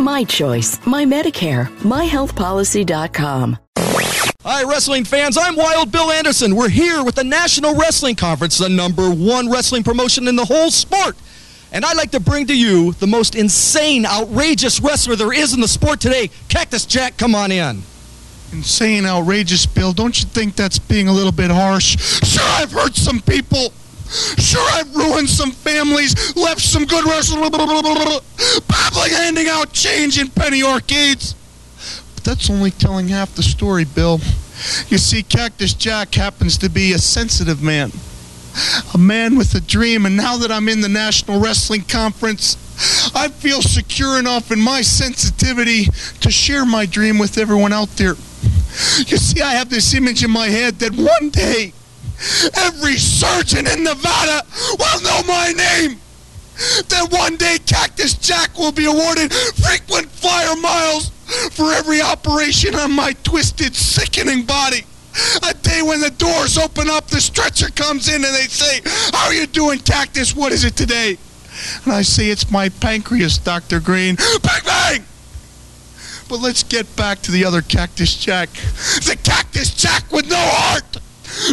My choice, my Medicare, myhealthpolicy.com. Hi, wrestling fans. I'm Wild Bill Anderson. We're here with the National Wrestling Conference, the number one wrestling promotion in the whole sport. And I'd like to bring to you the most insane, outrageous wrestler there is in the sport today. Cactus Jack, come on in. Insane, outrageous, Bill. Don't you think that's being a little bit harsh? Sure, I've hurt some people. Sure, I've ruined some families, left some good wrestlers, babbling, handing out change in penny arcades. But that's only telling half the story, Bill. You see, Cactus Jack happens to be a sensitive man, a man with a dream, and now that I'm in the National Wrestling Conference, I feel secure enough in my sensitivity to share my dream with everyone out there. You see, I have this image in my head that one day every surgeon in Nevada will know my name. Then one day Cactus Jack will be awarded frequent flyer miles for every operation on my twisted, sickening body. A day when the doors open up, the stretcher comes in, and they say, How are you doing, Cactus? What is it today? And I say, It's my pancreas, Dr. Green. Bang, bang! But let's get back to the other Cactus Jack. The Cactus Jack with no heart!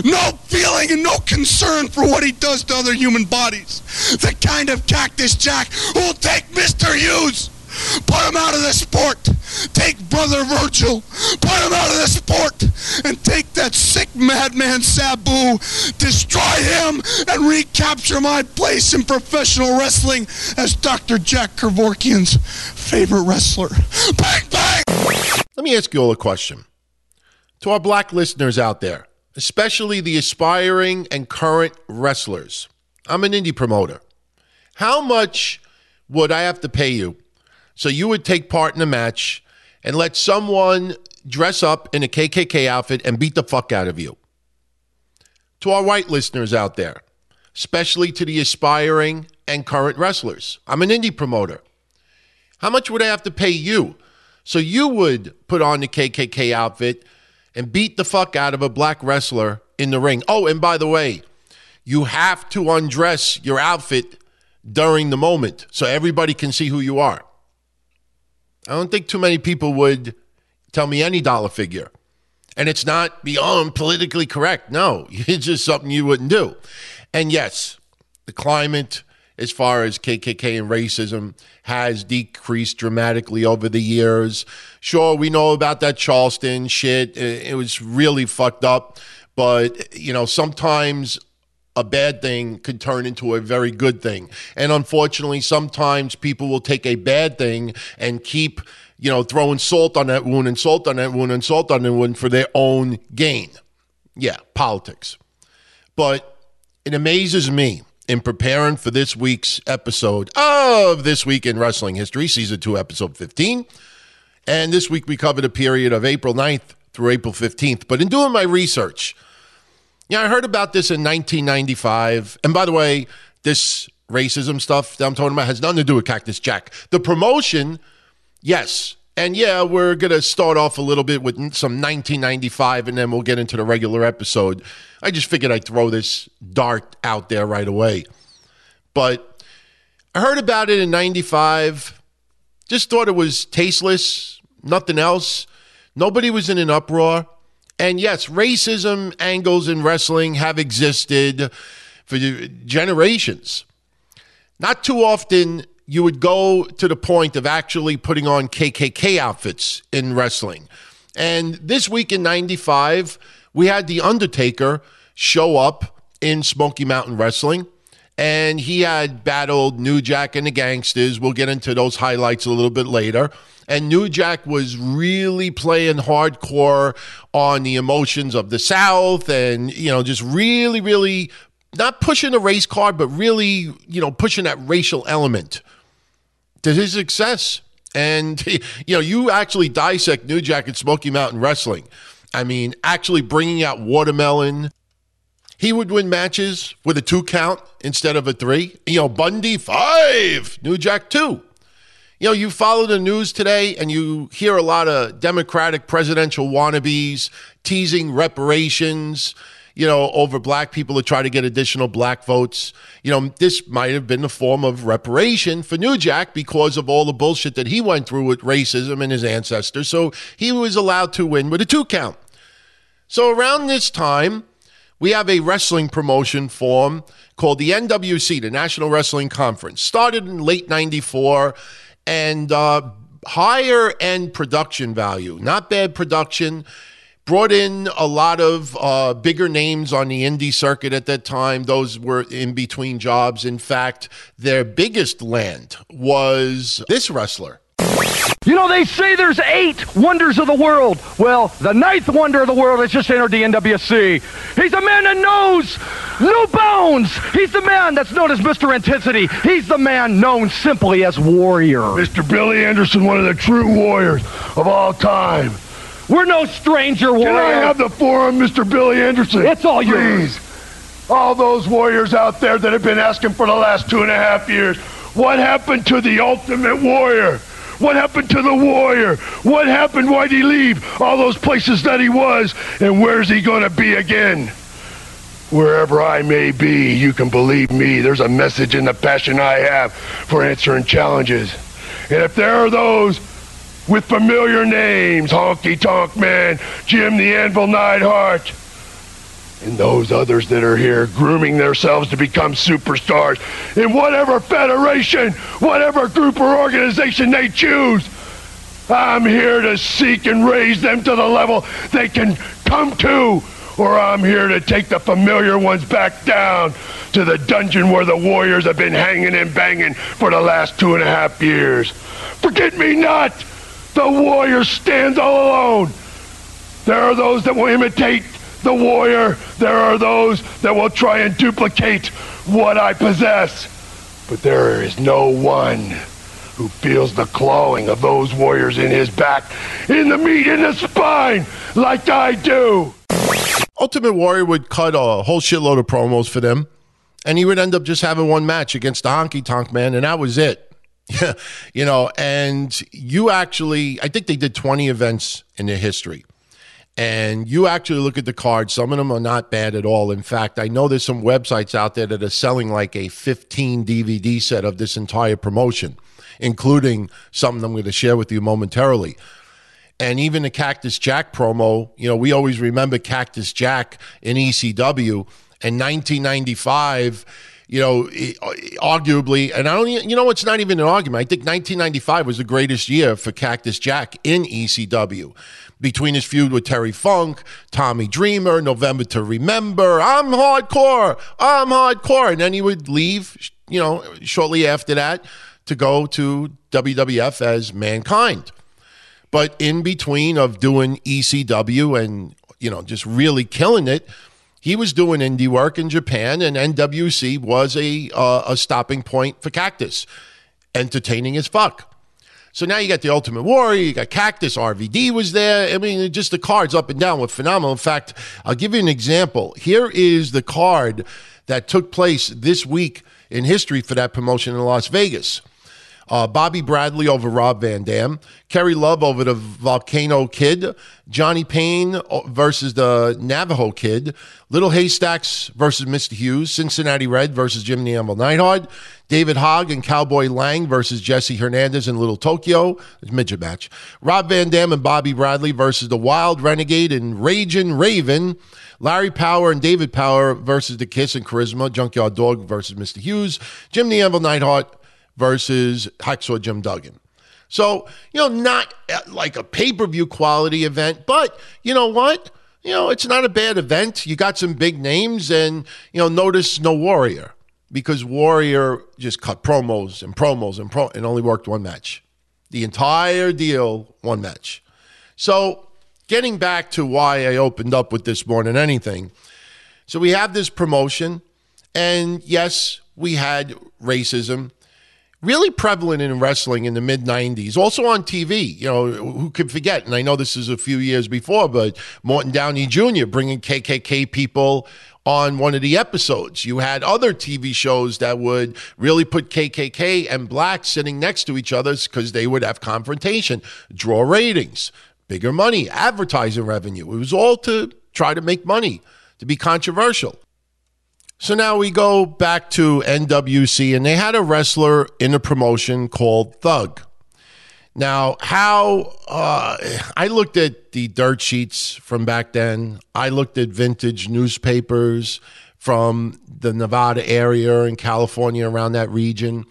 No feeling and no concern for what he does to other human bodies. The kind of Cactus Jack who'll take Mr. Hughes, put him out of the sport, take Brother Virgil, put him out of the sport, and take that sick madman Sabu, destroy him, and recapture my place in professional wrestling as Dr. Jack Kevorkian's favorite wrestler. Bang, bang! Let me ask you all a question. To our black listeners out there, especially the aspiring and current wrestlers. I'm an indie promoter. How much would I have to pay you so you would take part in a match and let someone dress up in a KKK outfit and beat the fuck out of you? To our white listeners out there, especially to the aspiring and current wrestlers, I'm an indie promoter. How much would I have to pay you so you would put on the KKK outfit? And beat the fuck out of a black wrestler in the ring. Oh, and by the way, you have to undress your outfit during the moment so everybody can see who you are. I don't think too many people would tell me any dollar figure. And it's not beyond politically correct. No, it's just something you wouldn't do. And yes, the climate as far as KKK and racism has decreased dramatically over the years. Sure, we know about that Charleston shit. It was really fucked up. But, you know, sometimes a bad thing could turn into a very good thing. And unfortunately, sometimes people will take a bad thing and keep, you know, throwing salt on that wound and salt on that wound and salt on that wound for their own gain. Yeah, politics. But it amazes me in preparing for this week's episode of This Week in Wrestling History, Season 2, Episode 15. And this week we covered a period of April 9th through April 15th. But in doing my research, yeah, I heard about this in 1995. And by the way, this racism stuff that I'm talking about has nothing to do with Cactus Jack. The promotion, yes. And yeah, we're going to start off a little bit with some 1995 and then we'll get into the regular episode. I just figured I'd throw this dart out there right away. But I heard about it in 95. Just thought it was tasteless, nothing else. Nobody was in an uproar. And yes, racism angles in wrestling have existed for generations. Not too often you would go to the point of actually putting on KKK outfits in wrestling. And this week in 95, we had The Undertaker show up in Smoky Mountain Wrestling, and he had battled New Jack and the Gangstas. We'll get into those highlights a little bit later. And New Jack was really playing hardcore on the emotions of the South and, you know, just really, really not pushing the race card, but really, you know, pushing that racial element to his success. And, you know, you actually dissect New Jack at Smoky Mountain Wrestling. I mean, actually bringing out watermelon. He would win matches with a two count instead of a three. You know, Bundy, five. New Jack, two. You know, you follow the news today and you hear a lot of Democratic presidential wannabes teasing reparations you know, over black people to try to get additional black votes. You know, this might have been a form of reparation for New Jack because of all the bullshit that he went through with racism and his ancestors. So he was allowed to win with a two count. So around this time, we have a wrestling promotion form called the NWC, the National Wrestling Conference. Started in late 94 and uh, higher end production value, not bad production brought in a lot of uh, bigger names on the indie circuit at that time. Those were in between jobs. In fact, their biggest land was this wrestler. You know, they say there's eight wonders of the world. Well, the ninth wonder of the world has just entered the NWC. He's a man that knows no bounds. He's the man that's known as Mr. Intensity. He's the man known simply as Warrior. Mr. Billy Anderson, one of the true warriors of all time. We're no stranger, warrior. Can I have the forum, Mr. Billy Anderson? It's all yours. Please. All those warriors out there that have been asking for the last two and a half years, what happened to the ultimate warrior? What happened to the warrior? What happened? Why'd he leave all those places that he was? And where's he going to be again? Wherever I may be, you can believe me, there's a message in the passion I have for answering challenges. And if there are those with familiar names Honky Tonk Man, Jim the Anvil Neidhart, and those others that are here grooming themselves to become superstars in whatever federation, whatever group or organization they choose. I'm here to seek and raise them to the level they can come to, or I'm here to take the familiar ones back down to the dungeon where the warriors have been hanging and banging for the last two and a half years. Forget me not! The warrior stands all alone. There are those that will imitate the warrior. There are those that will try and duplicate what I possess. But there is no one who feels the clawing of those warriors in his back, in the meat, in the spine, like I do. Ultimate Warrior would cut a whole shitload of promos for them, and he would end up just having one match against the Honky Tonk Man, and that was it. you know, and you actually, I think they did 20 events in their history. And you actually look at the cards, some of them are not bad at all. In fact, I know there's some websites out there that are selling like a 15 DVD set of this entire promotion, including something I'm going to share with you momentarily. And even the Cactus Jack promo, you know, we always remember Cactus Jack in ECW. In 1995, you know, uh, arguably, and I don't, you know, it's not even an argument. I think 1995 was the greatest year for Cactus Jack in ECW. Between his feud with Terry Funk, Tommy Dreamer, November to Remember, I'm hardcore, I'm hardcore. And then he would leave, you know, shortly after that to go to WWF as Mankind. But in between of doing ECW and, you know, just really killing it, he was doing indie work in Japan, and NWC was a uh, a stopping point for Cactus, entertaining as fuck. So now you got the Ultimate Warrior, you got Cactus, RVD was there. I mean, just the cards up and down were phenomenal. In fact, I'll give you an example. Here is the card that took place this week in history for that promotion in Las Vegas. Uh, Bobby Bradley over Rob Van Dam, Kerry Love over the Volcano Kid, Johnny Payne versus the Navajo Kid, Little Haystacks versus Mr. Hughes, Cincinnati Red versus Jim Anvil Neidhart, David Hogg and Cowboy Lang versus Jesse Hernandez and Little Tokyo, it's midget match. Rob Van Dam and Bobby Bradley versus the Wild Renegade and Raging Raven. Larry Power and David Power versus the Kiss and Charisma, Junkyard Dog versus Mr. Hughes, Jim Anvil Neidhart versus Hacksaw Jim Duggan. So, you know, not uh, like a pay per view quality event, but you know what? You know, it's not a bad event. You got some big names, and, you know, notice no Warrior because Warrior just cut promos and promos and, pro- and only worked one match. The entire deal, one match. So, getting back to why I opened up with this more than anything. So, we have this promotion, and yes, we had racism really prevalent in wrestling in the mid 90s, also on TV. You know, who could forget? And I know this is a few years before, but Morton Downey Jr. bringing KKK people on one of the episodes. You had other TV shows that would really put KKK and blacks sitting next to each other because they would have confrontation, draw ratings, bigger money, advertising revenue. It was all to try to make money, to be controversial. So now we go back to NWC, and they had a wrestler in a promotion called Thug. Now, how uh, I looked at the dirt sheets from back then, I looked at vintage newspapers from the Nevada area and California around that region.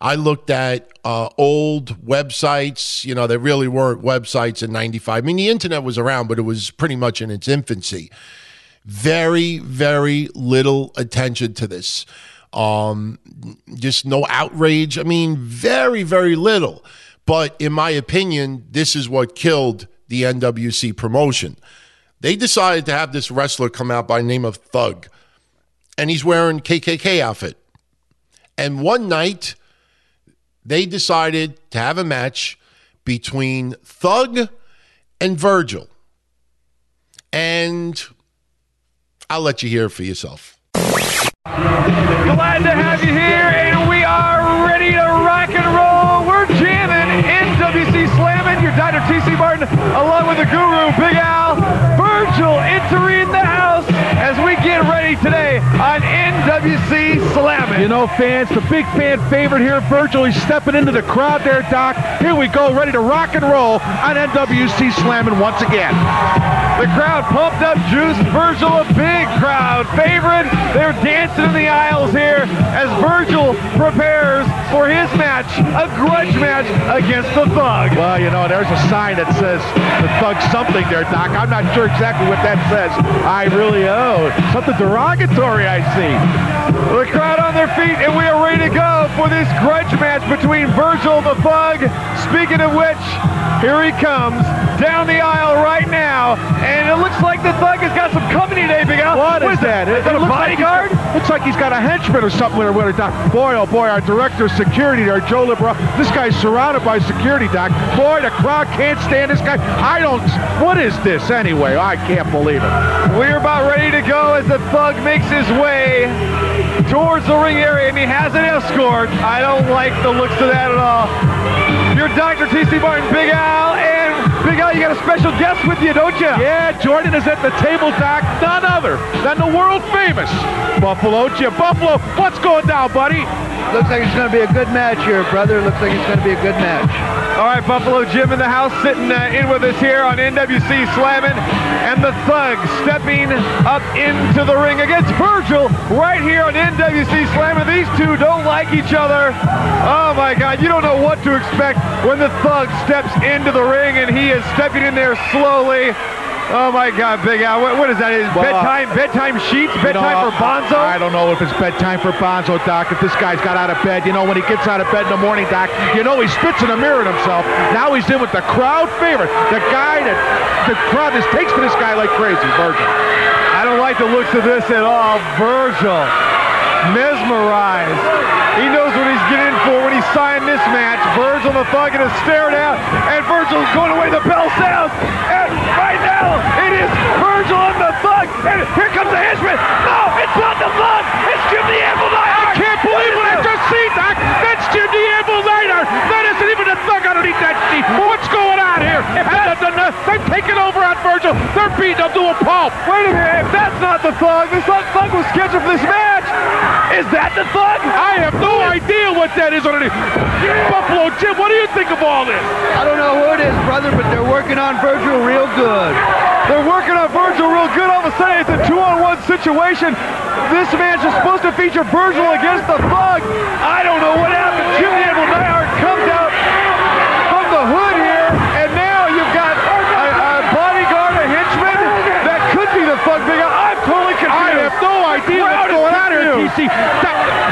I looked at uh, old websites, you know, they really weren't websites in 95. I mean, the internet was around, but it was pretty much in its infancy very, very little attention to this. Um, just no outrage. I mean, very, very little. But in my opinion, this is what killed the NWC promotion. They decided to have this wrestler come out by name of Thug, and he's wearing KKK outfit. And one night, they decided to have a match between Thug and Virgil. And I'll let you hear it for yourself. Glad to have you here, You know, fans, the big fan favorite here, Virgil. He's stepping into the crowd there, Doc. Here we go, ready to rock and roll on NWC Slamming once again. The crowd pumped up juice. Virgil, a big crowd favorite. They're dancing in the aisles here as Virgil prepares for his match, a grudge match against the Thug. Well, you know, there's a sign that says the Thug something there, Doc. I'm not sure exactly what that says. I really oh, something derogatory. I see. The crowd on their feet, and we are ready to go for this grudge match between Virgil the Thug. Speaking of which, here he comes down the aisle right now, and it looks like the Thug has got some company today, Big Al. What is that? Is that a looks like bodyguard? Looks like he's got a henchman or something with with it, Doc. Boy, oh boy, our director of security there, Joe Libra. This guy's surrounded by security, Doc. Boy, the crowd can't stand this guy. I don't. What is this anyway? I can't believe it. We're about ready to go as the Thug makes his way towards the ring area, and he has an escort. I don't like the looks of that at all. You're Dr. T.C. Martin, Big Al, and Big Al, you got a special guest with you, don't you? Yeah, Jordan is at the table, Doc. None other than the world famous Buffalo Jim. Buffalo, what's going down, buddy? Looks like it's going to be a good match here, brother. Looks like it's going to be a good match. All right, Buffalo Jim in the house, sitting uh, in with us here on NWC Slamming, and the Thug stepping up into the ring against Virgil right here on NWC Slamming. These two don't like each other. Oh my God, you don't know what to expect when the Thug steps into the ring, and he is stepping in there slowly. Oh my God, Big Al, what, what is that? Is Well, uh, bedtime, bedtime sheets, You know, bedtime for uh, Bonzo? I don't know if it's bedtime for Bonzo, Doc. If this guy's got out of bed, you know, when he gets out of bed in the morning, Doc, you know he spits in the mirror at himself. Now he's in with the crowd favorite, the guy that the crowd just takes to this guy like crazy, Virgil. I don't like the looks of this at all. Virgil, mesmerized. He knows what he's getting in for when he signed this match. Virgil the Thug is staring out, and Virgil's going away. The bell sounds, and right it is Virgil and the Thug, and here comes the henchman. No, it's not the Thug. It's Jim the Anvil I can't believe what I just see, Doc. That's Jim the Anvil Neidhart. That isn't even a thug underneath that. What's going on here? And the- the- the- They're taking over on Virgil. They're beating him to a pulp. Wait a minute, if that's not the Thug, this Thug was scheduled for this match. Is that the Thug? I have no idea what that is underneath. Buffalo Jim, what do you think of all this? I don't know who it is, brother, but they're working on Virgil real good. They're working on Virgil real good. All of a sudden, it's a two-on-one situation. This match is supposed to feature Virgil against the Thug. I don't know what happened. Jim the Anvil Neidhart comes out from the hood here, and now you've got a, a bodyguard, a henchman that could be the Thug. Big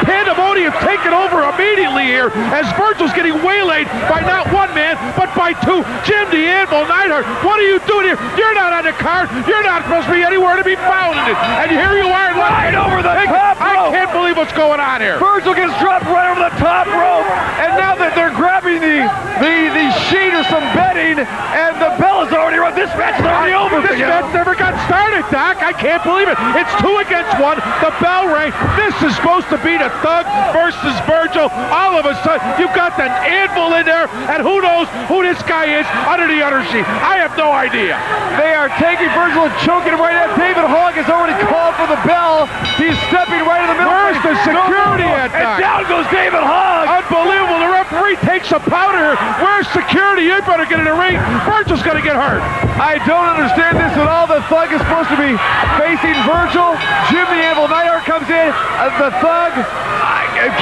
have no idea Crowd what's is going on here, confused. TC. That pandemonium taken over immediately here as Virgil's getting waylaid by not one man, but by two. Jim the Anvil Neidhart, what are you doing here? You're not on the card. You're not supposed to be anywhere to be found in it. And here you are. Right over the I, top I rope. can't believe what's going on here. Virgil gets dropped right over the top rope, and now that they're grabbing the the the sheet or some bedding, and the bell is already run. This match is already over. This match never got started, Doc. I can't believe it. It's two against one. The bell rang. This is supposed to be the Thug versus Virgil. All of a sudden, you've got the anvil in there, and who knows who this guy is under the other sheet. I have no idea. They are taking Virgil and choking him right now. David Hogg has already called for the bell. He's stepping right in the middle. Where's the security at, And Doc? down goes David Hogg. Unbelievable. The referee takes a powder. Where's security? You better get in the ring. Virgil's going to get hurt. I don't understand this at all. The Thug is supposed to be facing Virgil. Jim the Anvil Neidhart comes in. Uh, the Thug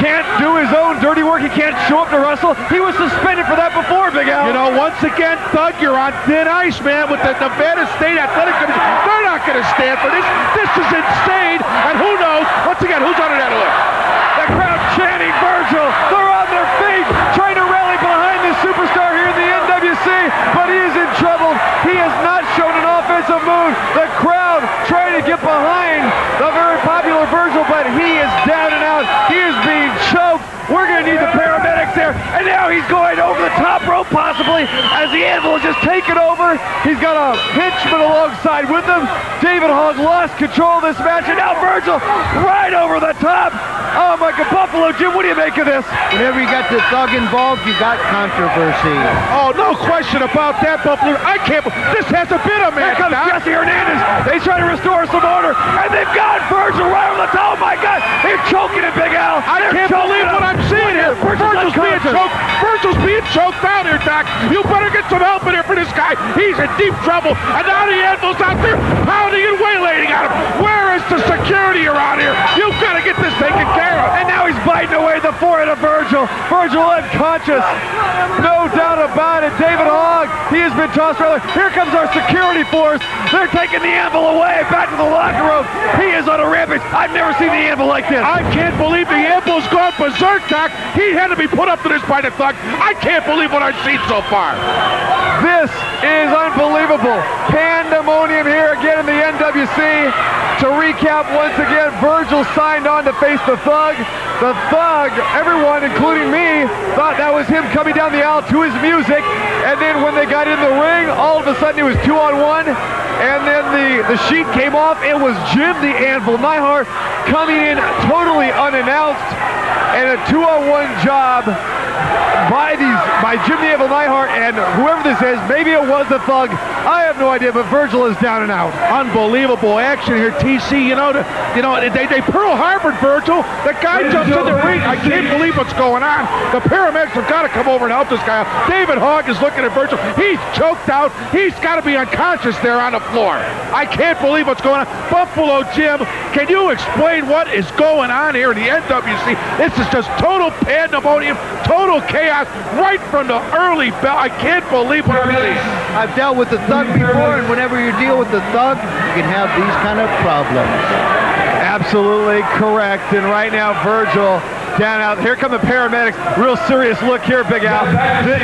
can't do his own dirty work. He can't show up to wrestle. He was suspended for that before, Big Al. You know, once again, Thug, you're on thin ice, man, with the Nevada State Athletic Commission. They're not going to stand for this. This is insane. And who knows, once again, who's under that hood? top possibly, as the anvil is just taken over. He's got a henchman alongside with him. David Hogg lost control of this match, and now Virgil right over the top. Oh my God, Buffalo Jim, what do you make of this? Whenever you got the thug involved, you got controversy. Oh, no question about that, Buffalo. I can't. This hasn't been a Here comes Doc. Jesse Hernandez. They try to restore some order, and they've got Virgil right over the top. Oh my God, they're choking it, Big Al. I They're can't believe him. what I'm seeing here. Virgil's Virgil's being choked. Virgil's being choked out here, Doc. You better get some help in here for this guy. He's in deep trouble. And now the Anvil's out there pounding and waylaying at him. Where is the security around here? You've got to get this taken care of. And now he's biting away the forehead of Virgil. Virgil unconscious. No doubt about it. David Hogg, he has been tossed rather. Here comes our security force. They're taking the anvil away back to the locker room. He is on a rampage. I've never seen the anvil like this. I can't believe the Anvil's gone berserk, Doc. He had to be put up to this by the thug. I can't believe what I've seen so far. This is unbelievable. Pandemonium here again in the NWC. To recap once again, Virgil signed on to face the Thug. The Thug, everyone, including me, thought that was him coming down the aisle to his music. And then when they got in the ring, all of a sudden it was two on one. And then the, the sheet came off. It was Jim the Anvil Neidhart coming in totally unannounced. And a two on one job by these by Jim the Anvil Neidhart and whoever this is. Maybe it was the thug. I have no idea, but Virgil is down and out. Unbelievable action here, TC. You know, the, you know they, they Pearl Harbored Virgil. The guy jumps in the ring. I can't believe what's going on. The paramedics have got to come over and help this guy out. David Hogg is looking at Virgil. He's choked out. He's got to be unconscious there on the floor. I can't believe what's going on. Buffalo Jim, can you explain what is going on here in the NWC? This is just total pandemonium, total chaos, right from the early bell. I can't believe what I'm seeing. I've dealt with the thug before, and whenever you deal with the thug, you can have these kind of problems. Absolutely correct. And right now, Virgil down out. Here come the paramedics. Real serious look here, Big Al. This,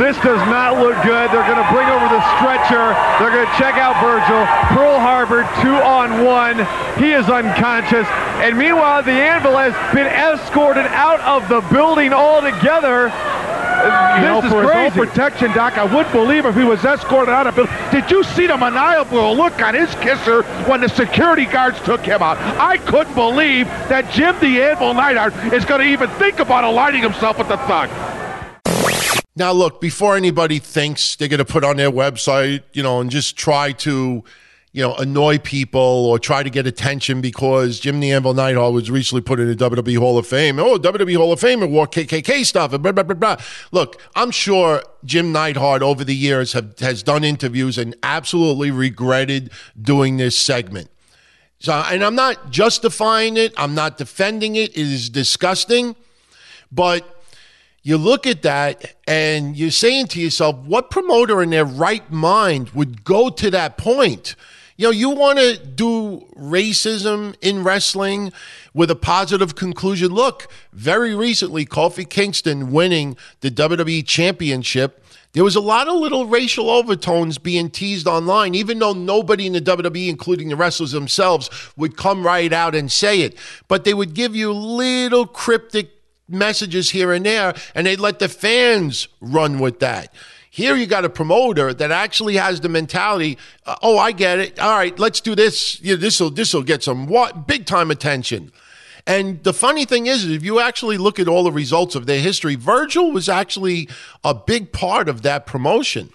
this does not look good. They're going to bring over the stretcher. They're going to check out Virgil. Pearl Harbor, two on one. He is unconscious. And meanwhile, the Anvil has been escorted out of the building altogether. You know, This is for crazy. his own protection, Doc, I wouldn't believe if he was escorted out of building. Did you see the maniacal look on his kisser when the security guards took him out? I couldn't believe that Jim the Anvil Neidhart is going to even think about aligning himself with the thug. Now, look, before anybody thinks they're going to put on their website, you know, and just try to, you know, annoy people or try to get attention because Jim the Anvil Neidhart was recently put in the WWE Hall of Fame. Oh, WWE Hall of Fame and wore KKK stuff and blah, blah, blah, blah. Look, I'm sure Jim Neidhart over the years have, has done interviews and absolutely regretted doing this segment. So, and I'm not justifying it. I'm not defending it. It is disgusting. But you look at that and you're saying to yourself, what promoter in their right mind would go to that point? You know, you want to do racism in wrestling with a positive conclusion. Look, very recently, Kofi Kingston winning the WWE Championship. There was a lot of little racial overtones being teased online, even though nobody in the WWE, including the wrestlers themselves, would come right out and say it. But they would give you little cryptic messages here and there, and they'd let the fans run with that. Here you got a promoter that actually has the mentality. Uh, oh, I get it. All right, let's do this. Yeah, this will this will get some what big time attention. And the funny thing is, if you actually look at all the results of their history, Virgil was actually a big part of that promotion.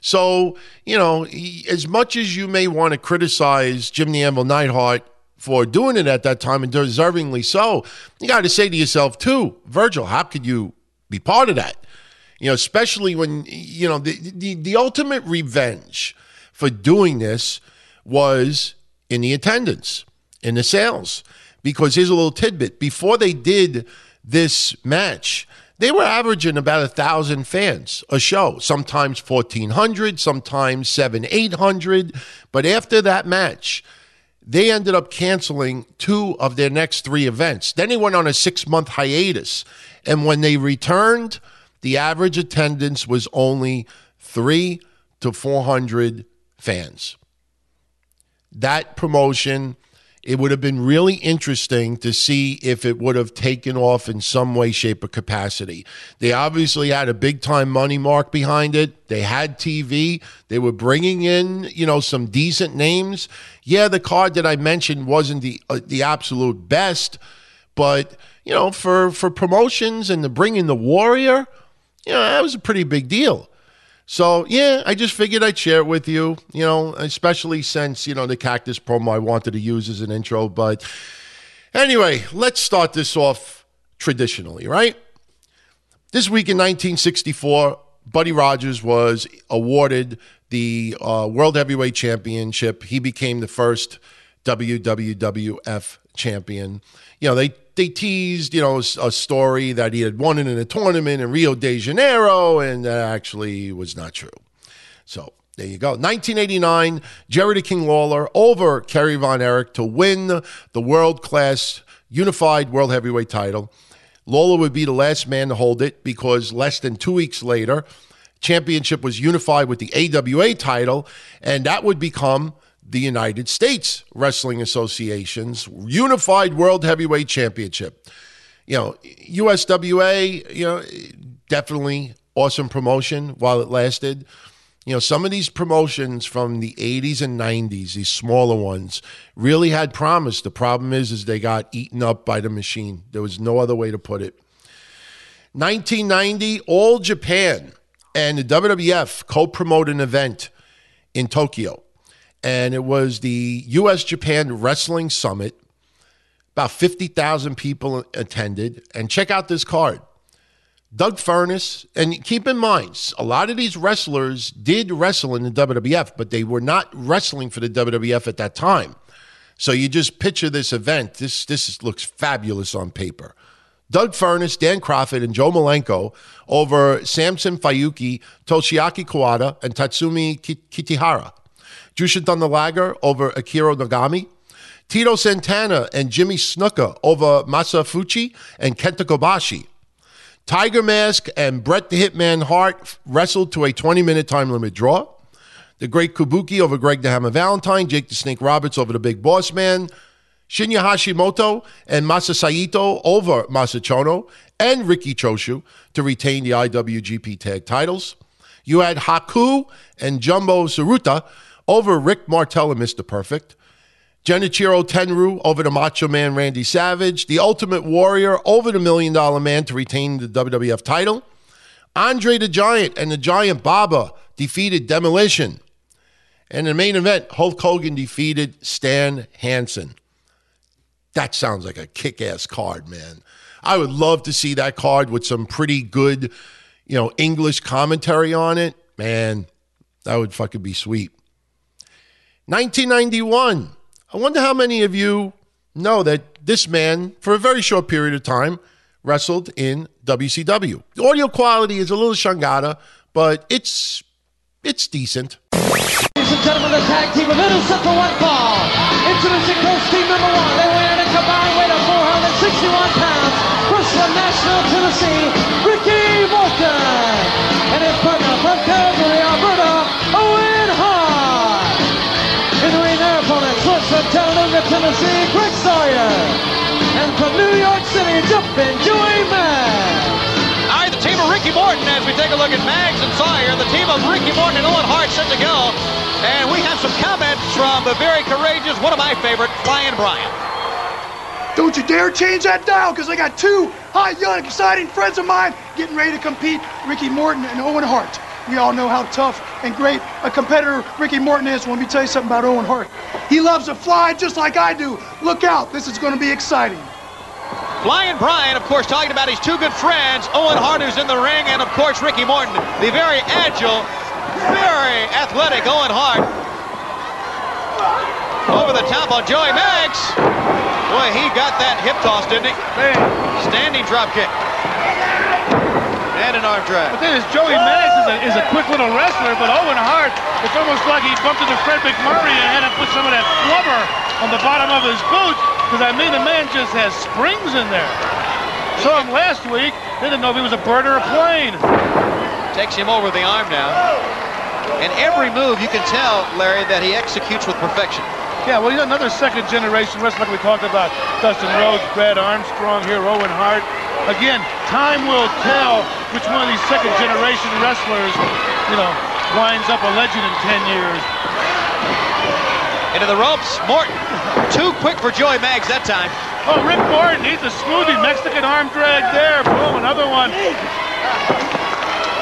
So, you know, as much as you may want to criticize Jim the Anvil Neidhart for doing it at that time and deservingly so, you got to say to yourself, too, Virgil, how could you be part of that? You know, especially when, you know, the, the, the ultimate revenge for doing this was in the attendance, in the sales. Because here's a little tidbit before they did this match, they were averaging about a thousand fans a show, sometimes 1,400, sometimes seven, 800. But after that match, they ended up canceling two of their next three events. Then they went on a six month hiatus. And when they returned, the average attendance was only three to 400 fans. That promotion, it would have been really interesting to see if it would have taken off in some way, shape, or capacity. They obviously had a big time money mark behind it. They had TV. They were bringing in, you know, some decent names. Yeah, the card that I mentioned wasn't the uh, the absolute best, but you know, for for promotions and to bring in the Warrior you know, that was a pretty big deal. So yeah, I just figured I'd share it with you, you know, especially since, you know, the cactus promo I wanted to use as an intro. But anyway, let's start this off traditionally, right? This week in 1964, Buddy Rogers was awarded the uh, World Heavyweight Championship. He became the first WWF champion. You know, they they teased, you know, a story that he had won it in a tournament in Rio de Janeiro, and that actually was not true. So there you go. 1989, Jerry the King Lawler over Kerry Von Erich to win the world class unified world heavyweight title. Lawler would be the last man to hold it because less than two weeks later, championship was unified with the AWA title, and that would become the United States Wrestling Association's Unified World Heavyweight Championship. You know, USWA, you know, definitely awesome promotion while it lasted. You know, some of these promotions from the 80s and 90s, these smaller ones, really had promise. The problem is, is they got eaten up by the machine. There was no other way to put it. 1990, All Japan and the WWF co-promote an event in Tokyo and it was the U.S. Japan Wrestling Summit. About 50,000 people attended. And check out this card Doug Furnas. And keep in mind, a lot of these wrestlers did wrestle in the WWF, but they were not wrestling for the WWF at that time. So you just picture this event. This, this looks fabulous on paper. Doug Furnas, Dan Kroffat, and Joe Malenko over Samson Fuyuki, Toshiaki Kawada, and Tatsumi Kitahara. Jushin Thunder Liger over Akira Nogami. Tito Santana and Jimmy Snuka over Masa Fuchi and Kenta Kobashi. Tiger Mask and Bret the Hitman Hart wrestled to a 20 minute time limit draw. The Great Kabuki over Greg the Hammer Valentine. Jake the Snake Roberts over the Big Boss Man. Shinya Hashimoto and Masa Saito over Masa Chono and Riki Choshu to retain the IWGP Tag titles. You had Haku and Jumbo Tsuruta over Rick Martel and Mr. Perfect. Genichiro Tenryu over the Macho Man Randy Savage. The Ultimate Warrior over the Million Dollar Man to retain the WWF title. Andre the Giant and the Giant Baba defeated Demolition. And in the main event, Hulk Hogan defeated Stan Hansen. That sounds like a kick ass card, man. I would love to see that card with some pretty good, you know, English commentary on it. Man, that would fucking be sweet. 1991. I wonder how many of you know that this man, for a very short period of time, wrestled in WCW. The audio quality is a little shangada, but it's it's decent. Ladies and gentlemen, the tag team of Innocent for one fall. Introducing Coast Team number one. They weigh in a combined weight of 461 pounds. From Nashville, Tennessee, Tennessee, Greg Sawyer. And from New York City, jumping Joey Maggs. All right, the team of Ricky Morton as we take a look at Maggs and Sawyer. The team of Ricky Morton and Owen Hart set to go. And we have some comments from the very courageous, one of my favorite, Flying Brian. Don't you dare change that dial, because I got two hot, young, exciting friends of mine getting ready to compete, Ricky Morton and Owen Hart. We all know how tough and great a competitor Ricky Morton is. Let me tell you something about Owen Hart. He loves to fly just like I do. Look out, this is going to be exciting. Flying Brian, of course, talking about his two good friends, Owen Hart, who's in the ring, and of course, Ricky Morton, the very agile, very athletic Owen Hart. Over the top on Joey Maggs. Boy, he got that hip toss, didn't he? Standing drop kick. And an arm drag. But then is Joey Maggs is a, is a quick little wrestler, but Owen Hart, it's almost like he bumped into Fred MacMurray and had to put some of that flubber on the bottom of his boot, because I mean the man just has springs in there. Saw him last week, they didn't know if he was a bird or a plane. Takes him over the arm now. And every move, you can tell, Larry, that he executes with perfection. Yeah, well, he's another second generation wrestler like we talked about. Dustin Rhodes, Brad Armstrong here, Owen Hart. Again, time will tell which one of these second generation wrestlers, you know, winds up a legend in 10 years. Into the ropes, Morton. Too quick for Joey Maggs that time. Oh, Rick Morton, he's a smoothie. Mexican arm drag there. Boom, another one.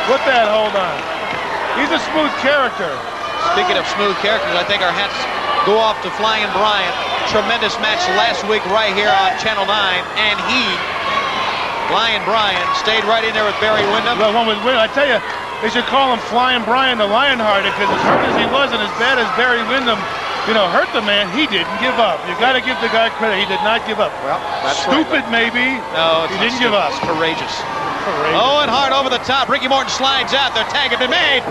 Put that hold on. He's a smooth character. Speaking of smooth characters, I think our hats go off to Flying Brian. Tremendous match last week right here on Channel 9. And he, Flying Brian, stayed right in there with Barry Windham. Well, one with Windham. I tell you, they should call him Flying Brian the Lionheart because as hurt as he was and as bad as Barry Windham, you know, hurt the man, he didn't give up. You got to give the guy credit. He did not give up. Well, that's Stupid, right. maybe. No, he didn't give up. It's courageous. Courageous. Oh, Owen Hart over the top. Ricky Morton slides out. Their tag had been made.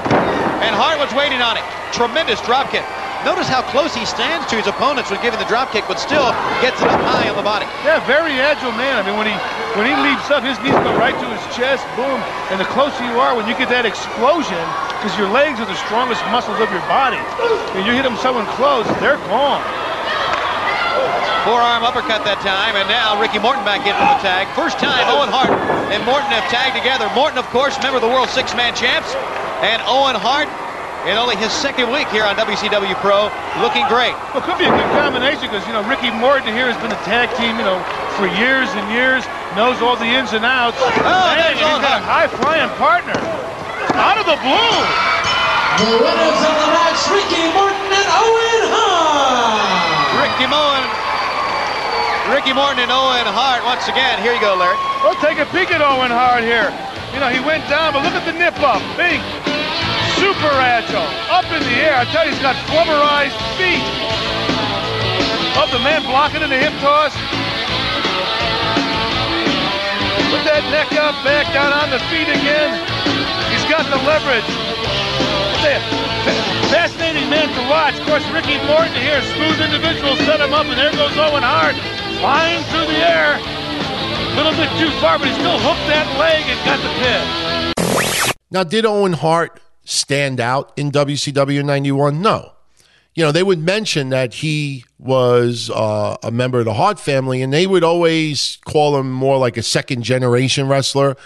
And Hart was waiting on it. Tremendous drop kick. Notice how close he stands to his opponents when giving the drop kick, but still gets it up high on the body. Yeah, very agile man. I mean, when he when he leaps up, his knees go right to his chest. Boom. And the closer you are, when you get that explosion, because your legs are the strongest muscles of your body. When you hit them someone close, they're gone. Forearm uppercut that time, and now Ricky Morton back in for the tag. First time Owen Hart and Morton have tagged together. Morton, of course, member of the World Six-Man Champs, and Owen Hart in only his second week here on WCW Pro, looking great. Well, could be a good combination because, you know, Ricky Morton here has been a tag team, you know, for years and years, knows all the ins and outs. Oh, and there's he's Owen got a high-flying partner. Out of the blue. The winners of the match, Ricky Morton and Owen Hart. Ricky Morton, Ricky Morton and Owen Hart once again. Here you go, Larry. We'll take a peek at Owen Hart here. You know, he went down, but look at the nip up. Big, super agile, up in the air. I tell you, he's got flubberized feet. Up the man blocking in the hip toss. Put that neck up, back down on the feet again. He's got the leverage. Fascinating man to watch. Of course, Ricky Morton here, smooth individual, set him up, and there goes Owen Hart, flying through the air. A little bit too far, but he still hooked that leg and got the pin. Now, did Owen Hart stand out in WCW 91? No. You know, they would mention that he was uh, a member of the Hart family, and they would always call him more like a second generation wrestler.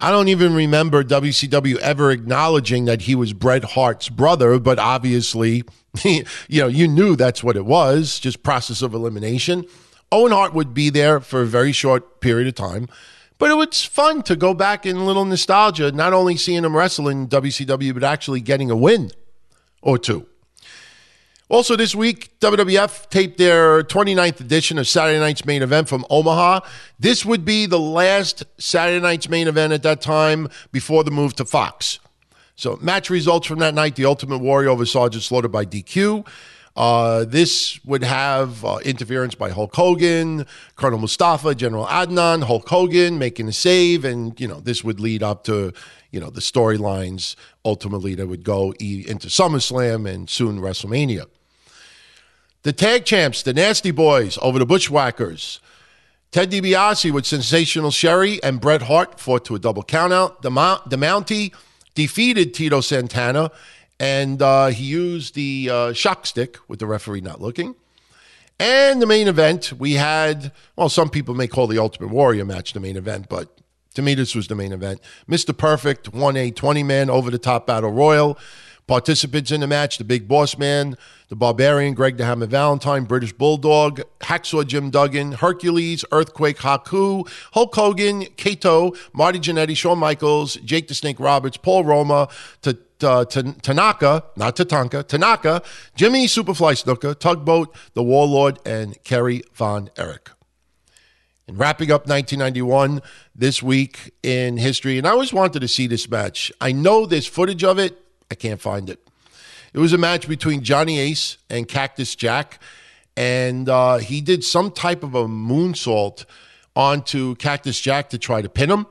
I don't even remember WCW ever acknowledging that he was Bret Hart's brother, but obviously, you know, you knew that's what it was, just process of elimination. Owen Hart would be there for a very short period of time, but it was fun to go back in a little nostalgia, not only seeing him wrestle in WCW, but actually getting a win or two. Also, this week, WWF taped their 29th edition of Saturday Night's Main Event from Omaha. This would be the last Saturday Night's Main Event at that time before the move to Fox. So, match results from that night The Ultimate Warrior over Sergeant Slaughter by DQ. Uh, this would have uh, interference by Hulk Hogan, Colonel Mustafa, General Adnan, Hulk Hogan making a save, and you know this would lead up to you know the storylines ultimately that would go e- into SummerSlam and soon WrestleMania. The tag champs, the Nasty Boys, over the Bushwhackers. Ted DiBiase with Sensational Sherri and Bret Hart fought to a double countout. The, Mount, the Mountie defeated Tito Santana, and uh, he used the uh, shock stick with the referee not looking. And the main event, we had, well, some people may call the Ultimate Warrior match the main event, but to me, this was the main event. Mr. Perfect won a 20 man over the top battle royal. Participants in the match the Big Boss Man, the Barbarian Greg the Hammer Valentine, British Bulldog, Hacksaw Jim Duggan, Hercules, Earthquake Haku, Hulk Hogan, Kato, Marty Jannetty, Shawn Michaels, Jake the Snake Roberts, Paul Roma, Tanaka, not Tatanka, Tanaka, Jimmy Superfly Snuka, Tugboat, The Warlord, and Kerry Von Erich. And wrapping up 1991 this week in history, and I always wanted to see this match. I know there's footage of it, I can't find it. It was a match between Johnny Ace and Cactus Jack, and uh, he did some type of a moonsault onto Cactus Jack to try to pin him,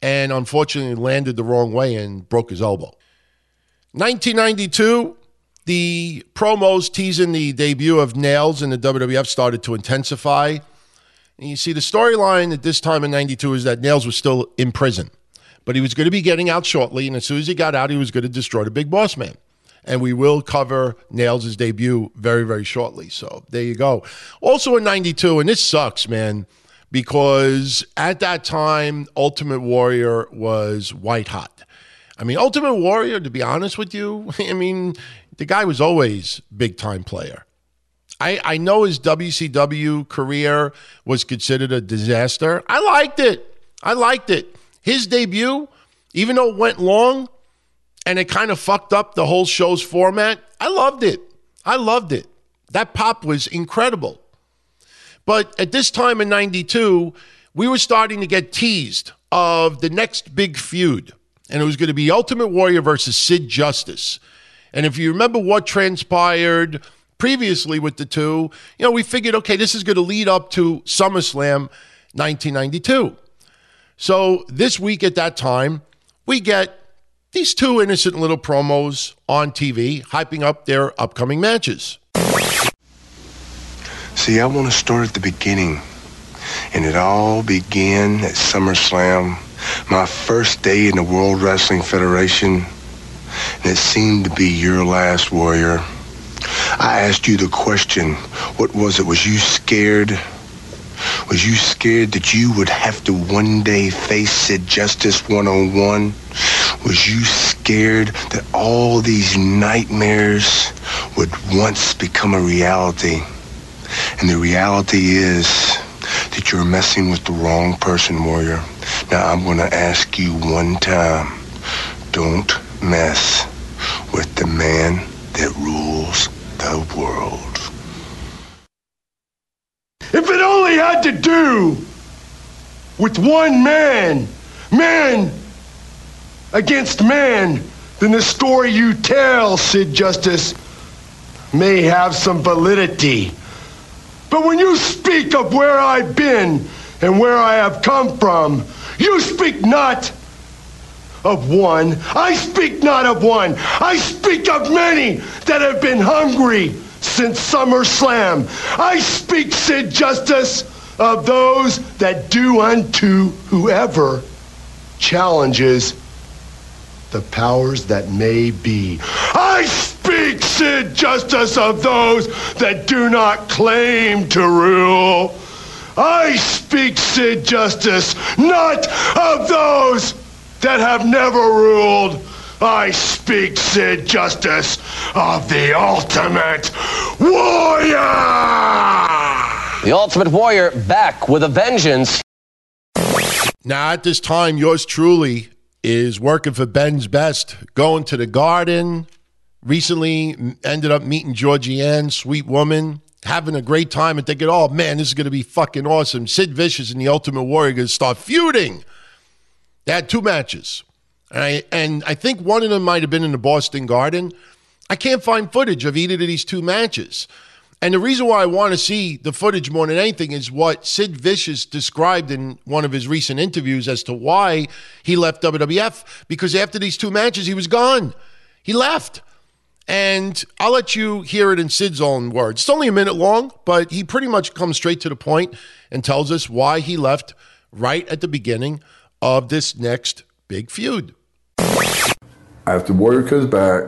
and unfortunately landed the wrong way and broke his elbow. 1992, the promos teasing the debut of Nails in the WWF started to intensify. And you see, the storyline at this time in 92 is that Nails was still in prison, but he was going to be getting out shortly. And as soon as he got out, he was going to destroy the big boss man. And we will cover Nails' debut very, very shortly. So there you go. Also in 92, and this sucks, man, because at that time, Ultimate Warrior was white hot. I mean, Ultimate Warrior, to be honest with you, I mean, the guy was always big time player. I, I know his WCW career was considered a disaster. I liked it. I liked it. His debut, even though it went long and it kind of fucked up the whole show's format, I loved it. I loved it. That pop was incredible. But at this time in 92, we were starting to get teased of the next big feud and it was going to be Ultimate Warrior versus Sid Justice. And if you remember what transpired previously with the two, you know, we figured, okay, this is going to lead up to SummerSlam 1992. So this week at that time, we get these two innocent little promos on TV hyping up their upcoming matches. See, I want to start at the beginning. And it all began at SummerSlam my first day in the World Wrestling Federation, and it seemed to be your last, Warrior. I asked you the question, what was it? Was you scared? Was you scared that you would have to one day face Sid Justice one-on-one? Was you scared that all these nightmares would once become a reality? And the reality is that you're messing with the wrong person, Warrior. Now, I'm going to ask you one time. Don't mess with the man that rules the world. If it only had to do with one man, man against man, then the story you tell, Sid Justice, may have some validity. But when you speak of where I've been and where I have come from, you speak not of one. I speak not of one. I speak of many that have been hungry since SummerSlam. I speak, Sid Justice, of those that do unto whoever challenges the powers that may be. I speak, Sid Justice, of those that do not claim to rule. I speak, Sid Justice, not of those that have never ruled. I speak, Sid Justice, of the ultimate warrior! The ultimate warrior back with a vengeance. Now, at this time, yours truly is working for Ben's Best, going to the garden. Recently ended up meeting Georgianne, sweet woman, having a great time and thinking, oh man, this is going to be fucking awesome. Sid Vicious and the Ultimate Warrior going to start feuding. They had two matches. And I, and I think one of them might have been in the Boston Garden. I can't find footage of either of these two matches. And the reason why I want to see the footage more than anything is what Sid Vicious described in one of his recent interviews as to why he left WWF. Because after these two matches, he was gone. He left. And I'll let you hear it in Sid's own words. It's only a minute long, but he pretty much comes straight to the point and tells us why he left right at the beginning of this next big feud. After Warrior comes back,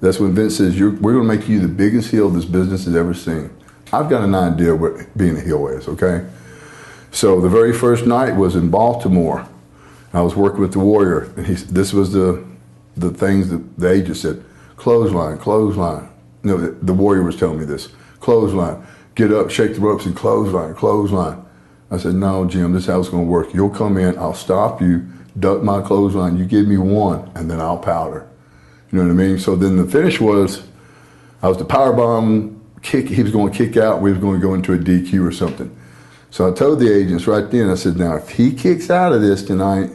that's when Vince says, We're going to make you the biggest heel this business has ever seen. I've got an idea what being a heel is, okay? So the very first night was in Baltimore. I was working with the Warrior, and he, this was the, the things that the agent said clothesline, clothesline. No, the, the Warrior was telling me this clothesline, get up, shake the ropes, and clothesline, clothesline. I said, No, Jim, this is how it's going to work. You'll come in, I'll stop you, duck my clothesline, you give me one, and then I'll powder. You know what I mean? So then the finish was, I was the power bomb kick. He was going to kick out. We was going to go into a DQ or something. So I told the agents right then. I said, now if he kicks out of this tonight,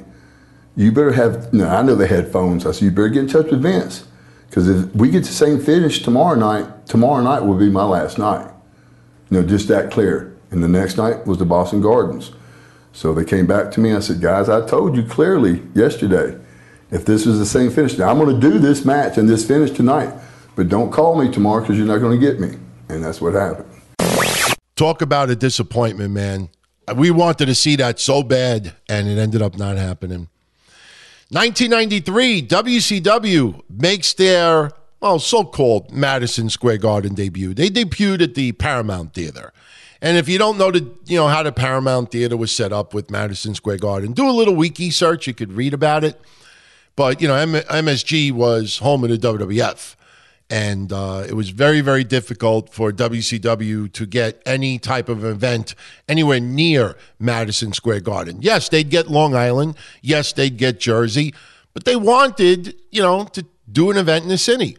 you better have. No, I know they had phones. I said you better get in touch with Vince because if we get the same finish tomorrow night, tomorrow night will be my last night. You know, just that clear. And the next night was the Boston Gardens. So they came back to me. I said, guys, I told you clearly yesterday if this is the same finish. Now, I'm going to do this match and this finish tonight, but don't call me tomorrow because you're not going to get me. And that's what happened. Talk about a disappointment, man. We wanted to see that so bad, and it ended up not happening. 1993, WCW makes their, well, so called Madison Square Garden debut. They debuted at the Paramount Theater. And if you don't know the, you know how the Paramount Theater was set up with Madison Square Garden, do a little wiki search. You could read about it. But you know, M- MSG was home of the WWF, and uh, it was very, very difficult for WCW to get any type of event anywhere near Madison Square Garden. Yes, they'd get Long Island. Yes, they'd get Jersey, but they wanted, you know, to do an event in the city.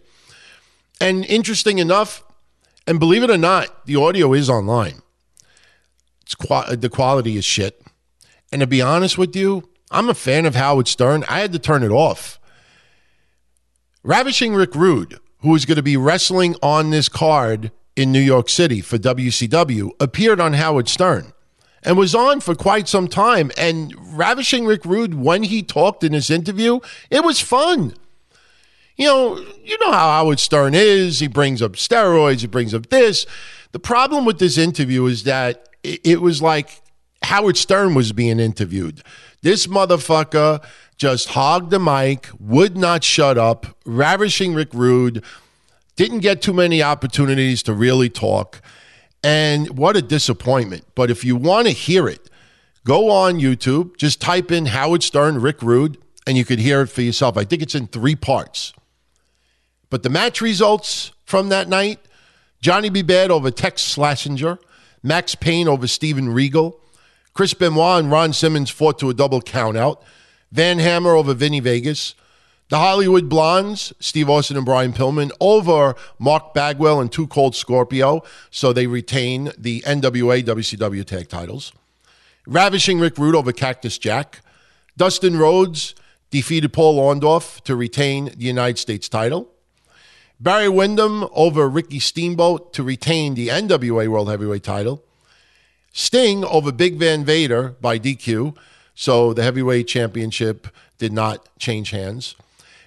And interesting enough, and believe it or not, the audio is online. It's qu- the quality is shit. And to be honest with you, I'm a fan of Howard Stern. I had to turn it off. Ravishing Rick Rude, who is going to be wrestling on this card in New York City for WCW, appeared on Howard Stern and was on for quite some time. And Ravishing Rick Rude, when he talked in his interview, it was fun. You know, you know how Howard Stern is. He brings up steroids, he brings up this. The problem with this interview is that it was like Howard Stern was being interviewed. This motherfucker just hogged the mic, would not shut up, ravishing Rick Rude, didn't get too many opportunities to really talk. And what a disappointment. But if you want to hear it, go on YouTube, just type in Howard Stern, Rick Rude, and you could hear it for yourself. I think it's in three parts. But the match results from that night Johnny B. Bad over Tex Slazenger, Max Payne over Steven Regal, Chris Benoit and Ron Simmons fought to a double countout. Van Hammer over Vinny Vegas. The Hollywood Blondes, Steve Austin and Brian Pillman, over Mark Bagwell and Too Cold Scorpio. So they retain the NWA WCW tag titles. Ravishing Rick Rude over Cactus Jack. Dustin Rhodes defeated Paul Orndorff to retain the United States title. Barry Windham over Ricky Steamboat to retain the NWA World Heavyweight title. Sting over Big Van Vader by DQ. So the heavyweight championship did not change hands.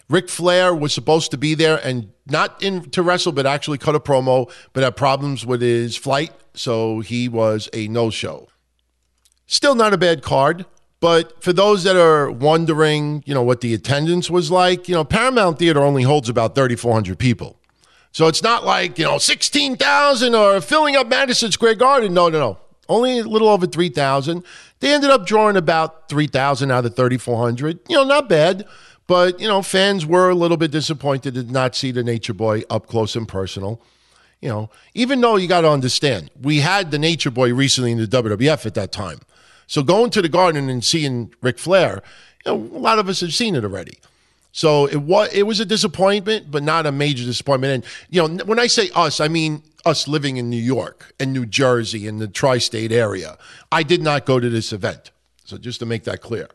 Ric Flair was supposed to be there and not in to wrestle, but actually cut a promo, but had problems with his flight, so he was a no-show. Still not a bad card, but for those that are wondering, you know, what the attendance was like, you know, Paramount Theater only holds about 3,400 people. So it's not like, you know, 16,000 or filling up Madison Square Garden. No, no, no only a little over 3,000. They ended up drawing about 3,000 out of 3,400. You know, not bad. But, you know, fans were a little bit disappointed to not see the Nature Boy up close and personal. You know, even though you got to understand, we had the Nature Boy recently in the WWF at that time. So going to the Garden and seeing Ric Flair, you know, a lot of us have seen it already. So it was it was a disappointment, but not a major disappointment. And you know, when I say us, I mean us living in New York and New Jersey and the tri-state area. I did not go to this event. So just to make that clear.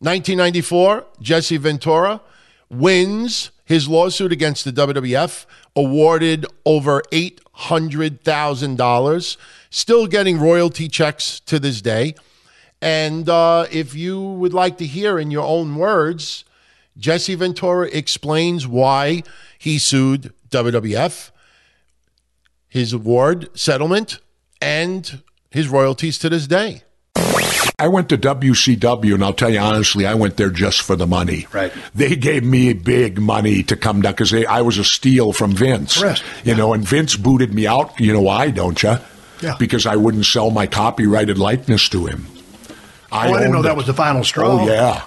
1994, Jesse Ventura wins his lawsuit against the WWF awarded over $800,000, still getting royalty checks to this day. And uh, if you would like to hear in your own words, Jesse Ventura explains why he sued WWF, his award settlement, and his royalties to this day. I went to WCW, and I'll tell you honestly, I went there just for the money. Right. They gave me big money to come down because I was a steal from Vince. Correct. You know, and Vince booted me out. You know why, don't you? Yeah. Because I wouldn't sell my copyrighted likeness to him. oh, I didn't know owned that was the final straw. Oh yeah.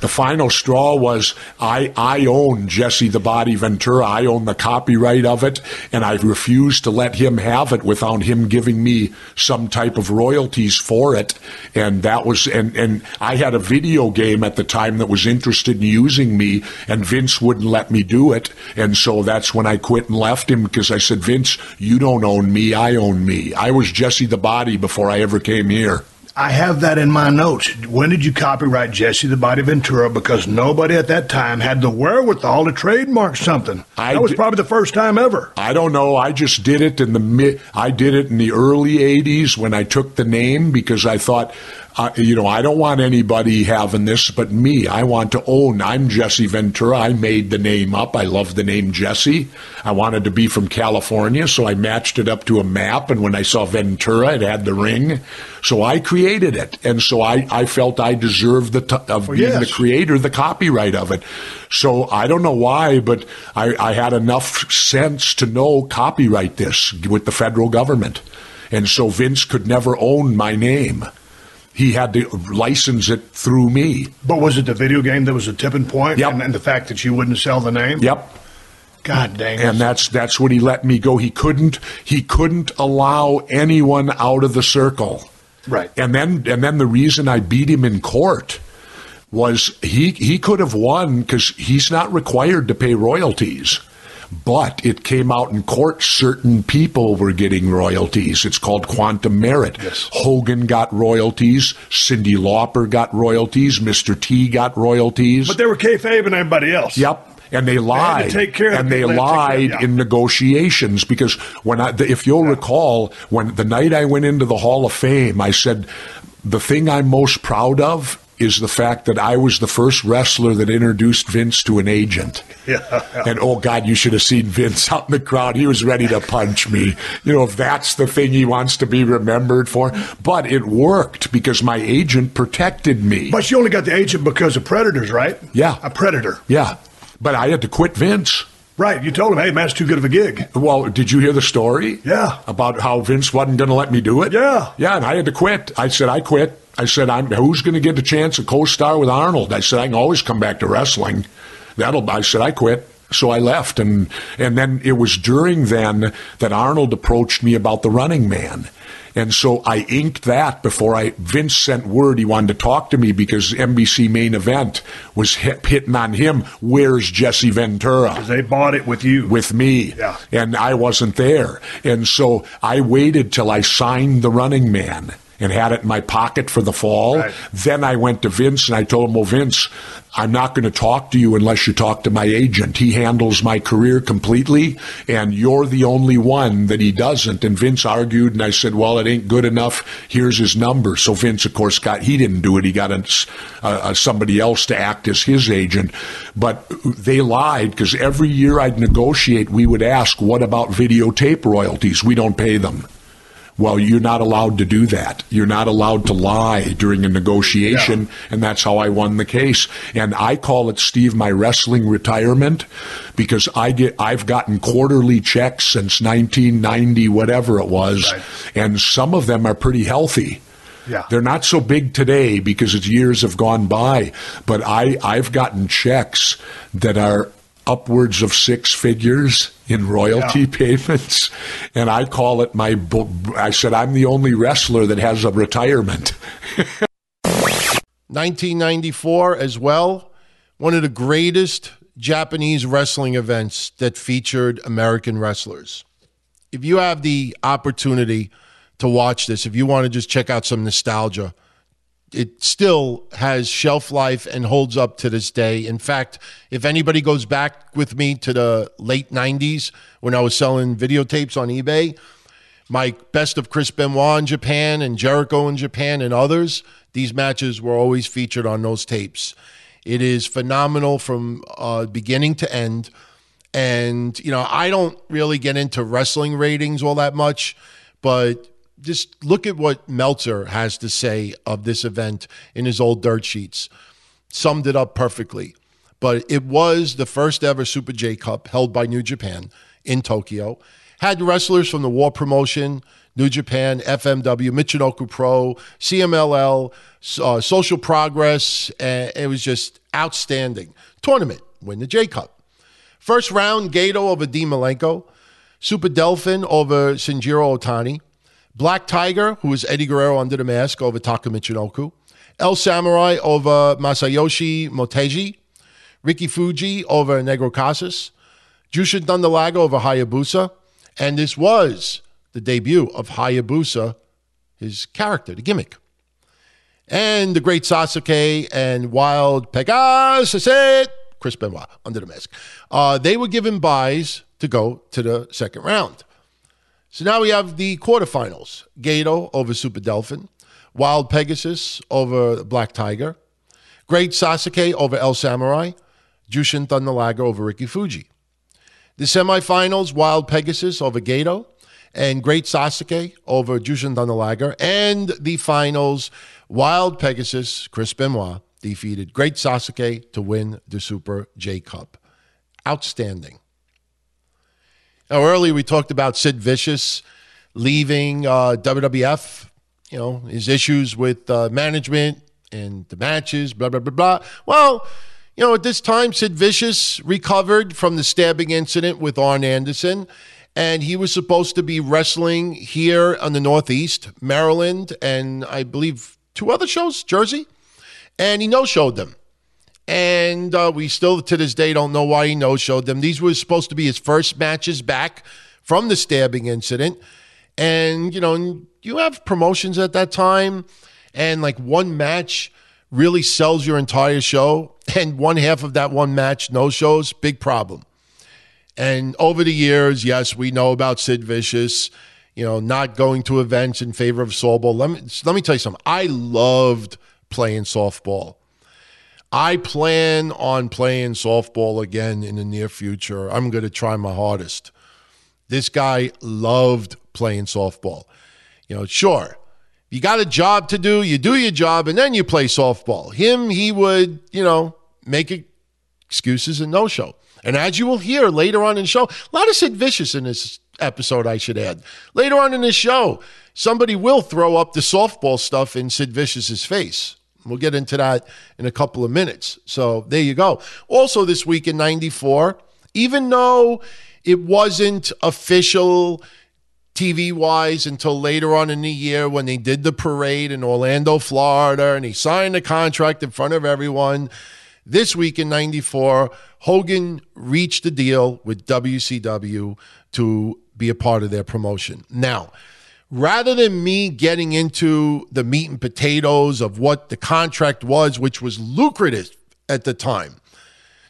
The final straw was I I own Jesse the Body Ventura. I own the copyright of it, and I refused to let him have it without him giving me some type of royalties for it. And that was and and I had a video game at the time that was interested in using me, and Vince wouldn't let me do it. And so that's when I quit and left him because I said, Vince, you don't own me. I own me. I was Jesse the Body before I ever came here. I have that in my notes. When did you copyright Jesse the Body Ventura? Because nobody at that time had the wherewithal to trademark something. I that was di- probably the first time ever. I don't know. I just did it in the mid. I did it in the early '80s when I took the name because I thought, uh, you know, I don't want anybody having this but me. I want to own. I'm Jesse Ventura. I made the name up. I love the name Jesse. I wanted to be from California, so I matched it up to a map. And when I saw Ventura, it had the ring. So I created it, and so I, I felt I deserved the t- of Well, being the creator, the copyright of it. So I don't know why, but I, I had enough sense to know copyright this with the federal government. And so Vince could never own my name. He had to license it through me. But was it the video game that was a tipping point? Yep. And, and the fact that you wouldn't sell the name? Yep. God dang it. And that's that's when he let me go. He couldn't he couldn't allow anyone out of the circle. Right. And then and then the reason I beat him in court was he he could have won because he's not required to pay royalties. But it came out in court certain people were getting royalties. It's called quantum meruit. Hogan got royalties, Cyndi Lauper got royalties, Mr. T got royalties. But they were kayfabe and everybody else. Yep. And they lied. take care and the they. They had care lied yeah. in negotiations because when I, if you'll recall, when the night I went into the Hall of Fame, I said the thing I'm most proud of is the fact that I was the first wrestler that introduced Vince to an agent. Yeah. And oh God, you should have seen Vince out in the crowd. He was ready to punch me. You know, if that's the thing he wants to be remembered for. But it worked because my agent protected me. But you only got the agent because of predators, right? Yeah. A predator. Yeah. But I had to quit Vince. Right. You told him, hey, man, it's too good of a gig. Well, did you hear the story? Yeah. About how Vince wasn't going to let me do it? Yeah. Yeah, and I had to quit. I said, I quit. I said, I'm who's going to get a chance to co-star with Arnold? I said, I can always come back to wrestling. That'll. I said, I quit. So I left, and and then it was during then that Arnold approached me about the Running Man, and so I inked that before I. Vince sent word he wanted to talk to me because NBC main event was hit, hitting on him. Where's Jesse Ventura? They bought it with you. With me. Yeah. And I wasn't there. And so I waited till I signed the running man and had it in my pocket for the fall. Right. Then I went to Vince and I told him, Well, Vince, I'm not going to talk to you unless you talk to my agent. He handles my career completely, and you're the only one that he doesn't. And Vince argued, and I said, Well, it ain't good enough. Here's his number. So Vince, of course, got, he didn't do it. He got a, uh, somebody else to act as his agent. But they lied because every year I'd negotiate, we would ask, What about videotape royalties? We don't pay them. Well, you're not allowed to do that. You're not allowed to lie during a negotiation, and that's how I won the case. And I call it, Steve, my wrestling retirement, because I get I've gotten quarterly checks since 1990, whatever it was, and some of them are pretty healthy. Yeah. They're not so big today because it's years have gone by, but I, I've gotten checks that are upwards of six figures in royalty payments. And I call it my, I said, I'm the only wrestler that has a retirement. 1994 as well, one of the greatest Japanese wrestling events that featured American wrestlers. If you have the opportunity to watch this, if you want to just check out some nostalgia, it still has shelf life and holds up to this day. In fact, if anybody goes back with me to the late 90s when I was selling videotapes on eBay, my best of Chris Benoit in Japan and Jericho in Japan and others, these matches were always featured on those tapes. It is phenomenal from uh, beginning to end. And, you know, I don't really get into wrestling ratings all that much, but just look at what Meltzer has to say of this event in his old dirt sheets. Summed it up perfectly. But it was the first ever Super J Cup held by New Japan in Tokyo. Had wrestlers from the War Promotion, New Japan, FMW, Michinoku Pro, CMLL, uh, Social Progress. It was just outstanding. Tournament, win the J Cup. First round, Gedo over D. Malenko. Super Delphin over Shinjiro Otani. Black Tiger, who is Eddie Guerrero under the mask, over Taka Michinoku. El Samurai over Masayoshi Motegi. Ricky Fuji over Negro Casas. Jushin Liger over Hayabusa. And this was the debut of Hayabusa, his character, the gimmick. And the great Sasuke and Wild Pegasus, Chris Benoit under the mask. Uh, they were given buys to go to the second round. So now we have the quarterfinals Gedo over Super Delphin, Wild Pegasus over Black Tiger, Great Sasuke over El Samurai, Jushin Thunder Liger over Ricky Fuji. The semifinals Wild Pegasus over Gedo, and Great Sasuke over Jushin Thunder Liger. And the finals Wild Pegasus, Chris Benoit, defeated Great Sasuke to win the Super J Cup. Outstanding. Now, earlier we talked about Sid Vicious leaving uh, WWF, you know, his issues with uh, management and the matches, blah, blah, blah, blah. Well, you know, at this time, Sid Vicious recovered from the stabbing incident with Arn Anderson, and he was supposed to be wrestling here on the Northeast, Maryland, and I believe two other shows, Jersey, and he no showed them. And uh, we still, to this day, don't know why he no showed them. These were supposed to be his first matches back from the stabbing incident. And, you know, you have promotions at that time, and like one match really sells your entire show, and one half of that one match no shows, big problem. And over the years, yes, we know about Sid Vicious, you know, not going to events in favor of softball. Let me let me tell you something. I loved playing softball. I plan on playing softball again in the near future. I'm going to try my hardest. This guy loved playing softball. You know, sure, you got a job to do, you do your job, and then you play softball. Him, he would, you know, make excuses and no show. And as you will hear later on in the show, a lot of Sid Vicious in this episode, I should add. Later on in the show, somebody will throw up the softball stuff in Sid Vicious's face. We'll get into that in a couple of minutes. So there you go. Also, this week in 94, even though it wasn't official TV wise until later on in the year when they did the parade in Orlando, Florida, and he signed the contract in front of everyone. This week in 94, Hogan reached a deal with WCW to be a part of their promotion. Now, rather than me getting into the meat and potatoes of what the contract was, which was lucrative at the time,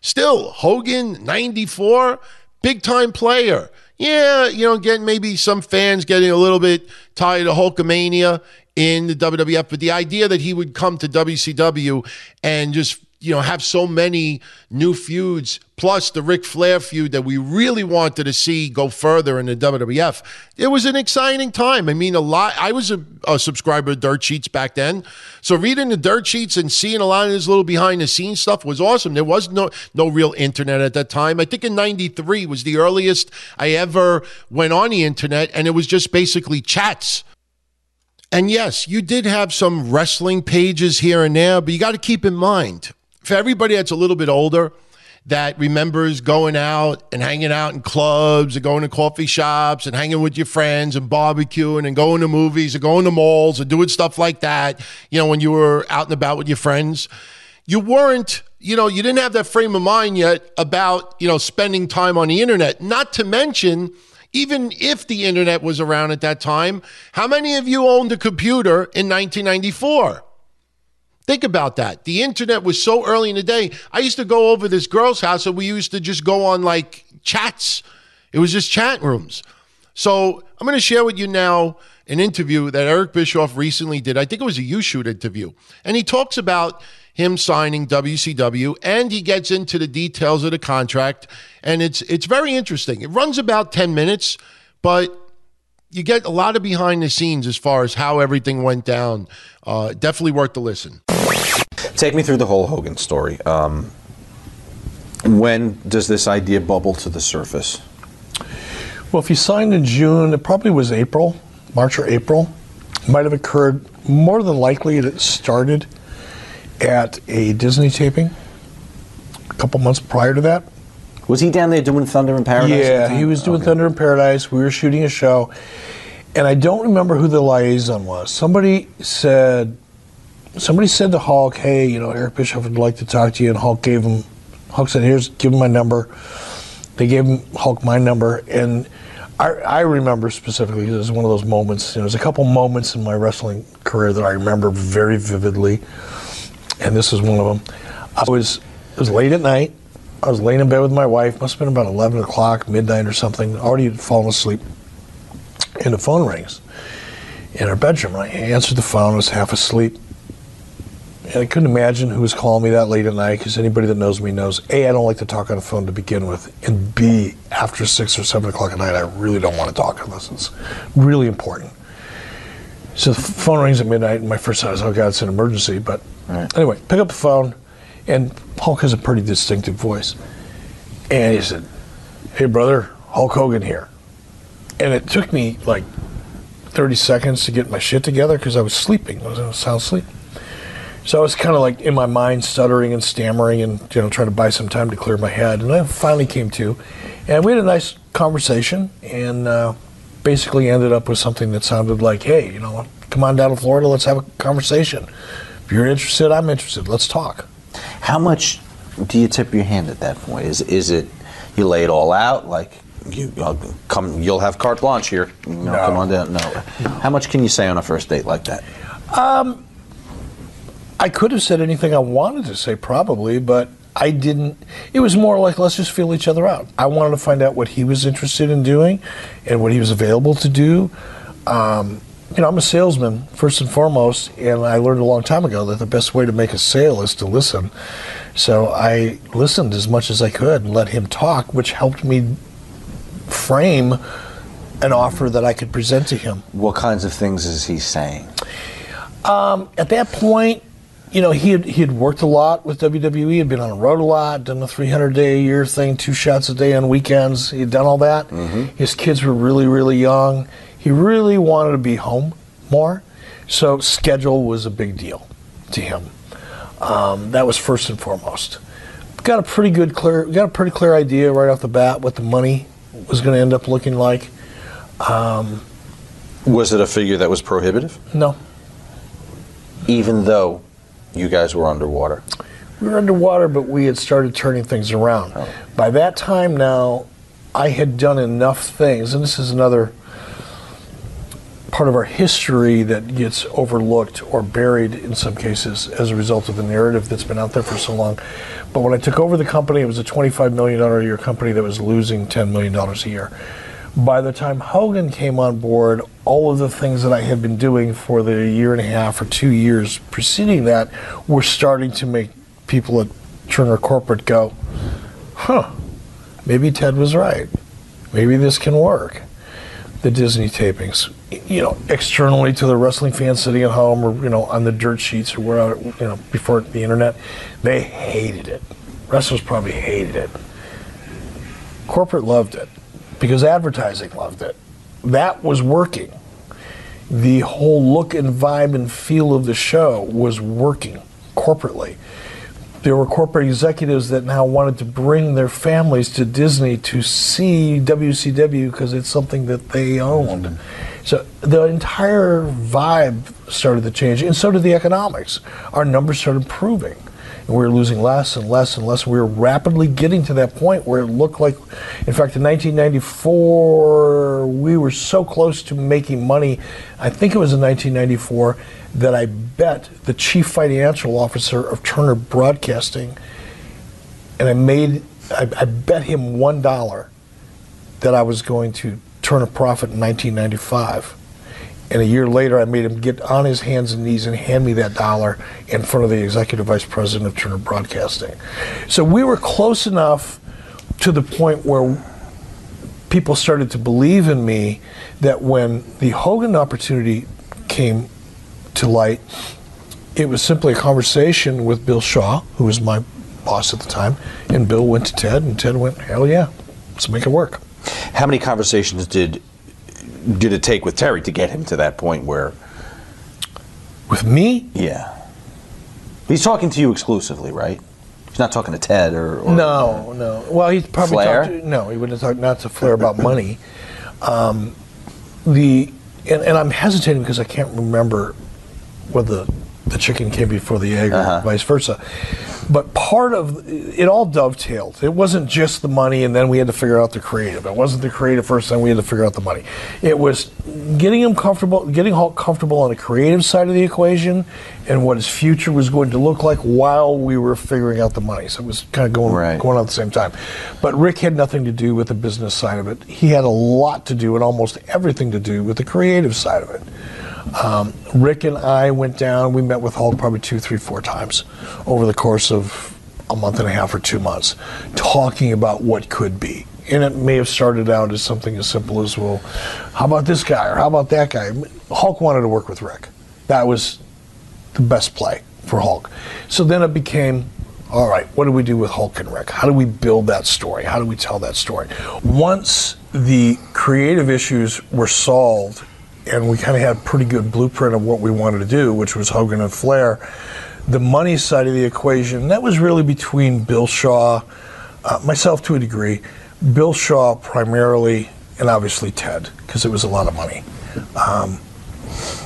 still, Hogan, 94, big time player. Yeah, you know, getting maybe some fans getting a little bit tired of Hulkamania in the WWF, but the idea that he would come to WCW and just you know, have so many new feuds, plus the Ric Flair feud that we really wanted to see go further in the WWF. It was an exciting time. I mean, a lot. I was a, a subscriber to Dirt Sheets back then, so reading the Dirt Sheets and seeing a lot of this little behind the scenes stuff was awesome. There was no no real internet at that time. I think in '93 was the earliest I ever went on the internet, and it was just basically chats. And yes, you did have some wrestling pages here and there, but you got to keep in mind for everybody that's a little bit older that remembers going out and hanging out in clubs and going to coffee shops and hanging with your friends and barbecuing and going to movies and going to malls and doing stuff like that, you know, when you were out and about with your friends, you weren't, you know, you didn't have that frame of mind yet about, you know, spending time on the internet. Not to mention, even if the internet was around at that time, how many of you owned a computer in 1994? Think about that. The internet was so early in the day. I used to go over this girl's house and we used to just go on like chats. It was just chat rooms. So I'm going to share with you now an interview that Eric Bischoff recently did. I think it was a YouShoot interview. And he talks about him signing WCW and he gets into the details of the contract. And it's it's very interesting. It runs about 10 minutes, but you get a lot of behind the scenes as far as how everything went down. Uh, definitely worth the listen. Take me through the whole Hogan story. Um, when does this idea bubble to the surface? Well, if he signed in June, it probably was April, March or April. It Might have occurred more than likely it started at a Disney taping a couple months prior to that. Was he down there doing Thunder in Paradise? Yeah, he was doing Okay. Thunder in Paradise. We were shooting a show, and I don't remember who the liaison was. Somebody said, somebody said to Hulk, "Hey, you know, Eric Bischoff would like to talk to you," and Hulk gave him. Hulk said, "Here's, give him my number." They gave him Hulk my number, and I, I remember specifically. It was one of those moments. You know, there's a couple moments in my wrestling career that I remember very vividly, and this is one of them. I was it was late at night. I was laying in bed with my wife. Must have been about eleven o'clock, midnight or something. Already had fallen asleep, and the phone rings in our bedroom. I answered the phone. I was half asleep, and I couldn't imagine who was calling me that late at night. Because anybody that knows me knows a I don't like to talk on the phone to begin with, and b after six or seven o'clock at night I really don't want to talk unless it's really important. So the phone rings at midnight, and my first thought is, "Oh God, it's an emergency." But anyway, pick up the phone, and Hulk has a pretty distinctive voice, and he said, "Hey, brother, Hulk Hogan here," and it took me like 30 seconds to get my shit together because I was sleeping. I was in a sound sleep. So I was kind of like in my mind stuttering and stammering and you know trying to buy some time to clear my head. And I finally came to, and we had a nice conversation and uh, basically ended up with something that sounded like, "Hey, you know, come on down to Florida, let's have a conversation. If you're interested, I'm interested. Let's talk." How much do you tip your hand at that point? Is is it you lay it all out like you I'll come? You'll have carte blanche here. You know, No. Come on down. No. How much can you say on a first date like that? Um, I could have said anything I wanted to say, probably, but I didn't. It was more like let's just feel each other out. I wanted to find out what he was interested in doing and what he was available to do. Um, you know, I'm a salesman first and foremost, and I learned a long time ago that the best way to make a sale is to listen. So I listened as much as I could and let him talk, which helped me frame an offer that I could present to him. What kinds of things is he saying? Um, at that point, you know, he had, he had worked a lot with WWE, had been on the road a lot, done the 300 day a year thing, two shots a day on weekends. He had done all that. His kids were really, really young. He really wanted to be home more. So, schedule was a big deal to him. Um, that was first and foremost. Got a pretty good, clear, got a pretty clear idea right off the bat what the money was going to end up looking like. Um, Was it a figure that was prohibitive? no, Even though you guys were underwater. We were underwater, but we had started turning things around. By that time now, I had done enough things, and this is another part of our history that gets overlooked or buried in some cases as a result of the narrative that's been out there for so long. But when I took over the company, it was a $25 million a year company that was losing $10 million a year. By the time Hogan came on board, all of the things that I had been doing for the year and a half or two years preceding that were starting to make people at Turner Corporate go, huh, maybe Ted was right. Maybe this can work. The Disney tapings, you know, externally to the wrestling fans sitting at home or, you know, on the dirt sheets or where, you know, before the internet, they hated it. Wrestlers probably hated it. Corporate loved it because advertising loved it. That was working. The whole look and vibe and feel of the show was working corporately. There were corporate executives that now wanted to bring their families to Disney to see WCW because it's something that they owned. So the entire vibe started to change, and so did the economics. Our numbers started improving. And we were losing less and less and less. We were rapidly getting to that point where it looked like, in fact, in 1994, we were so close to making money. I think it was in 1994 that I bet the chief financial officer of Turner Broadcasting, and I made, I, I bet him one dollar that I was going to turn a profit in 1995. And a year later, I made him get on his hands and knees and hand me that dollar in front of the executive vice president of Turner Broadcasting. So we were close enough to the point where people started to believe in me that when the Hogan opportunity came to light, it was simply a conversation with Bill Shaw, who was my boss at the time, and Bill went to Ted, and Ted went, "Hell yeah, let's make it work." How many conversations did did it take with Terry to get him to that point where? With me? Yeah. He's talking to you exclusively, right? He's not talking to Ted or. or no, no. Well, he's probably Flair? talked to, no. He wouldn't have talked not to Flair about money. Um, the and, and I'm hesitating because I can't remember whether the, the chicken came before the egg or vice versa. But part of it all dovetailed. It wasn't just the money, and then we had to figure out the creative. It wasn't the creative first, then we had to figure out the money. It was getting him comfortable, getting Hulk comfortable on the creative side of the equation, and what his future was going to look like while we were figuring out the money. So it was kind of going going on at the same time. But Rick had nothing to do with the business side of it. He had a lot to do, and almost everything to do with the creative side of it. Um, Rick and I went down. We met with Hulk probably two, three, four times over the course of a month and a half or two months, talking about what could be. And it may have started out as something as simple as, well, how about this guy or how about that guy? Hulk wanted to work with Rick. That was the best play for Hulk. So then it became, all right, what do we do with Hulk and Rick? How do we build that story? How do we tell that story? Once the creative issues were solved and we kind of had a pretty good blueprint of what we wanted to do, which was Hogan and Flair. The money side of the equation, that was really between Bill Shaw, uh, myself to a degree, Bill Shaw primarily, and obviously Ted, because it was a lot of money. Um,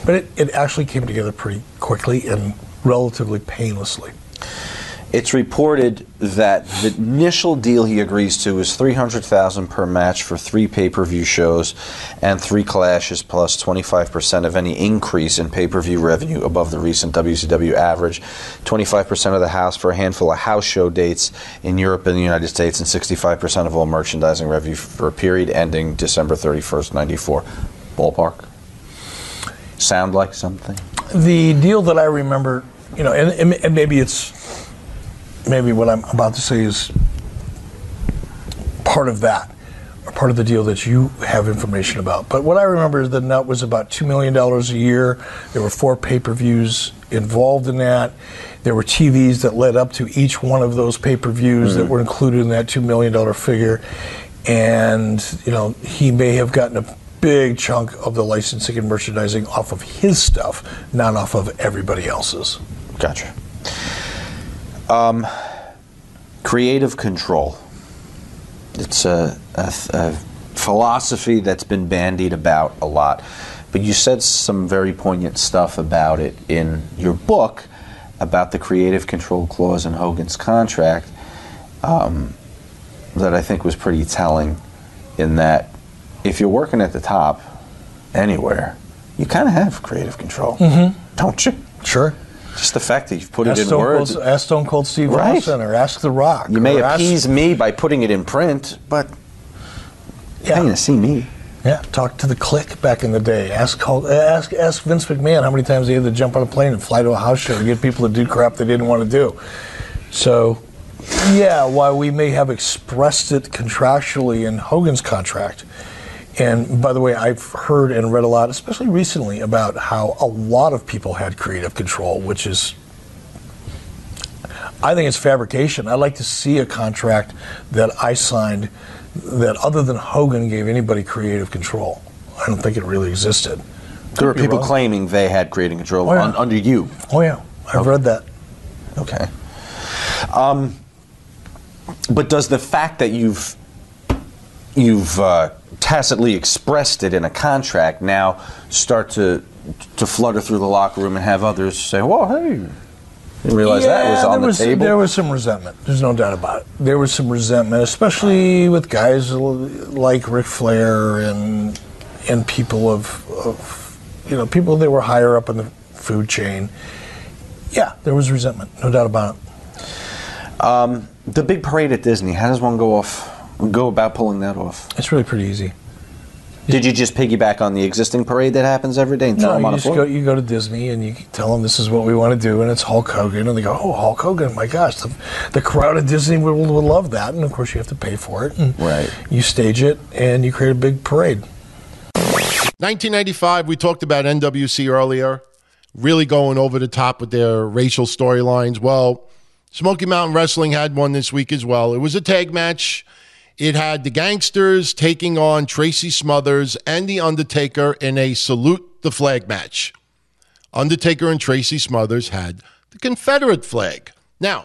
but it, it actually came together pretty quickly and relatively painlessly. It's reported that the initial deal he agrees to is three hundred thousand per match for three pay-per-view shows, and three clashes plus twenty-five percent of any increase in pay-per-view revenue above the recent WCW average, twenty-five percent of the house for a handful of house show dates in Europe and the United States, and sixty-five percent of all merchandising revenue for a period ending December thirty-first, ninety-four. Ballpark. Sound like something? The deal that I remember, you know, and, and maybe it's maybe what I'm about to say is part of that, or part of the deal that you have information about. But what I remember is the nut was about $2 million a year. There were four pay per views involved in that. There were TVs that led up to each one of those pay per views that Mhm. were included in that $2 million figure. And, you know, he may have gotten a big chunk of the licensing and merchandising off of his stuff, not off of everybody else's. Gotcha. Um, creative control. It's a, a, a philosophy that's been bandied about a lot, but you said some very poignant stuff about it in your book about the creative control clause in Hogan's contract um, that I think was pretty telling. In that, if you're working at the top anywhere, you kind of have creative control, Mhm. don't you? Sure. Just the fact that you've put it in Stone words. Cold, ask Stone Cold Steve Right. Austin or ask The Rock. You may or ask- appease me by putting it in print, but Yeah. going to see me. Yeah, talk to the Kliq back in the day. Ask ask ask Vince McMahon how many times he had to jump on a plane and fly to a house show to get people to do crap they didn't want to do. So, yeah, while we may have expressed it contractually in Hogan's contract, and by the way, I've heard and read a lot, especially recently, about how a lot of people had creative control, which is I think it's fabrication. I'd like to see a contract that I signed that, other than Hogan, gave anybody creative control. I don't think it really existed. There were people wrong. claiming they had creative control Oh, yeah. un- under you. Oh yeah, I've read that. Okay. Um, but does the fact that you've you've uh, tacitly expressed it in a contract now start to to flutter through the locker room and have others say, "Well, hey, Didn't realize that was on there the was, table. There was some resentment. There's no doubt about it. There was some resentment, especially with guys like Ric Flair and and people of, of you know people that were higher up in the food chain. Yeah, there was resentment, no doubt about it. Um, the big parade at Disney. How does one go off? Go about pulling that off? It's really pretty easy. Did you just piggyback on the existing parade that happens every day and throw No, them you on the just floor? go. You go to Disney and you tell them this is what we want to do, and it's Hulk Hogan, and they go, "Oh, Hulk Hogan! My gosh, the, the crowd at Disney would, would love that." And of course, you have to pay for it. And Right. You stage it, and you create a big parade. 1995, we talked about NWC earlier, really going over the top with their racial storylines. Well, Smoky Mountain Wrestling had one this week as well. It was a tag match. It had the Gangstas taking on Tracy Smothers and The Undertaker in a salute the flag match. Undertaker and Tracy Smothers had the Confederate flag. Now,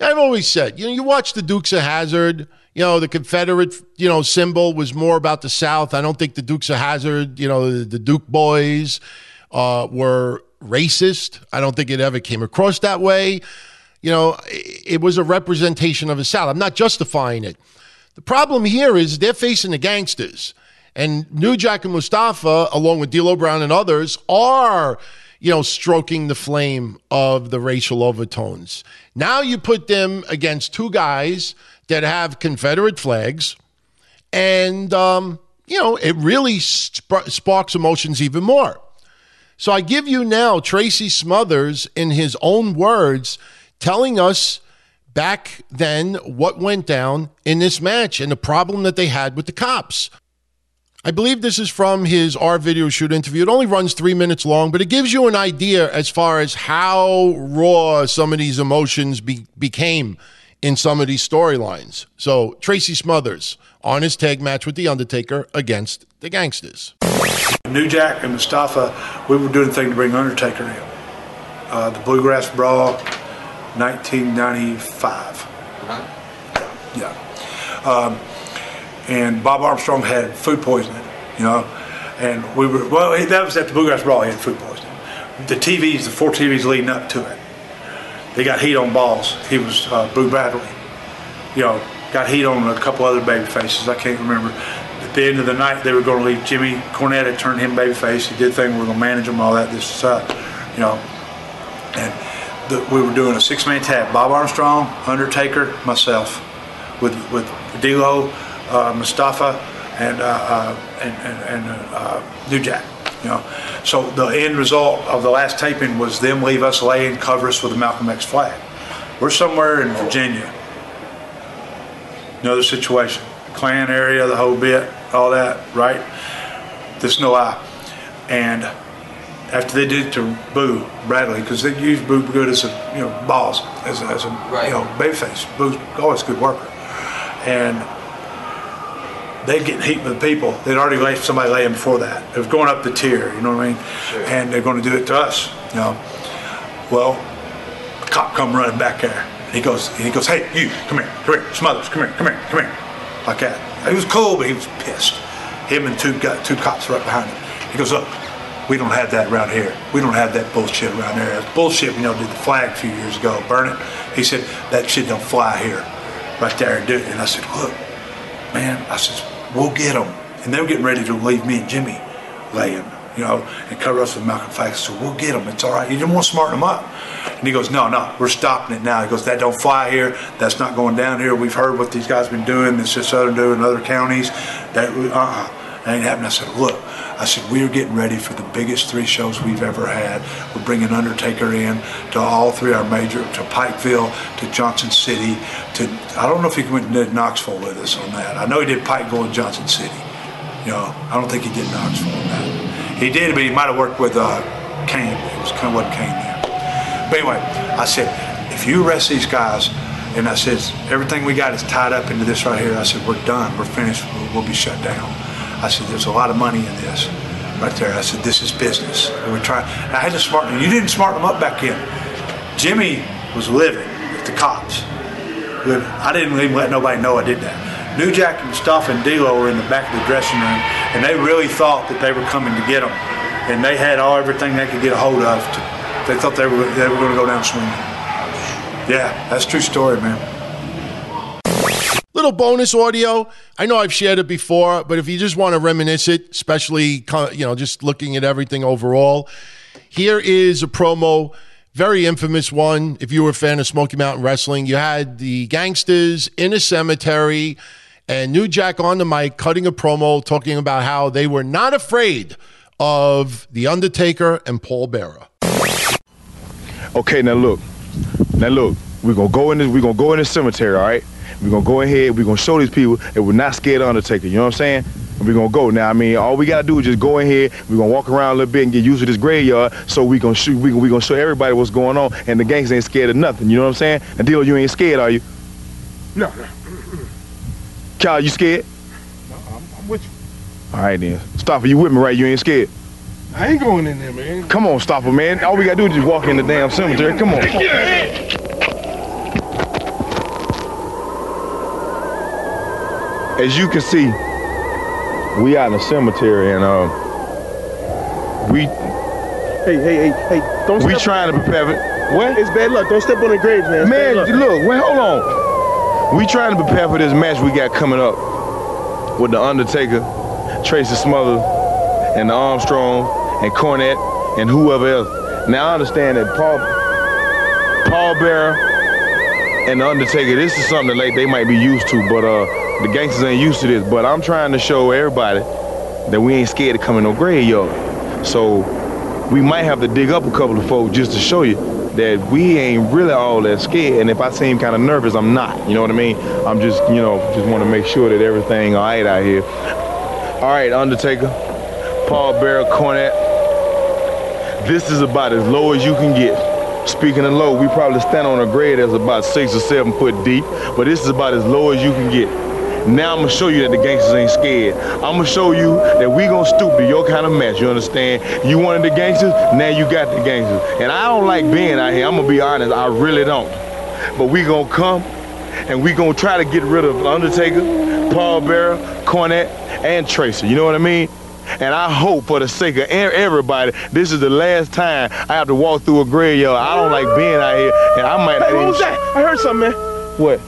I've always said, you know, you watch the Dukes of Hazzard, you know, the Confederate, you know, symbol was more about the South. I don't think the Dukes of Hazzard, you know, the, the Duke boys uh, were racist. I don't think it ever came across that way. You know, it, it was a representation of the South. I'm not justifying it. The problem here is they're facing the Gangstas. And New Jack and Mustafa, along with D'Lo Brown and others, are, you know, stroking the flame of the racial overtones. Now you put them against two guys that have Confederate flags, and um, you know it really sp- sparks emotions even more. So I give you now Tracy Smothers in his own words telling us back then what went down in this match and the problem that they had with the cops. I believe this is from his R video shoot interview. It only runs three minutes long, but it gives you an idea as far as how raw some of these emotions be- became in some of these storylines. So, Tracy Smothers on his tag match with The Undertaker against the Gangstas. New Jack and Mustafa, we were doing a thing to bring Undertaker in. Uh, the Bluegrass Brawl, 1995. Yeah. Um, and Bob Armstrong had food poisoning, you know, and we were, well, that was at the Bluegrass Brawl, he had food poisoning. The TVs, the four TVs leading up to it, they got heat on balls. He was uh, Boo Bradley, you know, got heat on a couple other baby faces. I can't remember. At the end of the night, they were going to leave Jimmy Cornette had turned him babyface. He did thing. We were going to manage him, all that, this stuff, you know. And we were doing a six-man tag: Bob Armstrong, Undertaker, myself, with with D'Lo, uh, Mustafa, and uh, uh, and and, and uh, New Jack. You know, so the end result of the last taping was them leave us laying cover us with a Malcolm X flag. We're somewhere in Virginia. Another situation, Klan area, the whole bit, all that, right? There's no lie. And after they did it to Boo Bradley, because they used Boo good as a you know boss, as a, as a you know babyface. Boo's always a good worker, and they'd get heat with the people. They'd already laid somebody laying before that. It was going up the tier, you know what I mean? And they're going to do it to us, you know. Well, a cop come running back there. He goes, he goes, hey, you, come here, come here, Smothers, come here, come here, come here, like that. He was cool, but he was pissed. Him and two got two cops right behind him. He goes, look, we don't have that around here. We don't have that bullshit around there. That's bullshit. You know, did the flag a few years ago, burn it. He said that shit don't fly here, right there and do it. And I said, look, man, I said, we'll get them. And they were getting ready to leave me and Jimmy laying, you know, and cover us with Malcolm Fax. So we'll get them. It's all right. You didn't want to smarten them up. And he goes, no, no, we're stopping it now. He goes, that don't fly here. That's not going down here. We've heard what these guys been doing. This is Southern doing in other counties. That uh-uh, that ain't happening. I said, look, I said we're getting ready for the biggest three shows we've ever had. We're bringing Undertaker in to all three our major, to Pikeville, to Johnson City, to I don't know if he went to Knoxville with us on that. I know he did Pikeville and Johnson City. You know, I don't think he did Knoxville on that. He did, but he might have worked with uh, Kane. It was kind of what Kane there. But anyway, I said, if you arrest these guys, and I said, everything we got is tied up into this right here. I said, we're done. We're finished. We'll be shut down. I said, there's a lot of money in this right there. I said, this is business. And we're trying. I had to smarten them. You didn't smarten them up back then. Jimmy was living with the cops. I didn't even let nobody know I did that. New Jack and Mustafa and D'Lo were in the back of the dressing room, and they really thought that they were coming to get them. And they had all everything they could get a hold of. To, they thought they were they were going to go down swinging. Yeah, that's true story, man. Little bonus audio. I know I've shared it before, but if you just want to reminisce it, especially you know just looking at everything overall, here is a promo, very infamous one. If you were a fan of Smoky Mountain Wrestling, you had the Gangstas in a cemetery, and New Jack on the mic cutting a promo talking about how they were not afraid of the Undertaker and Paul Bearer. Okay, now look. Now look, we're gonna go in this, we're gonna go in the cemetery, all right? We're gonna go ahead, we're gonna show these people that we're not scared of Undertaker, you know what I'm saying? And we're gonna go. Now, I mean, all we gotta do is just go in here, we're gonna walk around a little bit and get used to this graveyard, so we gonna shoot, we, we gonna show everybody what's going on, and the gangs ain't scared of nothing, you know what I'm saying? And Deal, you ain't scared, are you? No, no. Kyle, you scared? No, I'm with you. All right then. Stopper, you with me, right? You ain't scared? I ain't going in there, man. Come on, Stopper, man. All we gotta do is just walk in the damn cemetery. Come on. As you can see, we out in the cemetery and uh, we Hey, hey, hey, hey! Don't. we trying to prepare it. What? It's bad luck. Don't step on the graves, man. Man, look, wait, hold on. We trying to prepare for this match we got coming up with the Undertaker, Tracy Smothers, and the Armstrong, and Cornette, and whoever else. Now I understand that Paul, Paul Bearer, and the Undertaker. This is something that like, they might be used to, but uh, the Gangstas ain't used to this. But I'm trying to show everybody that we ain't scared to come in no graveyard. So we might have to dig up a couple of folks just to show you that we ain't really all that scared. And if I seem kind of nervous, I'm not. You know what I mean? I'm just, you know, just want to make sure that everything all right out here. All right, Undertaker, Paul Bearer, Cornette. This is about as low as you can get. Speaking of low, we probably stand on a grade that's about six or seven foot deep, but this is about as low as you can get. Now I'm gonna show you that the Gangstas ain't scared. I'm gonna show you that we gonna stoop to your kind of match. You understand? You wanted the Gangstas, now you got the Gangstas. And I don't like being out here. I'm gonna be honest, I really don't. But we gonna come and we gonna try to get rid of Undertaker, Paul Bearer, Cornette, and Tracer. You know what I mean? And I hope for the sake of everybody, this is the last time I have to walk through a graveyard. I don't like being out here, and I might. Hey, not what was that? I heard something, man. What?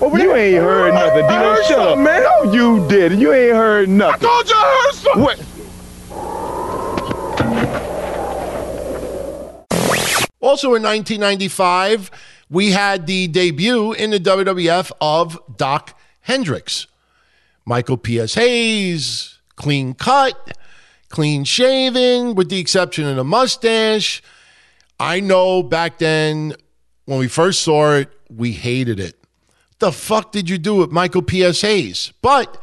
Oh, Over you there. ain't heard I- nothing. I D-Lo, heard shut up. something, man. No, you did. You ain't heard nothing. I told you I heard something. What? Also in 1995, we had the debut in the WWF of Dok Hendrix. Michael P.S. Hayes, clean cut, clean shaven, with the exception of the mustache. I know back then when we first saw it, we hated it. The fuck did you do with Michael P.S. Hayes? But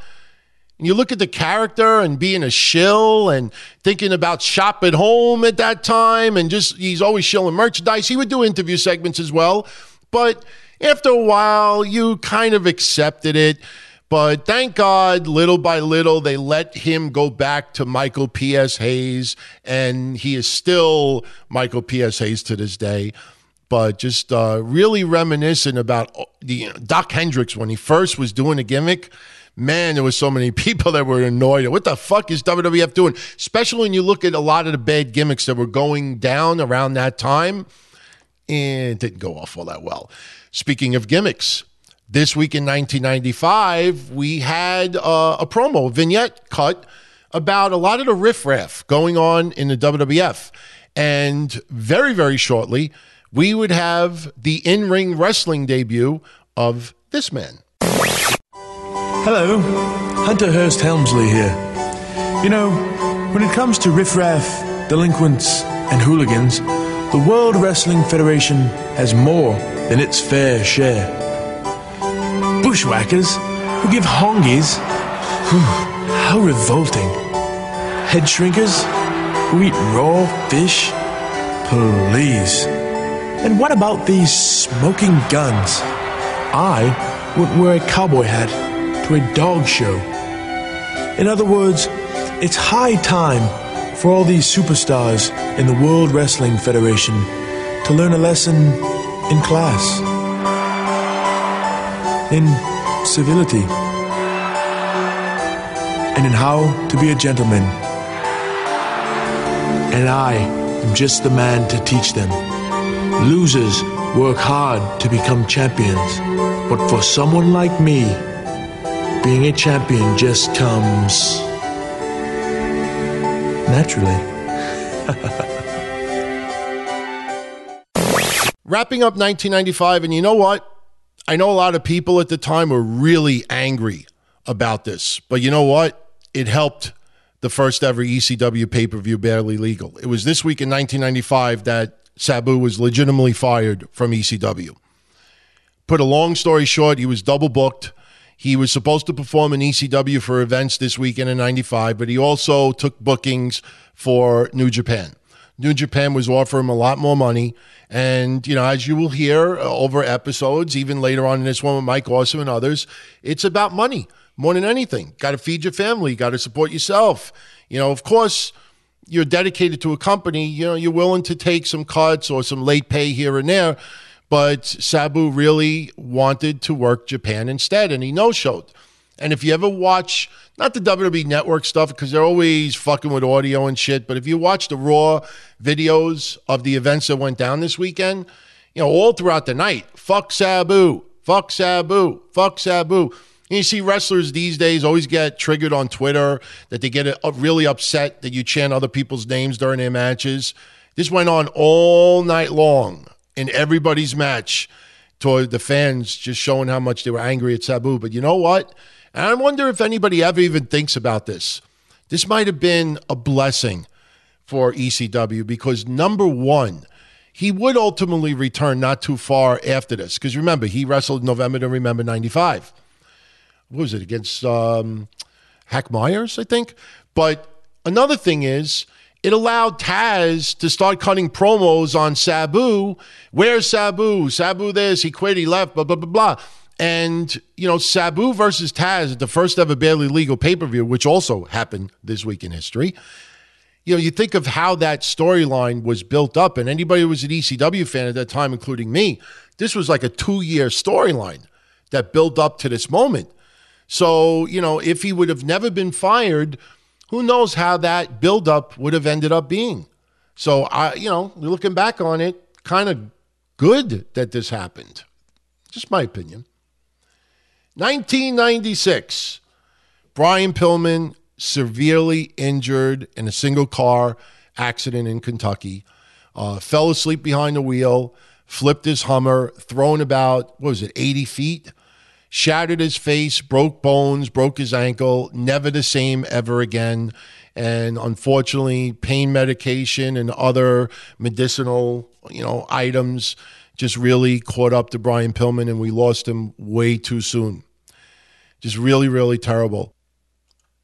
you look at the character and being a shill and thinking about shop at home at that time and just he's always shilling merchandise. He would do interview segments as well. But after a while, you kind of accepted it. But thank God, little by little, they let him go back to Michael P.S. Hayes, and he is still Michael P.S. Hayes to this day. But just uh, really reminiscent about uh, the Dok Hendrix when he first was doing a gimmick. Man, there was so many people that were annoyed. What the fuck is WWF doing? Especially when you look at a lot of the bad gimmicks that were going down around that time. And it didn't go off all that well. Speaking of gimmicks, this week in 1995, we had uh, a promo, vignette cut about a lot of the riffraff going on in the WWF. And very, very shortly, we would have the in ring wrestling debut of this man. Hello, Hunter Hearst Helmsley here. You know, when it comes to riffraff, delinquents, and hooligans, the World Wrestling Federation has more than its fair share. Bushwhackers who give hongies, whew, how revolting. Head shrinkers who eat raw fish, please. And what about these Smoking Gunns? I wouldn't wear a cowboy hat to a dog show. In other words, it's high time for all these superstars in the World Wrestling Federation to learn a lesson in class, in civility, and in how to be a gentleman. And I am just the man to teach them. Losers work hard to become champions. But for someone like me, being a champion just comes naturally. Wrapping up 1995, and you know what? I know a lot of people at the time were really angry about this, but you know what? It helped the first ever ECW pay per view barely legal. It was this week in 1995 that Sabu was legitimately fired from ECW. Put a long story short, he was double booked. He was supposed to perform in ECW for events this weekend in 95, but he also took bookings for New Japan. New Japan was offering him a lot more money. And, you know, as you will hear uh, over episodes, even later on in this one with Mike Awesome and others, it's about money more than anything. Got to feed your family, got to support yourself. You know, of course, you're dedicated to a company, you know, you're willing to take some cuts or some late pay here and there. But Sabu really wanted to work Japan instead, and he no showed. And if you ever watch, not the WWE network stuff, because they're always fucking with audio and shit, but if you watch the Raw videos of the events that went down this weekend, you know, all throughout the night, fuck Sabu, fuck Sabu, fuck Sabu. You see wrestlers these days always get triggered on Twitter that they get really upset that you chant other people's names during their matches. This went on all night long in everybody's match toward the fans just showing how much they were angry at Sabu. But you know what? And I wonder if anybody ever even thinks about this. This might have been a blessing for ECW because number one, he would ultimately return not too far after this. Because remember, he wrestled November to Remember 95. What was it, against um, Hack Myers, I think? But another thing is, it allowed Taz to start cutting promos on Sabu. Where's Sabu? Sabu this, he quit, he left, blah, blah, blah, blah. And, you know, Sabu versus Taz at the first ever barely legal pay per view, which also happened this week in history. You know, you think of how that storyline was built up, and anybody who was an ECW fan at that time, including me, this was like a two year storyline that built up to this moment. So, you know, if he would have never been fired, who knows how that buildup would have ended up being. So, I, you know, looking back on it, kind of good that this happened. Just my opinion. 1996, Brian Pillman severely injured in a single car accident in Kentucky. Uh, fell asleep behind the wheel, flipped his Hummer, thrown about, what was it, 80 feet? Shattered his face, broke bones, broke his ankle, never the same ever again. And unfortunately, pain medication and other medicinal, you know, items just really caught up to Brian Pillman, and we lost him way too soon. Just really, really terrible.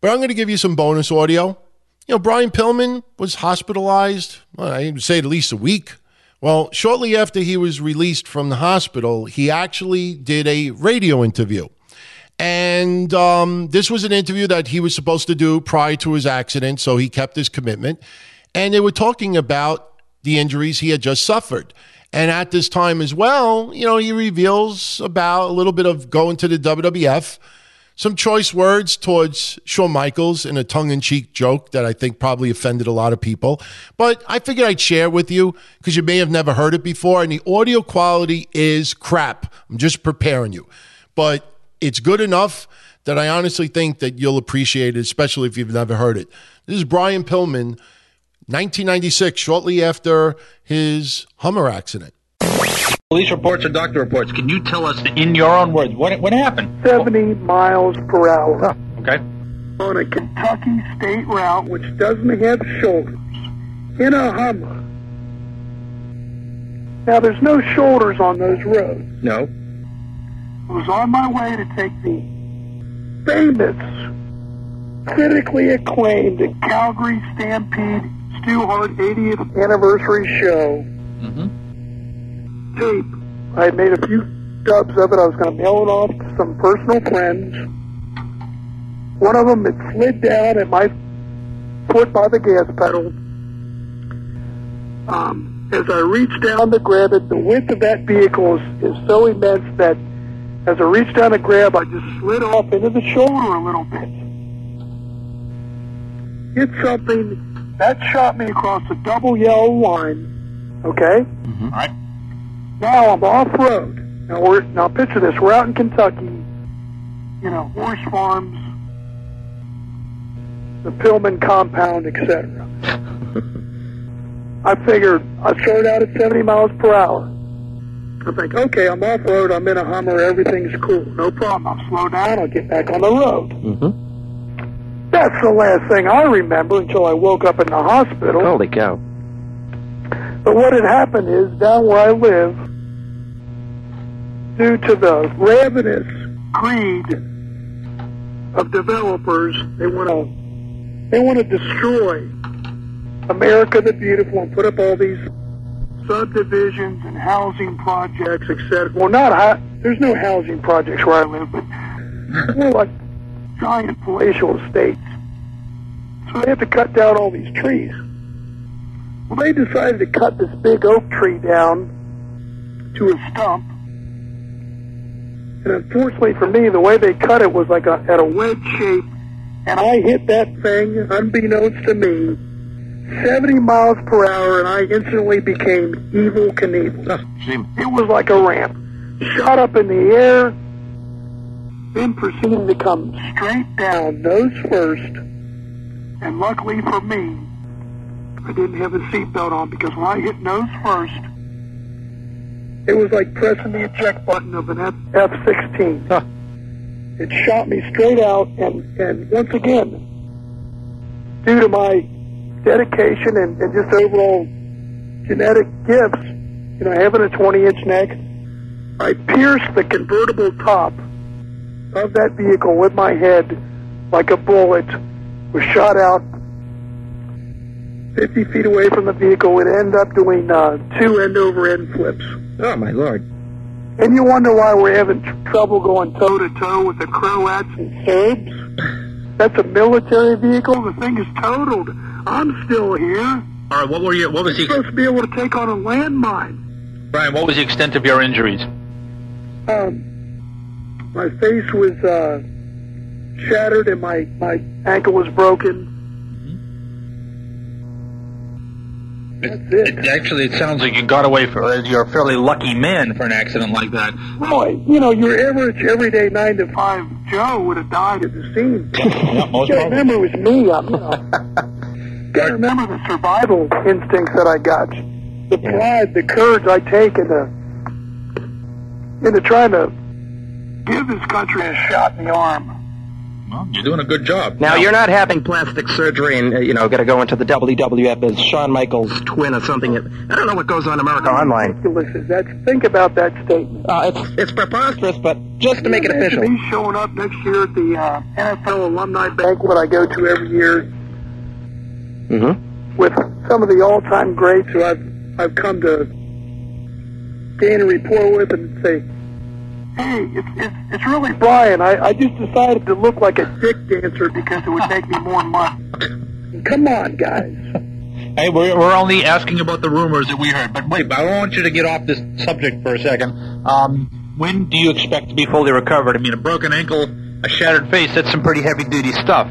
But I'm going to give you some bonus audio. You know, Brian Pillman was hospitalized, well, I say at least a week. Well, shortly after he was released from the hospital, he actually did a radio interview. And um, this was an interview that he was supposed to do prior to his accident, so he kept his commitment. And they were talking about the injuries he had just suffered. And at this time as well, you know, he reveals about a little bit of going to the WWF, some choice words towards Shawn Michaels in a tongue in cheek joke that I think probably offended a lot of people. But I figured I'd share with you because you may have never heard it before, and the audio quality is crap. I'm just preparing you. But it's good enough that I honestly think that you'll appreciate it, especially if you've never heard it. This is Brian Pillman, 1996, shortly after his Hummer accident. Police reports or doctor reports. Can you tell us in your own words what what happened? 70 miles per hour Okay. on a Kentucky state route which doesn't have shoulders in a Hummer. Now, there's no shoulders on those roads. No. I was on my way to take the famous, critically acclaimed Calgary Stampede Stu Hart 80th anniversary show Mm-hmm. Tape. I made a few dubs of it. I was going to mail it off to some personal friends. One of them had slid down at my foot by the gas pedal. Um, as I reached down to grab it, the width of that vehicle is, is so immense that as I reached down to grab, I just slid off into the shoulder a little bit. Hit something that shot me across a double yellow line. Okay? All right. Now I'm off road. Now we're now picture this. We're out in Kentucky, you know, horse farms, the Pillman compound, etc. I figured I start out at 70 miles per hour. I think, okay, I'm off road. I'm in a Hummer. Everything's cool. No problem. I'll slow down. I'll get back on the road. Mm-hmm. That's the last thing I remember until I woke up in the hospital. Holy cow. But what had happened is, down where I live, due to the ravenous greed of developers, they want to they want to destroy America the Beautiful and put up all these subdivisions and housing projects, etc. Well, not hou- there's no housing projects where I live, but more like giant palatial estates. So they have to cut down all these trees. Well, they decided to cut this big oak tree down to a stump. And unfortunately for me, the way they cut it was like a, at a wedge shape, and I hit that thing, unbeknownst to me, 70 miles per hour, and I instantly became Evel Knievel. It was like a ramp. Shot up in the air, then proceeded to come straight down, nose first, and luckily for me, I didn't have a seatbelt on because when I hit nose first, it was like pressing the eject button of an F- F-16. It shot me straight out, and, and once again, due to my dedication and, and just overall genetic gifts, you know, having a 20-inch neck, I pierced the convertible top of that vehicle with my head like a bullet, was shot out 50 feet away from the vehicle. It ended up doing uh, two end-over-end flips. Oh, my lord. And you wonder why we're having tr- trouble going toe to toe with the Croats and Serbs? That's a military vehicle. The thing is totaled. I'm still here. All right, what were you? What was I'm supposed to be able to take on a landmine. Brian? What was the extent of your injuries? Um, my face was uh, shattered and my, my ankle was broken. It, actually, it sounds like you got away for. You're a fairly lucky man for an accident like that. Boy, you know, your average everyday nine to five Joe would have died at the scene. most you gotta remember it was me. I'm, you know, gotta remember the survival instincts that I got, the pride, the courage I take into into trying to give this country a shot in the arm. Well, you're doing a good job. Now, you're not having plastic surgery and, uh, you know, got to go into the WWF as Shawn Michaels' twin or something. I don't know what goes on in America Online. Ridiculous is? Think about that statement. Uh, it's, it's preposterous, but just to make it official. Me showing up next year at the uh, NFL alumni banquet I go to every year Mm-hmm. with some of the all-time greats who I've I've come to gain a rapport with and say, "Hey, it's it's, it's really Brian. I, I just decided to look like a dick dancer because it would make me more money. Come on, guys." Hey, we're, we're only asking about the rumors that we heard. But wait, I want you to get off this subject for a second. Um, when do you expect to be fully recovered? I mean, a broken ankle, a shattered face, that's some pretty heavy duty stuff.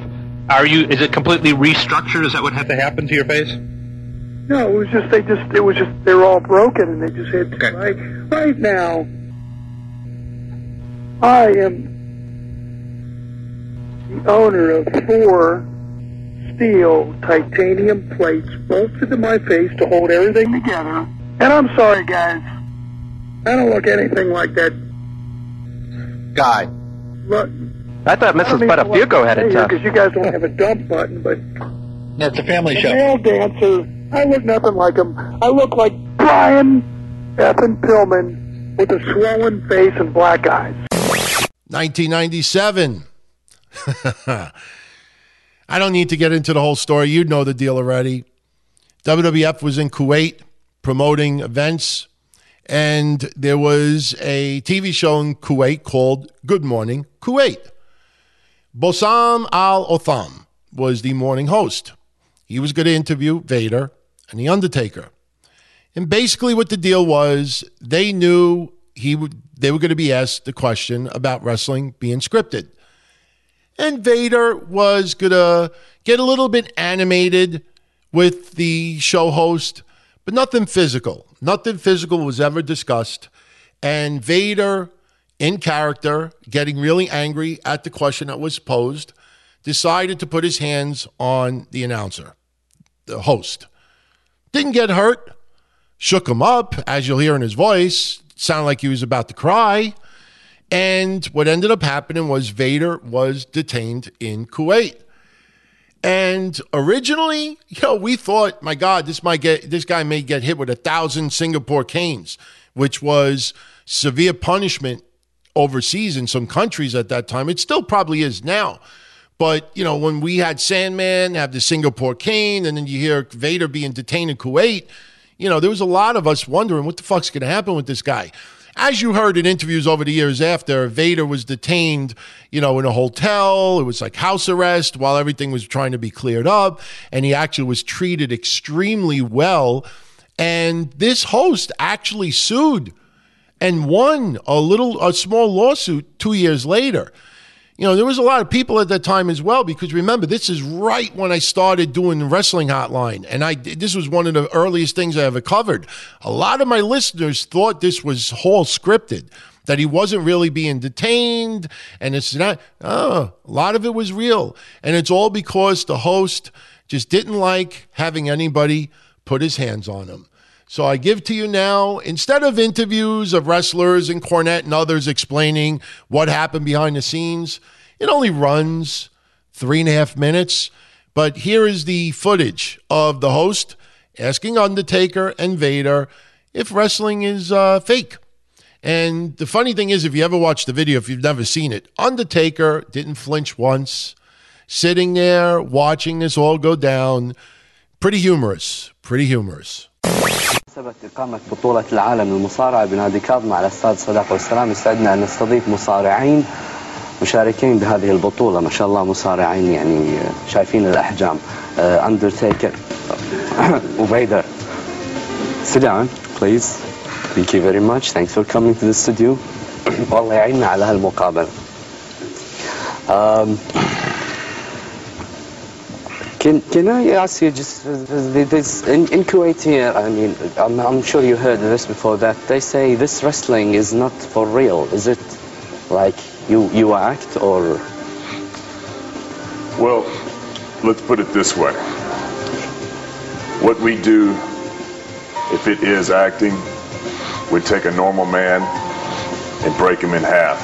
Are you, is it completely restructured? Is that what had to happen to your face? No, it was just they just it was just they were all broken and they just had to right right now. I am the owner of four steel titanium plates bolted to my face to hold everything together. And I'm sorry, guys. I don't look anything like that. Guy. Look, I thought Mrs. Buttafuoco had it tough. because you guys don't have a dump button, but Yeah, it's a family a show. male dancer. I look nothing like him. I look like Brian Ethan Pillman with a swollen face and black eyes. 1997. I don't need to get into the whole story. You know the deal already. WWF was in Kuwait promoting events, and there was a TV show in Kuwait called Good Morning Kuwait. Bosam Al Otham was the morning host. He was going to interview Vader and The Undertaker. And basically, what the deal was, they knew he would, they were going to be asked the question about wrestling being scripted. And Vader was going to get a little bit animated with the show host, but nothing physical. Nothing physical was ever discussed. And Vader, in character, getting really angry at the question that was posed, decided to put his hands on the announcer, the host. Didn't get hurt, shook him up, as you'll hear in his voice, sounded like he was about to cry. And what ended up happening was Vader was detained in Kuwait. And originally, you know, we thought, my God, this might get this guy may get hit with a thousand Singapore canes, which was severe punishment overseas in some countries at that time. It still probably is now. But, you know, when we had Sandman have the Singapore cane, and then you hear Vader being detained in Kuwait, you know, there was a lot of us wondering what the fuck's going to happen with this guy. As you heard in interviews over the years after, Vader was detained, you know, in a hotel. It was like house arrest while everything was trying to be cleared up. And he actually was treated extremely well. And this host actually sued and won a little, a small lawsuit two years later. You know, there was a lot of people at that time as well because remember, this is right when I started doing the wrestling hotline, and I this was one of the earliest things I ever covered. A lot of my listeners thought this was whole scripted, that he wasn't really being detained, and it's not. Oh, a lot of it was real, and it's all because the host just didn't like having anybody put his hands on him. So I give to you now, instead of interviews of wrestlers and Cornette and others explaining what happened behind the scenes, it only runs three and a half minutes. But here is the footage of the host asking Undertaker and Vader if wrestling is uh, fake. And the funny thing is, if you ever watch the video, if you've never seen it, Undertaker didn't flinch once, sitting there watching this all go down. Pretty humorous. Pretty humorous. مناسبة إقامة بطولة العالم للمصارعة بنادي كاظمة على استاد صداقة والسلام يسعدنا أن نستضيف مصارعين مشاركين بهذه البطولة ما شاء الله مصارعين يعني شايفين الأحجام أندرتيكر وفيدر Sit down, please. Thank you very much. Thanks for coming to the studio. والله يعيننا على هالمقابلة. Um, Can, can I ask you just this in, in Kuwait here? I mean, I'm, I'm sure you heard this before that they say this wrestling is not for real. Is it like you you act or? Well, let's put it this way. What we do, if it is acting, we take a normal man and break him in half.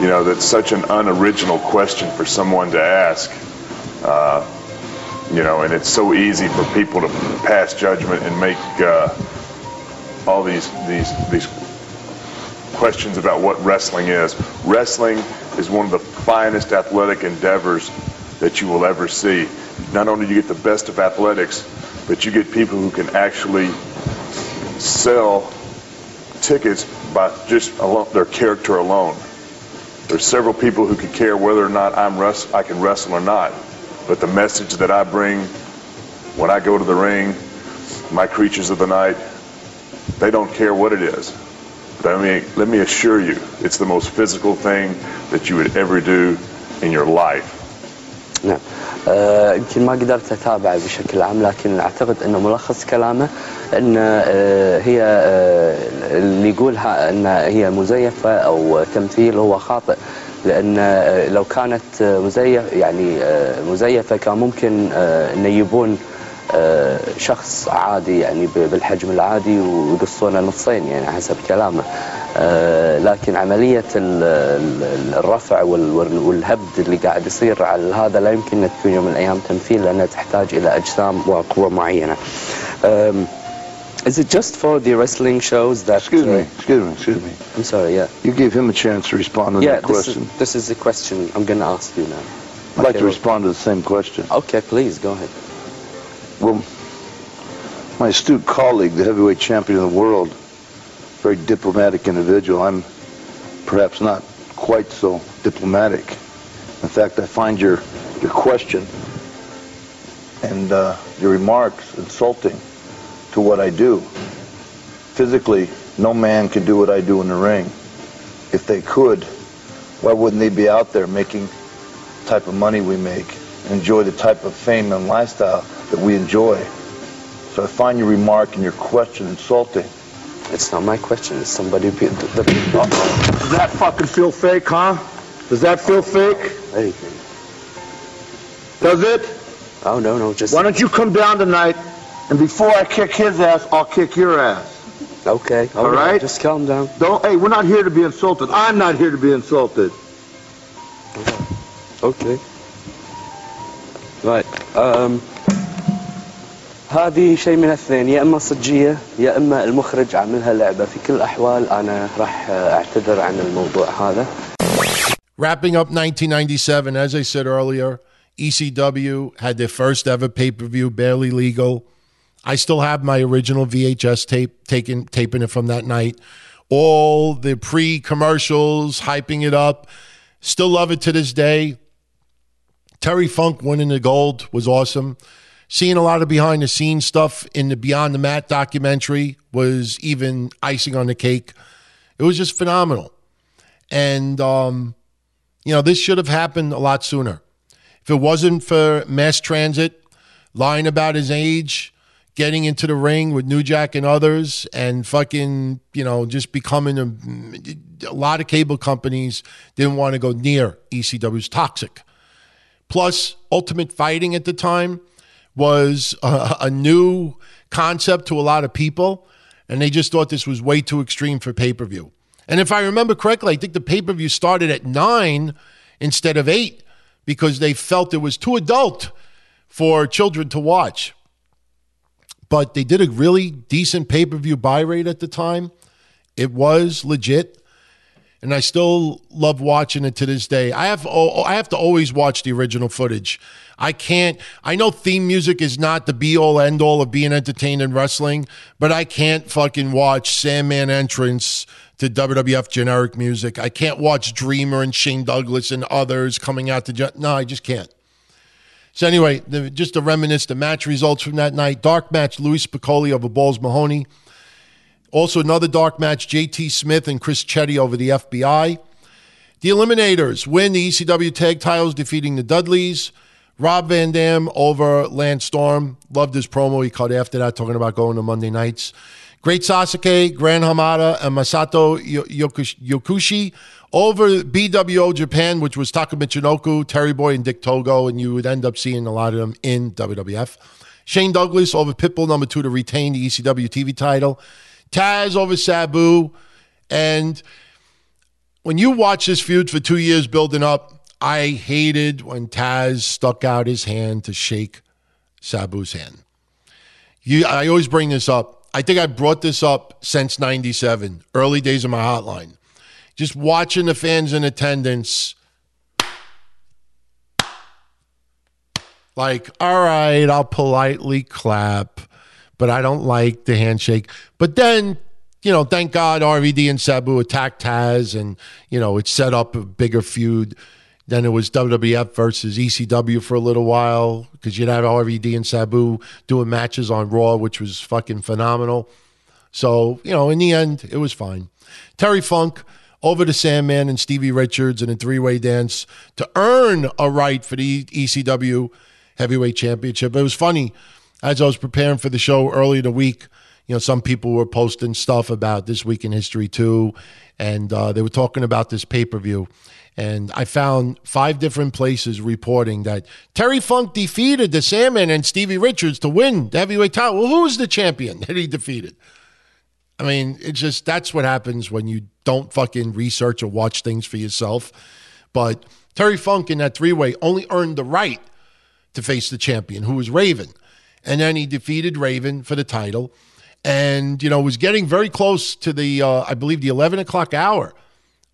You know, that's such an unoriginal question for someone to ask. Uh, you know, and it's so easy for people to pass judgment and make uh, all these these these questions about what wrestling is. Wrestling is one of the finest athletic endeavors that you will ever see. Not only do you get the best of athletics, but you get people who can actually sell tickets by just their character alone. There's several people who could care whether or not I'm I can wrestle or not. But the message that I bring when I go to the ring, my creatures of the night, they don't care what it is. But I mean, let me assure you, it's the most physical thing that you would ever do in your life. نعم آه، يمكن ما قدرت اتابع بشكل عام لكن اعتقد انه ملخص كلامه ان آه، هي آه، اللي يقولها ان هي مزيفه او تمثيل هو خاطئ لأن آه، لو كانت آه، مزيف يعني آه، مزيفة كان ممكن انه يجيبون شخص عادي يعني بالحجم العادي ويقصونه نصين يعني حسب كلامه لكن عملية ال- ال- الرفع وال- وال- والهبد اللي قاعد يصير على هذا لا يمكن أن تكون يوم من الأيام تمثيل لأنها تحتاج إلى أجسام وقوة معينة. Is it just for the wrestling shows that... Excuse me, excuse me, excuse me. I'm sorry, yeah. You gave him a chance to respond to yeah, that question. is, this is the question I'm going to ask you now. I'd like Okay, to respond to the same question. Okay, please, go ahead. Well, my astute colleague, the heavyweight champion of the world, very diplomatic individual. I'm perhaps not quite so diplomatic. In fact, I find your your question and uh, your remarks insulting to what I do. Physically, no man can do what I do in the ring. If they could, why wouldn't they be out there making the type of money we make, enjoy the type of fame and lifestyle that we enjoy? So I find your remark and your question insulting. It's not my question. It's somebody who- that. Does that fucking feel fake, huh? Does that feel fake? Anything. Does it? Oh no, no, just. Why don't you come down tonight, and before I kick his ass, I'll kick your ass. Okay. All right? Just calm down. Don't. Hey, we're not here to be insulted. I'm not here to be insulted. اوكي رايت أم هذه شيء من الاثنين يا اما صجيه يا اما المخرج عاملها لعبه في كل الاحوال انا راح اعتذر عن الموضوع هذا Wrapping up 1997, as I said earlier, ECW had their first ever pay per view, barely legal. I still have my original VHS tape, taken, taping it from that night. All the pre commercials, hyping it up. Still love it to this day. Terry Funk winning the gold was awesome. Seeing a lot of behind the scenes stuff in the Beyond the Mat documentary was even icing on the cake. It was just phenomenal. And, um, you know, this should have happened a lot sooner. If it wasn't for mass transit, lying about his age, getting into the ring with New Jack and others, and fucking, you know, just becoming a, a lot of cable companies didn't want to go near ECW's toxic. Plus, Ultimate Fighting at the time was a, a new concept to a lot of people, and they just thought this was way too extreme for pay per view. And if I remember correctly, I think the pay per view started at nine instead of eight because they felt it was too adult for children to watch. But they did a really decent pay per view buy rate at the time. It was legit. And I still love watching it to this day. I have I have to always watch the original footage. I can't. I know theme music is not the be all end all of being entertained in wrestling, but I can't fucking watch Sandman entrance to WWF generic music. I can't watch Dreamer and Shane Douglas and others coming out to. No, I just can't. So anyway, the, just to reminisce the match results from that night: dark match, Louie Spicolli over Balls Mahoney. Also, another dark match, JT Smith and Chris Chetti over the FBI. The Eliminators win the ECW tag titles, defeating the Dudleys. Rob Van Dam over Lance Storm. Loved his promo he cut after that, talking about going to Monday nights. Great Sasuke, Gran Hamada, and Masato Yakushiji over BWO Japan, which was Taka Michinoku, Terry Boy, and Dick Togo, and you would end up seeing a lot of them in WWF. Shane Douglas over Pitbull number two to retain the ECW TV title. Taz over Sabu. And when you watch this feud for two years building up, I hated when Taz stuck out his hand to shake Sabu's hand. You, I always bring this up. I think I brought this up since 97, early days of my hotline. Just watching the fans in attendance. Like, all right, I'll politely clap but I don't like the handshake. But then, you know, thank God RVD and Sabu attacked Taz, and you know, it set up a bigger feud. Then it was WWF versus ECW for a little while because you'd have RVD and Sabu doing matches on Raw, which was fucking phenomenal. So, you know, in the end, it was fine. Terry Funk over to Sandman and Stevie Richards in a three way dance to earn a right for the ECW Heavyweight Championship. It was funny as I was preparing for the show earlier in the week, you know, some people were posting stuff about this week in history too, and uh, they were talking about this pay per view. And I found five different places reporting that Terry Funk defeated the Sandman and Stevie Richards to win the heavyweight title. Well, who was the champion that he defeated? I mean, it's just that's what happens when you don't fucking research or watch things for yourself. But Terry Funk in that three way only earned the right to face the champion, who was Raven and then he defeated Raven for the title, and you know was getting very close to the uh, I believe the eleven o'clock hour.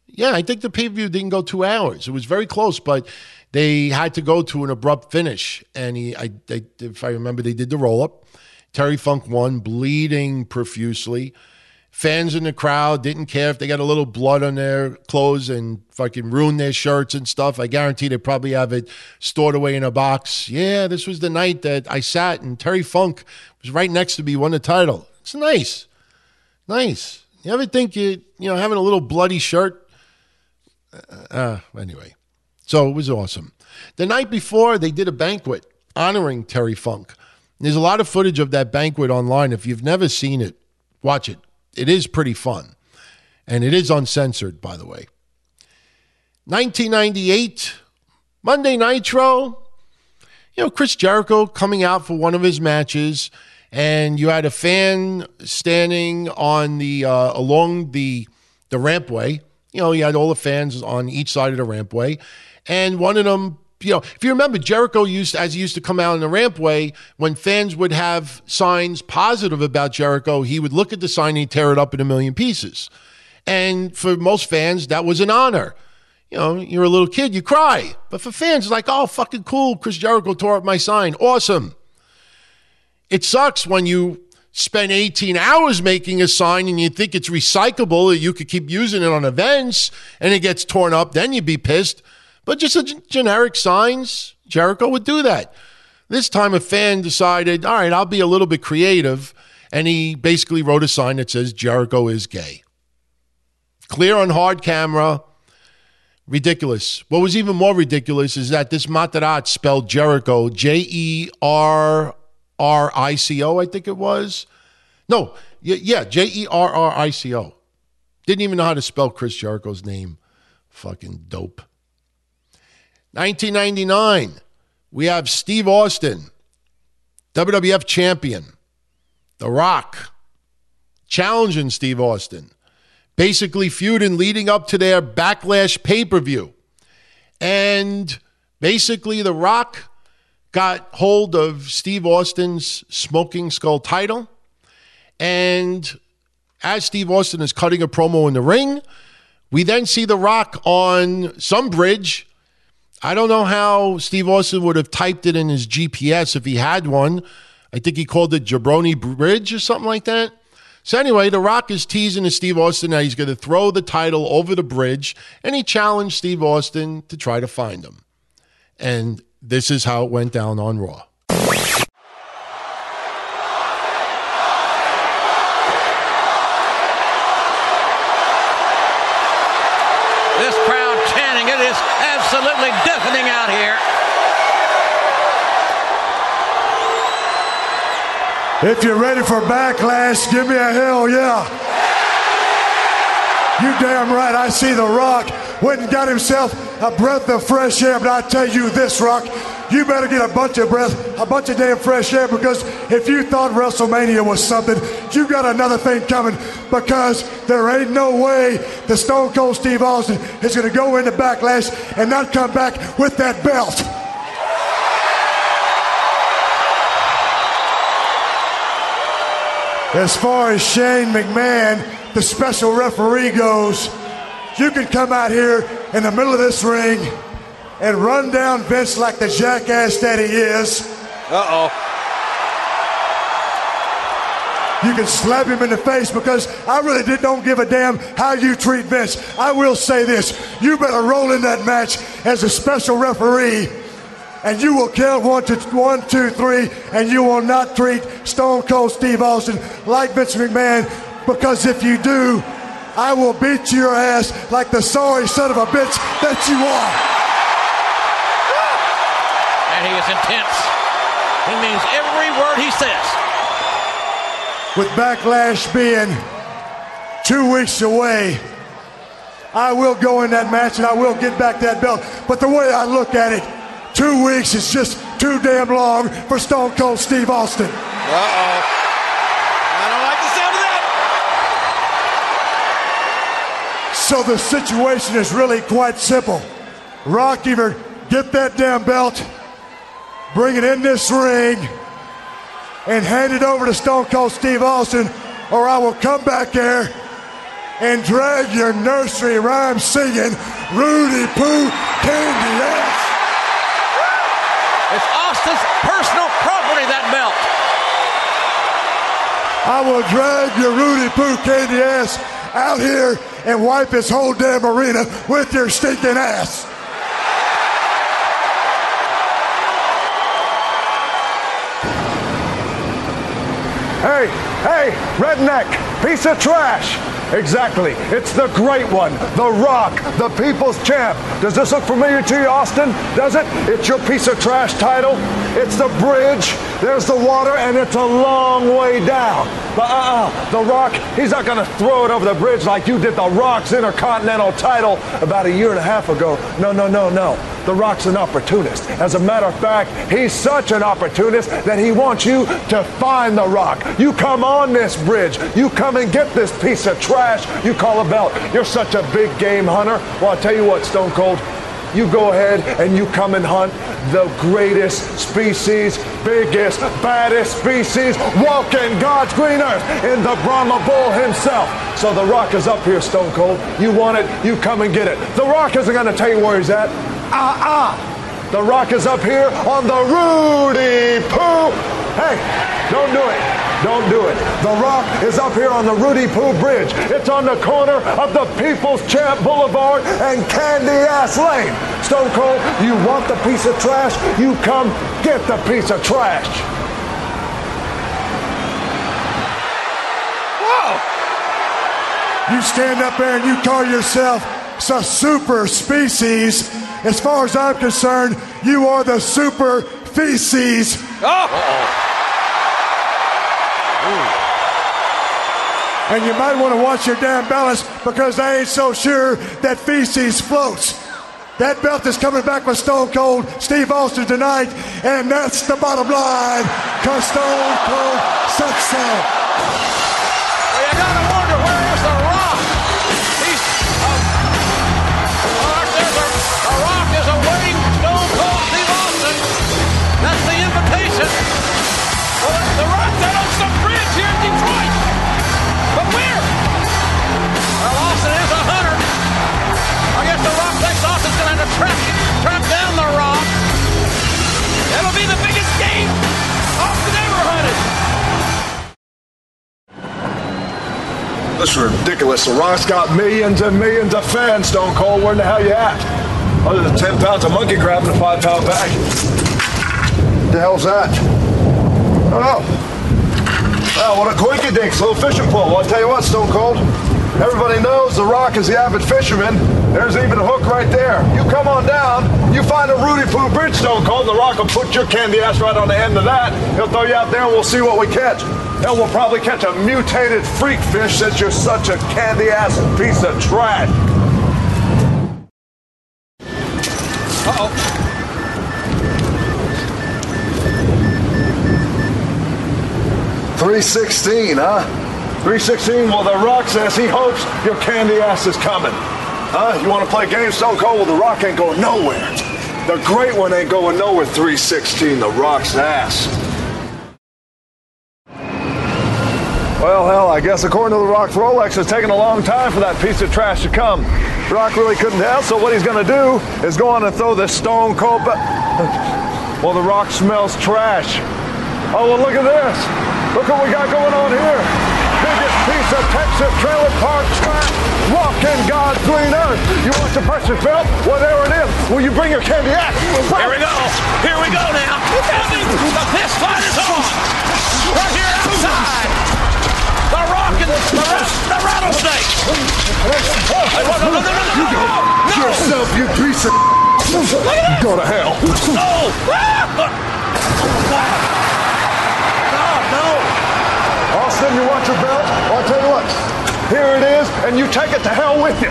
Yeah, I think the pay per view didn't go two hours. It was very close, but they had to go to an abrupt finish. And he, I, they, if I remember, they did the roll up. Terry Funk won, bleeding profusely. Fans in the crowd didn't care if they got a little blood on their clothes and fucking ruined their shirts and stuff. I guarantee they probably have it stored away in a box. Yeah, this was the night that I sat and Terry Funk was right next to me, won the title. It's nice. Nice. You ever think you, you know, having a little bloody shirt? Uh, anyway, so it was awesome. The night before, they did a banquet honoring Terry Funk. There's a lot of footage of that banquet online. If you've never seen it, watch it. It is pretty fun. And it is uncensored, by the way. 1998, Monday Nitro. You know, Chris Jericho coming out for one of his matches, and you had a fan standing on the uh, along the the rampway. You know, you had all the fans on each side of the rampway, and one of them you know, if you remember, Jericho used as he used to come out on the rampway, when fans would have signs positive about Jericho, he would look at the sign and tear it up in a million pieces. And for most fans, that was an honor. You know, you're a little kid, you cry. But for fans, it's like, oh, fucking cool. Chris Jericho tore up my sign. Awesome. It sucks when you spend 18 hours making a sign and you think it's recyclable, you could keep using it on events and it gets torn up. Then you'd be pissed. But just a g- generic signs, Jericho would do that. This time, a fan decided, all right, I'll be a little bit creative. And he basically wrote a sign that says, Jericho is gay. Clear on hard camera. Ridiculous. What was even more ridiculous is that this Matarat spelled Jericho, J E R R I C O, I think it was. No, yeah, J E R R I C O. Didn't even know how to spell Chris Jericho's name. Fucking dope. 1999, we have Steve Austin, WWF champion, The Rock, challenging Steve Austin, basically feuding leading up to their backlash pay per view. And basically, The Rock got hold of Steve Austin's Smoking Skull title. And as Steve Austin is cutting a promo in the ring, we then see The Rock on some bridge I don't know how Steve Austin would have typed it in his GPS if he had one. I think he called it Jabroni Bridge or something like that. So anyway, The Rock is teasing to Steve Austin that he's going to throw the title over the bridge, and he challenged Steve Austin to try to find him. And this is how it went down on Raw. This crowd chanting. It is absolutely deafening out here. If you're ready for backlash, give me a hell yeah. You damn right, I see The Rock went and got himself a breath of fresh air, but I tell you this, Rock, you better get a bunch of breath, a bunch of damn fresh air, because if you thought WrestleMania was something, you got another thing coming, because there ain't no way the Stone Cold Steve Austin is going to go into backlash and not come back with that belt. As far as Shane McMahon, the special referee goes, you can come out here in the middle of this ring and run down Vince like the jackass that he is. Uh oh. You can slap him in the face because I really did don't give a damn how you treat Vince. I will say this: you better roll in that match as a special referee, and you will count one, two, one, two, three, and you will not treat Stone Cold Steve Austin like Vince McMahon because if you do, I will beat your ass like the sorry son of a bitch that you are. And he is intense. He means every word he says. With Backlash being two weeks away, I will go in that match and I will get back that belt. But the way I look at it, two weeks is just too damn long for Stone Cold Steve Austin. Uh oh. I don't like the sound of that. So the situation is really quite simple. Rock either get that damn belt, bring it in this ring, and hand it over to Stone Cold Steve Austin, or I will come back there and drag your nursery rhyme singing Rudy Poo candy ass. It's Austin's personal property, that belt. I will drag your Rudy Poo candy ass out here and wipe this whole damn arena with your stinking ass. Hey, hey, redneck, piece of trash. Exactly. It's the great one, The Rock, the people's champ. Does this look familiar to you, Austin? Does it? It's your piece of trash title. It's the bridge. There's the water, and it's a long way down. But uh-uh, The Rock, he's not going to throw it over the bridge like you did the Rock's Intercontinental title about a year and a half ago. No, no, no, no. The Rock's an opportunist. As a matter of fact, he's such an opportunist that he wants you to find The Rock. You come on this bridge. You come and get this piece of trash you call a belt. You're such a big game hunter. Well, I'll tell you what, Stone Cold. You go ahead and you come and hunt the greatest species, biggest, baddest species walking God's green earth in the Brahma Bull himself. So The Rock is up here, Stone Cold. You want it, you come and get it. The Rock isn't going to tell you where he's at. Ah, ah. The Rock is up here on the Rudy Poo. Hey, don't do it. Don't do it. The Rock is up here on the Rudy Poo Bridge. It's on the corner of the People's Champ Boulevard and Candy Ass Lane. Stone Cold, you want the piece of trash? You come get the piece of trash. Whoa! You stand up there and you call yourself a super species. As far as I'm concerned, you are the super feces. Oh! And you might want to watch your damn balance because I ain't so sure that feces floats. That belt is coming back with Stone Cold Steve Austin tonight, and that's the bottom line. Cause Stone Cold sucks out. Down the Rock. That'll be the biggest game Austin ever hunted. This is ridiculous. The Rock's got millions and millions of fans, Stone Cold. Where the hell you at? Other than 10 pounds of monkey crab in a five pound bag. The hell's that? Oh. Oh, what a quinky dinks, little fishing pole. I'll tell you what, Stone Cold. Everybody knows The Rock is the avid fisherman. There's even a hook right there. You come on down, you find a Rudy Poo Bridge called The Rock will put your candy ass right on the end of that. He'll throw you out there and we'll see what we catch. And we'll probably catch a mutated freak fish since you're such a candy ass piece of trash. Uh-oh. 316, huh? 316, well, The Rock says he hopes your candy ass is coming. Huh? You want to play games Stone Cold? Well, The Rock ain't going nowhere. The great one ain't going nowhere, 316, The Rock's ass. Well, hell, I guess according to The Rock's Rolex, it's taking a long time for that piece of trash to come. The Rock really couldn't tell, so what he's going to do is go on and throw this Stone Cold... Well, The Rock smells trash. Oh, well, look at this. Look what we got going on here. Piece of Texas trailer park trash walking God's green earth. You want your precious belt? Well, there it is. Will you bring your candy ass? Here we go. Here we go now. The fist fight is on. We're here outside. The rock and the, ra- the rattlesnake. Hey, what- no, no, no, no, no, You no, yourself, you piece of. Go to hell. No. Ah! You want your belt? Well, I'll tell you what. Here it is, and you take it to hell with you.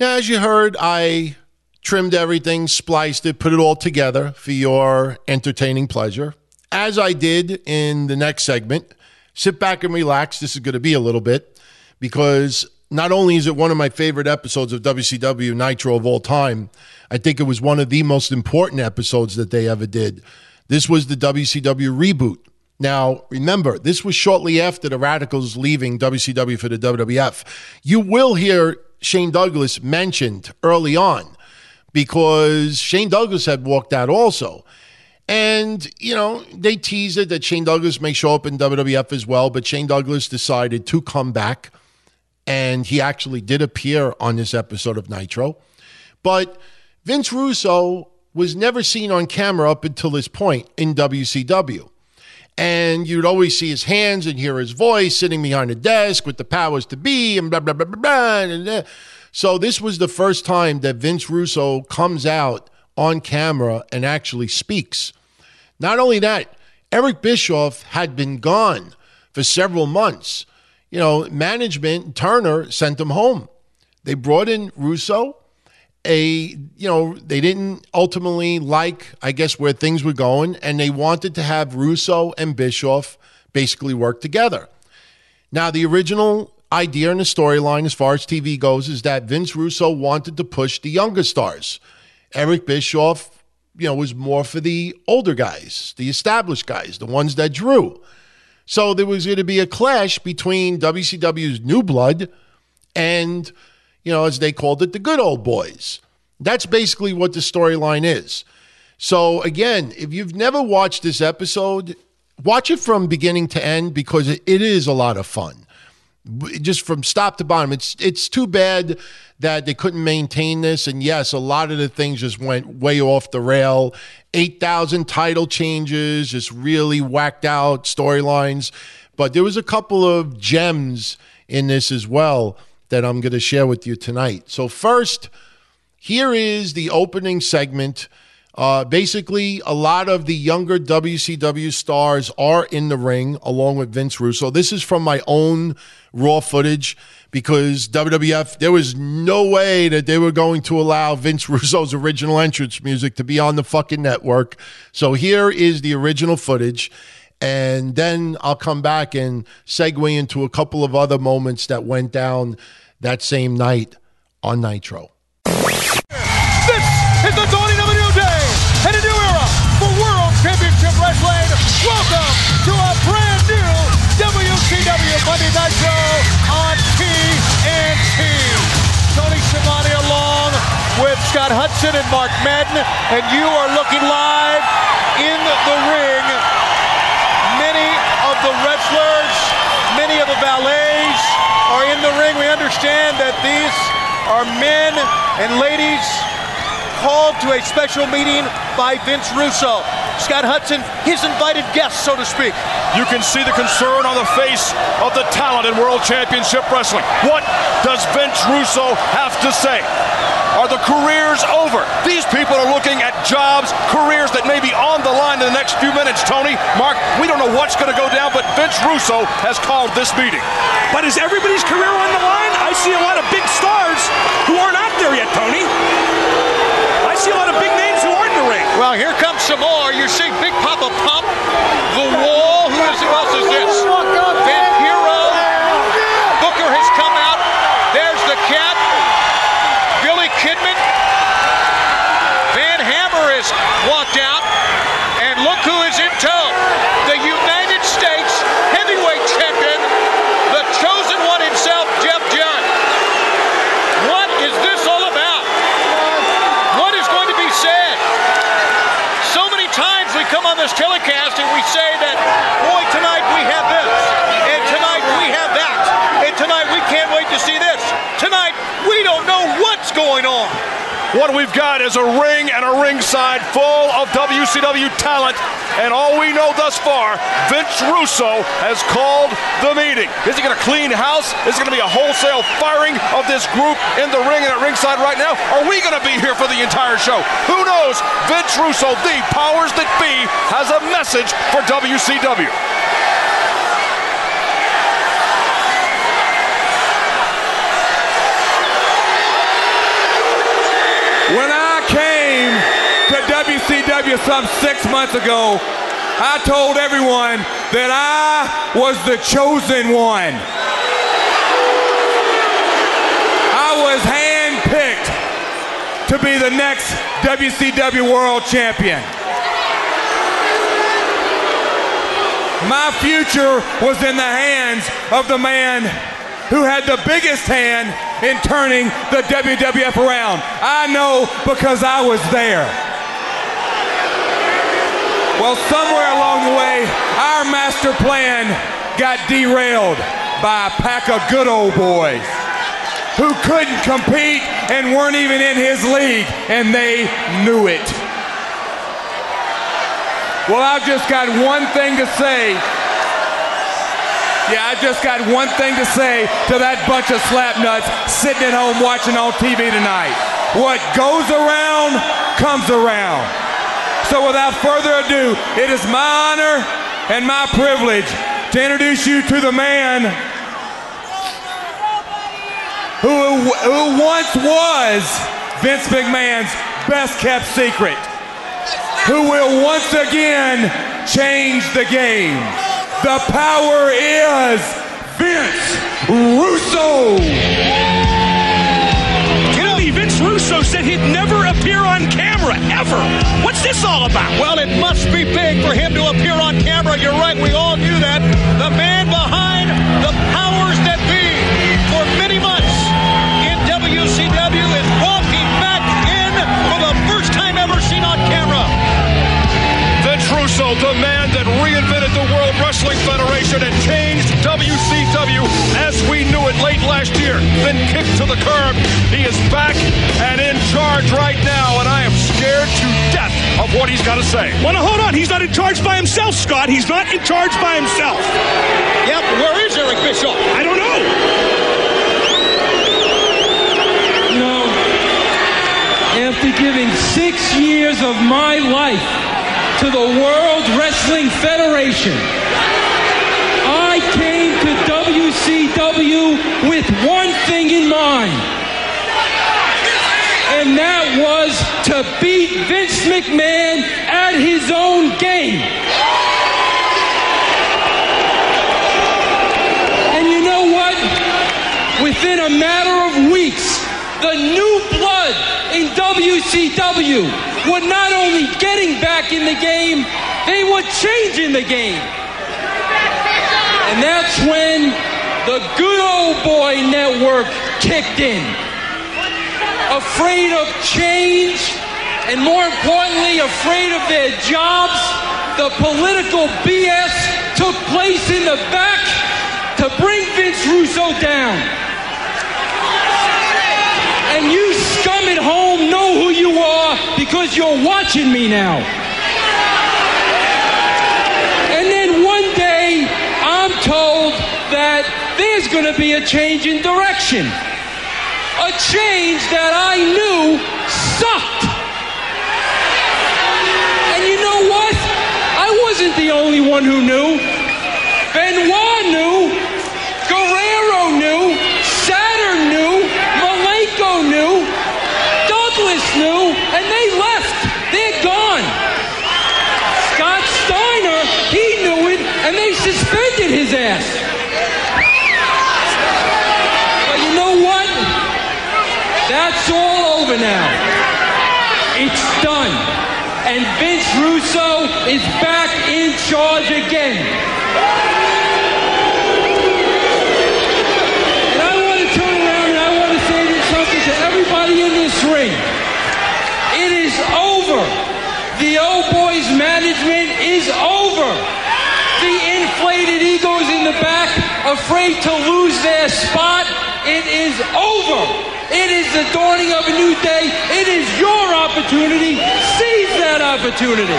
As you heard, I trimmed everything, spliced it, put it all together for your entertaining pleasure. As I did in the next segment, sit back and relax. This is going to be a little bit because not only is it one of my favorite episodes of WCW Nitro of all time, I think it was one of the most important episodes that they ever did. This was the WCW reboot. Now, remember, this was shortly after the Radicalz leaving WCW for the WWF. You will hear Shane Douglas mentioned early on because Shane Douglas had walked out also. And, you know, they teased it that Shane Douglas may show up in WWF as well, but Shane Douglas decided to come back. And he actually did appear on this episode of Nitro. But Vince Russo was never seen on camera up until this point in WCW. And you'd always see his hands and hear his voice sitting behind a desk with the powers to be and blah, blah, blah, blah, blah. And, uh, so this was the first time that Vince Russo comes out on camera and actually speaks. Not only that, Eric Bischoff had been gone for several months. You know, management, Turner sent him home. They brought in Russo. A, you know, they didn't ultimately like, I guess, where things were going, and they wanted to have Russo and Bischoff basically work together. Now, the original idea in the storyline, as far as TV goes, is that Vince Russo wanted to push the younger stars. Eric Bischoff, you know, was more for the older guys, the established guys, the ones that drew. So there was going to be a clash between WCW's new blood and, you know, as they called it, the good old boys. That's basically what the storyline is. So again, if you've never watched this episode, watch it from beginning to end because it, is a lot of fun just from top to bottom. It's it's too bad that they couldn't maintain this. And yes, a lot of the things just went way off the rail. Eight thousand title changes, just really whacked out storylines. But there was a couple of gems in this as well that I'm going to share with you tonight. So first, here is the opening segment. Uh, basically, a lot of the younger WCW stars are in the ring along with Vince Russo. This is from my own raw footage because WWF, there was no way that they were going to allow Vince Russo's original entrance music to be on the fucking network. So here is the original footage. And then I'll come back and segue into a couple of other moments that went down that same night on Nitro. Hudson and Mark Madden, and you are looking live in the ring. Many of the wrestlers, many of the valets are in the ring. We understand that these are men and ladies called to a special meeting by Vince Russo. Scott Hudson, his invited guest, so to speak. You can see the concern on the face of the talent in World Championship Wrestling. What does Vince Russo have to say? Are the careers over? These people are looking at jobs, careers that may be on the line in the next few minutes, Tony. Mark, we don't know what's going to go down, but Vince Russo has called this meeting. But is everybody's career on the line? I see a lot of big stars who aren't out there yet, Tony. I see a lot of big names who aren't in the ring. Well, here comes some more. You're seeing Big Papa Pump, The Wall. Who, is, who else is this? Oh, Vampiro. Booker has come out. There's the cat. Billy Kidman. Van Hammer has walked out. And look who is in tow. The United States heavyweight champion, the chosen one himself, Jeff Jarrett. What is this all about? What is going to be said? So many times we come on this telecast and we say that, boy, tonight we have this, and tonight we have that, and tonight we can't wait to see this. Tonight we don't know what's going on. What we've got is a ring and a ringside full of WCW talent, and all we know thus far, Vince Russo has called the meeting. Is he going to clean house? Is it going to be a wholesale firing of this group in the ring and at ringside right now? Are we going to be here for the entire show? Who knows? Vince Russo, the powers that be, has a message for WCW. When I came to WCW some six months ago, I told everyone that I was the chosen one. I was handpicked to be the next WCW World Champion. My future was in the hands of the man who had the biggest hand in turning the WWF around. I know because I was there. Well, somewhere along the way, our master plan got derailed by a pack of good old boys who couldn't compete and weren't even in his league, and they knew it. Well, I've just got one thing to say. Yeah, I just got one thing to say to that bunch of slapnuts sitting at home watching on TV tonight. What goes around comes around. So without further ado, it is my honor and my privilege to introduce you to the man who, who once was Vince McMahon's best kept secret, who will once again change the game. The power is Vince Russo. Me, Vince Russo said he'd never appear on camera, ever. This all about? Well, it must be big for him to appear on camera. You're right, we all knew that. The man behind the powers that be for many months in WCW is walking back in for the first time ever seen on camera. Vince Russo, the man that reinvented the World Wrestling Federation and changed WCW as we knew it late last year, then kicked to the curb. He is back and in charge right now, what he's got to say. Well, now, hold on. He's not in charge by himself, Scott. He's not in charge by himself. Yep, where is Eric Bischoff? I don't know. No. After giving six years of my life to the World Wrestling Federation, I came to WCW with one thing in mind. And that was to beat Vince McMahon at his own game. And you know what? Within a matter of weeks, the new blood in WCW were not only getting back in the game, they were changing the game. And that's when the good old boy network kicked in. Afraid of change, and more importantly, afraid of their jobs, the political BS took place in the back to bring Vince Russo down. And you scum at home know who you are because you're watching me now. And then one day, I'm told that there's going to be a change in direction. A change that I knew sucked. And you know what? I wasn't the only one who knew. Benoit knew. Guerrero knew. Saturn knew. Malenko knew. Douglas knew. And they left. They're gone. Scott Steiner, he knew it, and they suspended his ass. But you know what? That's all over now. It's done. And Vince Russo is back in charge again. And I want to turn around and I want to say something to everybody in this ring. It is over. The old boys management is over. The inflated egos in the back, afraid to lose their spot, it is over. It is the dawning of a new day. It is your opportunity. Seize that opportunity.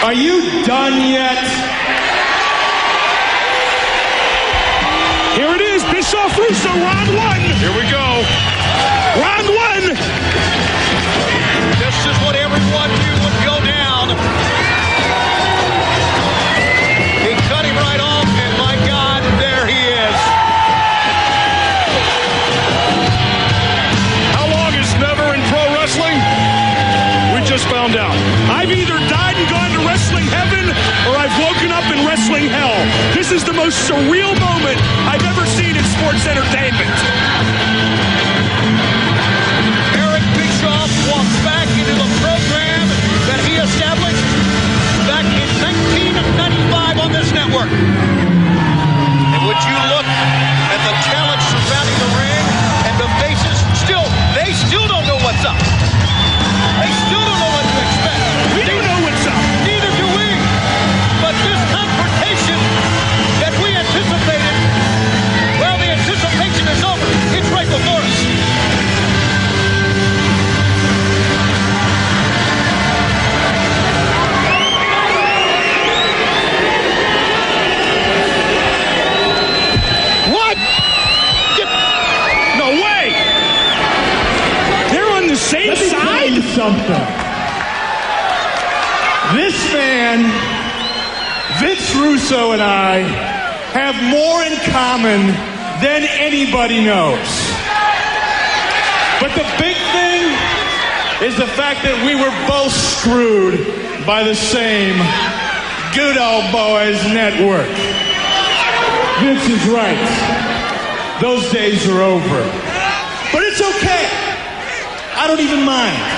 Are you done yet? Here it is, Bischoff Russo, round one. Here we go. Round one. Wrestling heaven or I've woken up in wrestling hell. This is the most surreal moment I've ever seen in sports entertainment. Eric Bischoff walks back into the program that he established back in 1995 on this network. Something. This man, Vince Russo, and I have more in common than anybody knows. But the big thing is the fact that we were both screwed by the same good old boys network. Vince is right. Those days are over. But it's okay. I don't even mind.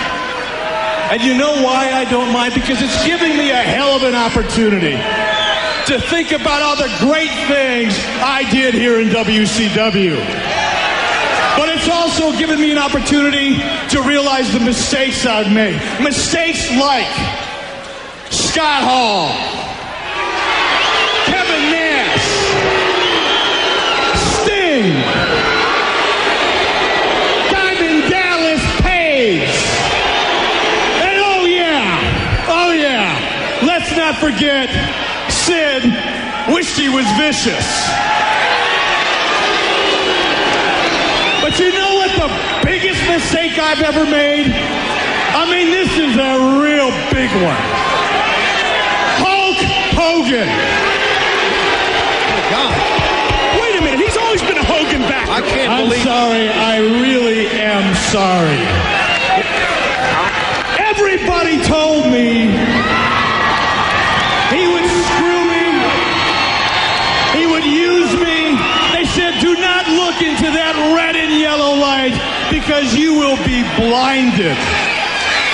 And you know why I don't mind? Because it's giving me a hell of an opportunity to think about all the great things I did here in WCW. But it's also given me an opportunity to realize the mistakes I've made. Mistakes like Scott Hall, forget Sid wished he was vicious. But you know what the biggest mistake I've ever made? I mean, this is a real big one. Hulk Hogan. God. Wait a minute, he's always been a Hogan back. I can't I'm believe sorry. I really am sorry. Everybody told me because you will be blinded.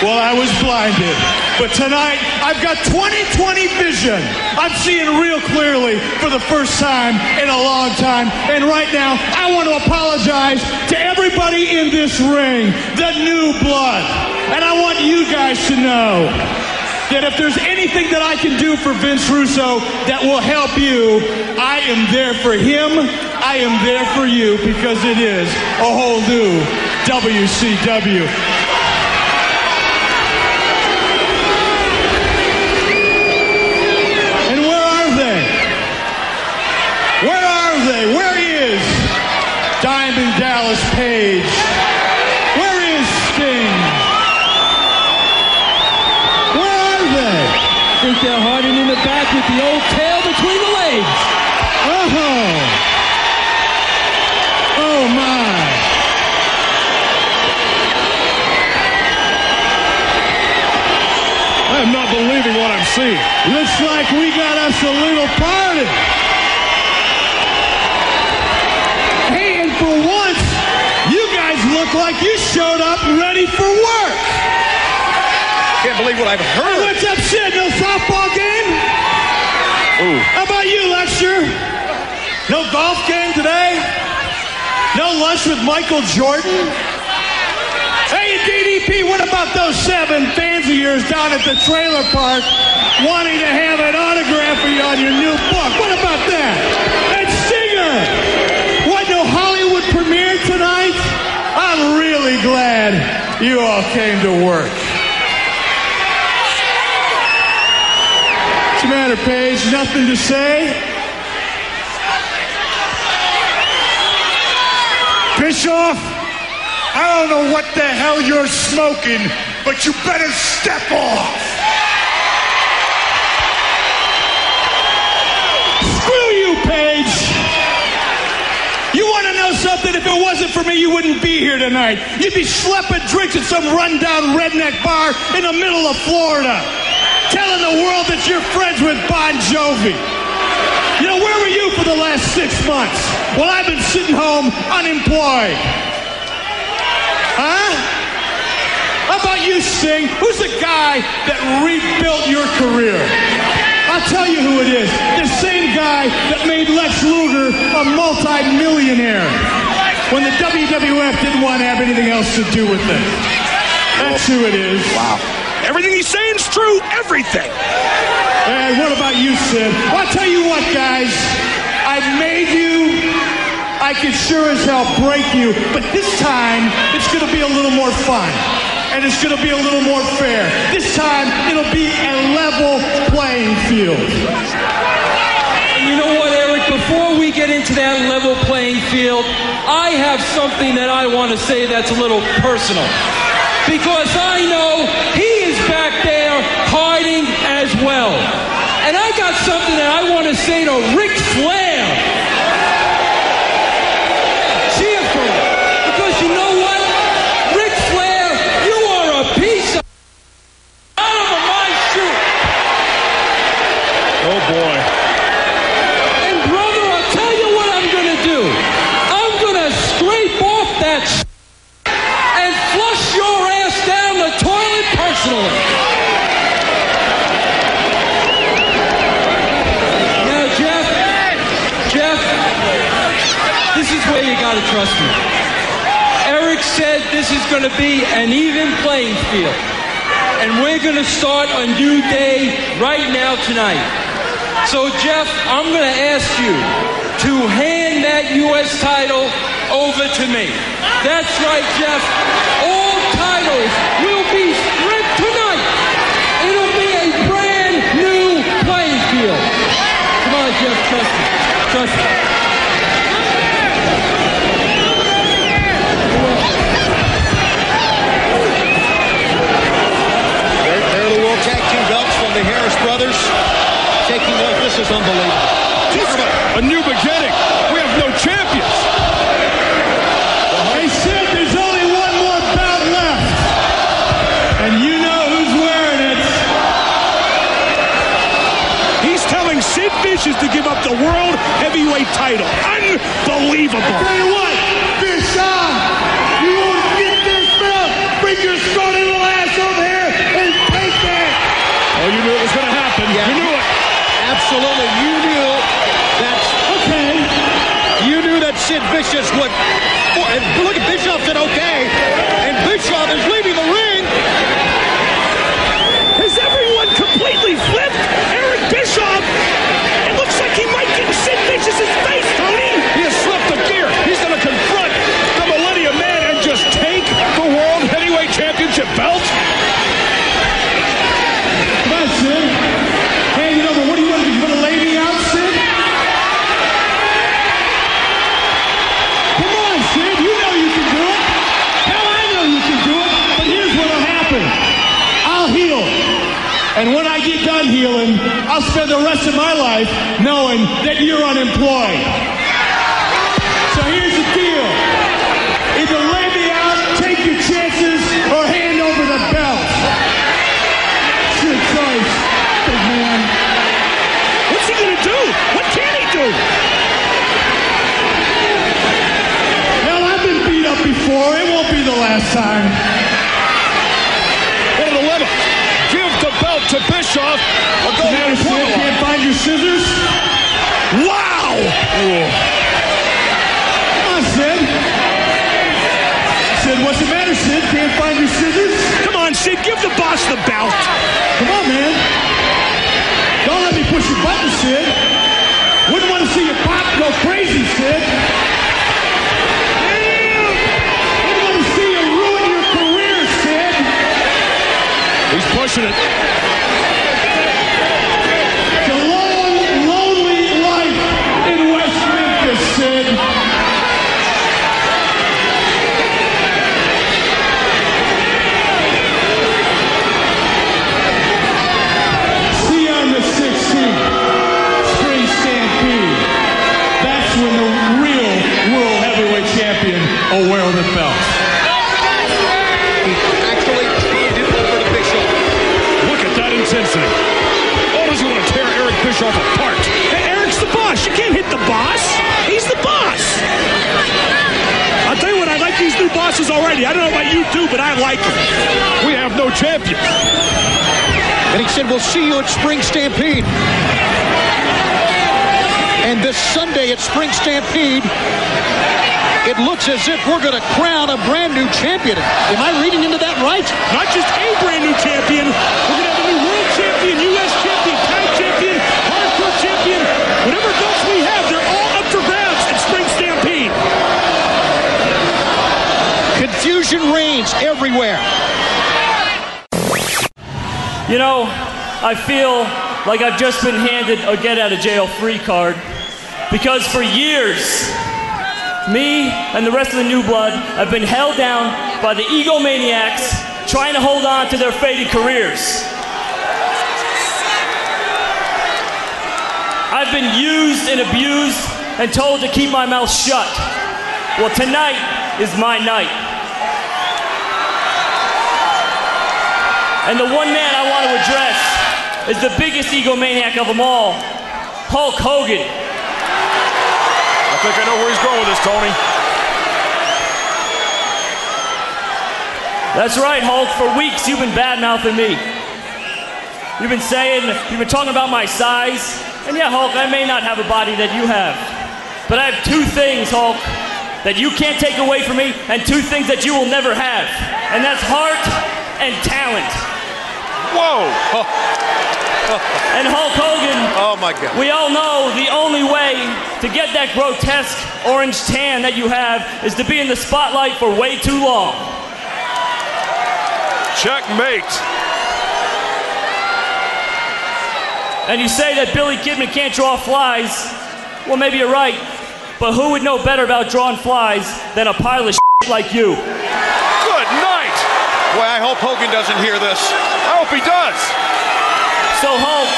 Well, I was blinded. But tonight, I've got 20/20 vision. I'm seeing real clearly for the first time in a long time. And right now, I want to apologize to everybody in this ring, the new blood. And I want you guys to know that if there's anything that I can do for Vince Russo that will help you, I am there for him. I am there for you because it is a whole new WCW. And where are they? Where are they? Where is Diamond Dallas Page? Where is Sting? Where are they? I think they're hiding in the back with the old tail between the legs. Oh. Oh my. I believing what I'm seeing. Looks like we got us a little party. Hey, and for once, you guys look like you showed up ready for work. Can't believe what I've heard. What's up, Sid? No softball game? Ooh. How about you, Lexter? No golf game today? No lunch with Michael Jordan? DDP, what about those seven fans of yours down at the trailer park wanting to have an autograph for you on your new book? What about that? And singer! What, no Hollywood premiere tonight? I'm really glad you all came to work. What's the matter, Page? Nothing to say? Bischoff, I don't know what the hell you're smoking, but you better step off. Screw you, Page. You want to know something? If it wasn't for me, you wouldn't be here tonight. You'd be schlepping drinks at some rundown redneck bar in the middle of Florida, telling the world that you're friends with Bon Jovi. You know, where were you for the last six months? Well, I've been sitting home unemployed. Huh? How about you, Sting? Who's the guy that rebuilt your career? I'll tell you who it is. The same guy that made Lex Luger a multi-millionaire when the WWF didn't want to have anything else to do with it. That's who it is. Wow. Everything he's saying is true. Everything. And what about you, Sid? Well, I'll tell you what, guys. I made you. I could sure as hell break you, but this time it's going to be a little more fun. And it's going to be a little more fair. This time it'll be a level playing field. And you know what, Eric? Before we get into that level playing field, I have something that I want to say that's a little personal. because I know he is back there hiding as well. And I got something that I want to say to Ric Flair. Cheer for him. Because you know what? Ric Flair, you are a piece of out of my shoe. Oh boy. And brother, I'll tell you what I'm going to do. I'm going to scrape off that sh- and flush your ass down the toilet personally. Now, Jeff, Jeff, this is where you got to trust me. Eric said this is going to be an even playing field. And we're going to start a new day right now tonight. So, Jeff, I'm going to ask you to hand that U.S. title over to me. That's right, Jeff. All titles will be stripped tonight. It'll be a brand new playing field. Come on, Jeff, trust me. Trust me. The Harris brothers. Taking off. This is unbelievable. Talk about a new beginning. We have no champions. Hey, Sid, there's only one more bout left. And you know who's wearing it. He's telling Sid Vicious to give up the world heavyweight title. Unbelievable. I tell you what, Bishan, you want to get this belt, bring your short little ass over here and take that. Oh, you knew it was going to happen. Yeah. You knew it. Absolutely. You knew that. Okay. You knew that Sid Vicious would. And look at Bischoff said okay, and Bischoff is leaving the ring. Has everyone completely flipped? Eric Bischoff. It looks like he might get in Sid Vicious's face, Tony. He has slipped a gear. He's going to confront the Millennium Man and just take the World Heavyweight Championship belt. Come on, Sid. Hand it over. What do you want to do? You want to lay me out, Sid? Come on, Sid. You know you can do it. Hell, I know you can do it. But here's what'll happen. I'll heal. And when I get done healing, I'll spend the rest of my life knowing that you're unemployed. So here's the deal. Either lay me out, take your chances, or hand over the belt. It's your choice, big man. What's he to do? What can he do? Hell, I've been beat up before. It won't be the last time. What a dilemma. Give the belt to Bischoff or go Matter, to Sid? Can't find your scissors? Wow! Come on, Sid. Sid, what's the matter, Sid? Can't find your scissors? Come on, Sid, give the boss the belt. Come on, man. Don't let me push your button, Sid. Wouldn't want to see your pop go crazy, Sid. Wouldn't want to see you ruin your career, Sid. He's pushing it. Like these new bosses already. I don't know about you two, but I like them. We have no champion. And he said, We'll see you at Spring Stampede. And this Sunday at Spring Stampede, it looks as if we're going to crown a brand new champion. Am I reading into that right? Not just a brand new champion. We're going to have a new world champion, U.S. champion, tag champion, hardcore champion. Whatever belts we have, they're all up for grabs at Spring Stampede. Confusion reigns everywhere. You know, I feel like I've just been handed a get out of jail free card because for years, me and the rest of the new blood have been held down by the egomaniacs trying to hold on to their faded careers. I've been used and abused and told to keep my mouth shut. Well, tonight is my night. And the one man I want to address is the biggest egomaniac of them all, Hulk Hogan. I think I know where he's going with this, Tony. That's right, Hulk. For weeks, you've been bad mouthing me. You've been saying, you've been talking about my size. And yeah, Hulk, I may not have a body that you have. But I have two things, Hulk, that you can't take away from me, and two things that you will never have. And that's heart and talent. Whoa! and Hulk Hogan. Oh my God. We all know the only way to get that grotesque orange tan that you have is to be in the spotlight for way too long. Checkmate. And you say that Billy Kidman can't draw flies. Well, maybe you're right. But who would know better about drawing flies than a pile of shit like you? Good. Boy, I hope Hogan doesn't hear this. I hope he does. So, Hulk,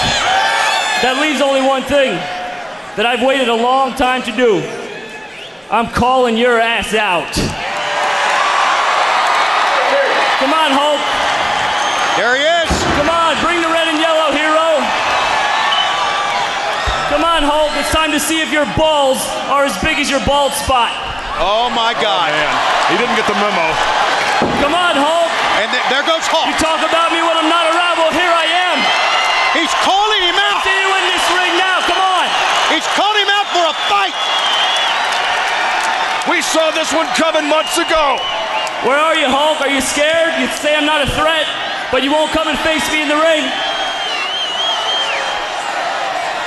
that leaves only one thing that I've waited a long time to do. I'm calling your ass out. Come on, Hulk. There he is. Come on, bring the red and yellow, hero. Come on, Hulk. It's time to see if your balls are as big as your bald spot. Oh my God. Oh, man. He didn't get the memo. Come on, Hulk. And th- there goes Hulk. You talk about me when I'm not around. Well, here I am. He's calling him out. See you in this ring now. Come on. He's calling him out for a fight. We saw this one coming months ago. Where are you, Hulk? Are you scared? You say I'm not a threat, but you won't come and face me in the ring.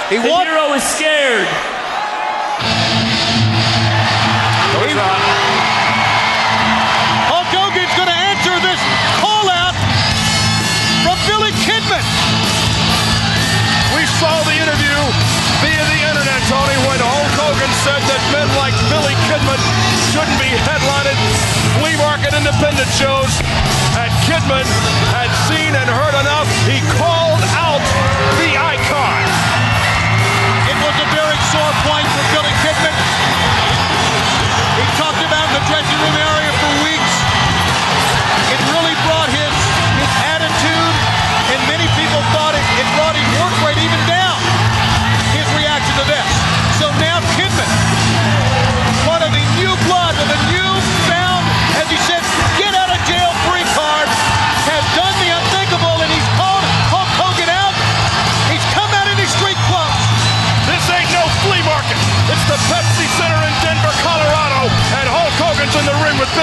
He the won. hero is scared. Kidman shouldn't be headlining flea market independent shows. And Kidman had seen and heard enough. He called out the icon. It was a very sore point for Billy Kidman. He talked about the dressing room area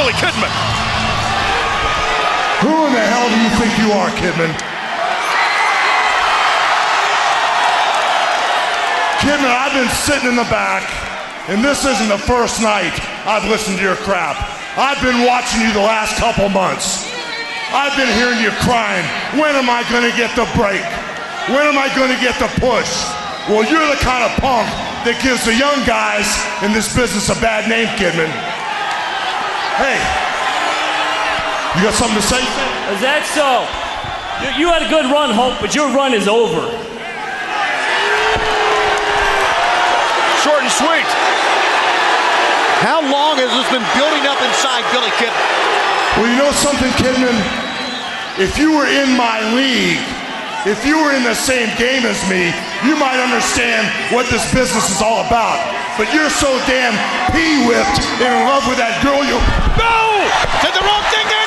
Billy Kidman. Who in the hell do you think you are, Kidman? Kidman, I've been sitting in the back, and this isn't the first night I've listened to your crap. I've been watching you the last couple months. I've been hearing you crying. When am I going to get the break? When am I going to get the push? Well, you're the kind of punk that gives the young guys in this business a bad name, Kidman. Hey, you got something to say? Is that so? You, you had a good run, Hulk, but your run is over. Short and sweet. How long has this been building up inside Billy Kidman? Well, you know something, Kidman? If you were in my league, if you were in the same game as me, you might understand what this business is all about. But you're so damn pee-whipped in love with that girl you... No! Said the wrong thing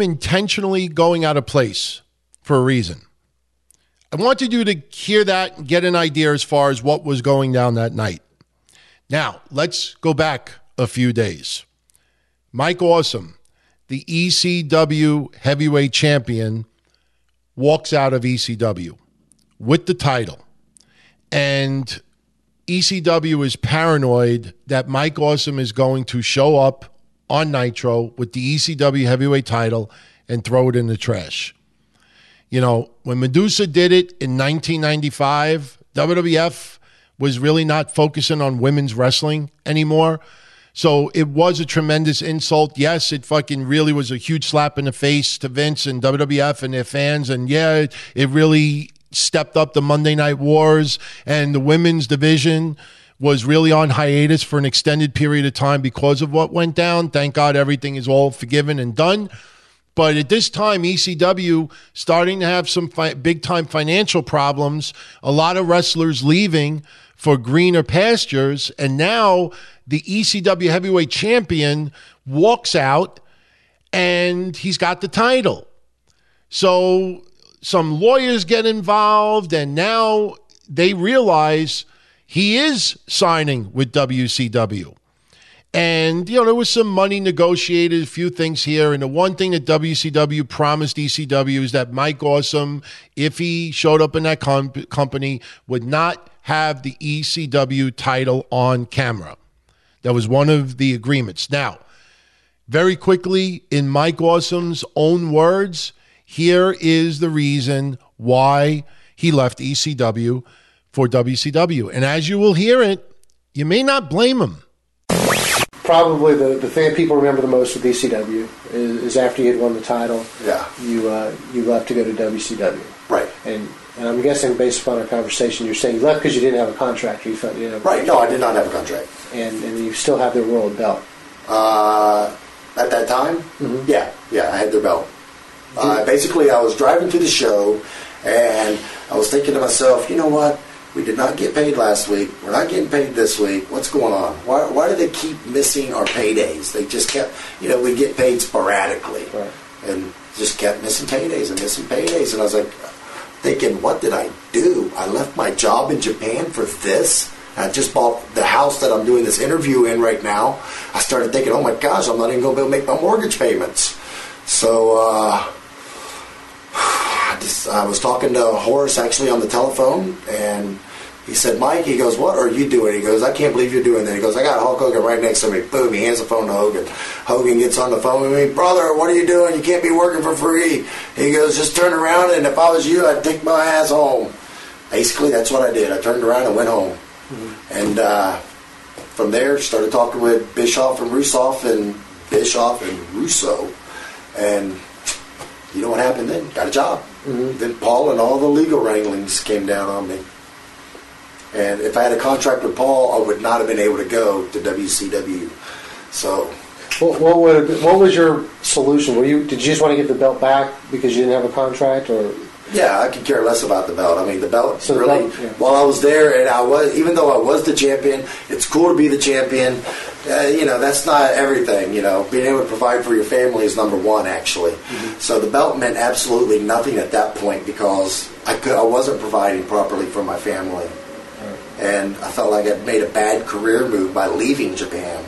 intentionally going out of place for a reason. I wanted you to hear that and get an idea as far as what was going down that night. Now, let's go back a few days. Mike Awesome, the ECW heavyweight champion, walks out of ECW with the title. And ECW is paranoid that Mike Awesome is going to show up on Nitro with the ECW heavyweight title and throw it in the trash. You know, when Medusa did it in 1995, WWF was really not focusing on women's wrestling anymore. So it was a tremendous insult. Yes, it fucking really was a huge slap in the face to Vince and WWF and their fans. And yeah, it really stepped up the Monday Night Wars and the women's division was really on hiatus for an extended period of time because of what went down. Thank God everything is all forgiven and done. But at this time, ECW starting to have some fi- big time financial problems. A lot of wrestlers leaving for greener pastures, and now the ECW heavyweight champion walks out, and he's got the title. So some lawyers get involved, and now they realize he is signing with WCW. And, you know, there was some money negotiated, a few things here. And the one thing that WCW promised ECW is that Mike Awesome, if he showed up in that com- company, would not have the ECW title on camera. That was one of the agreements. Now, very quickly, in Mike Awesome's own words, here is the reason why he left ECW for WCW. And as you will hear it, you may not blame him. Probably the, the thing people remember the most with ECW is, is after you had won the title, Yeah. you uh, you left to go to WCW. Right. And, and I'm guessing, based upon our conversation, you're saying you left because you didn't have a contract. You felt you didn't Right. No, I did not have a contract. And, and you still have their world belt. Uh, at that time, Mm-hmm. yeah, yeah, I had their belt. Uh, basically, I was driving to the show, and I was thinking to myself, you know what? We did not get paid last week. We're not getting paid this week. What's going on? Why, why do they keep missing our paydays? They just kept, you know, we get paid sporadically, and just kept missing paydays and missing paydays. And I was like, thinking, what did I do? I left my job in Japan for this. I just bought the house that I'm doing this interview in right now. I started thinking, oh my gosh, I'm not even going to be able to make my mortgage payments. So uh, I, was talking to Horace actually on the telephone, and he said, Mike, he goes, what are you doing? He goes, I can't believe you're doing that. He goes, I got Hulk Hogan right next to me. Boom, he hands the phone to Hogan. Hogan gets on the phone with me, brother, what are you doing? You can't be working for free. He goes, just turn around, and if I was you, I'd take my ass home. Basically, that's what I did. I turned around and went home. And uh, from there, started talking with Bischoff and Russo and Bischoff and Russo, and you know what happened then? Got a job. Mm-hmm. Then Paul and all the legal wranglings came down on me. And if I had a contract with Paul, I would not have been able to go to WCW. So What, what would have been, what was your solution? Were you did you just want to get the belt back because you didn't have a contract, or Yeah, I could care less about the belt. I mean, the belt So the belt, yeah. While I was there, and I was, even though I was the champion, it's cool to be the champion. Uh, you know, that's not everything. You know, being able to provide for your family is number one, actually. Mm-hmm. So the belt meant absolutely nothing at that point because I could, I wasn't providing properly for my family, and I felt like I'd made a bad career move by leaving Japan.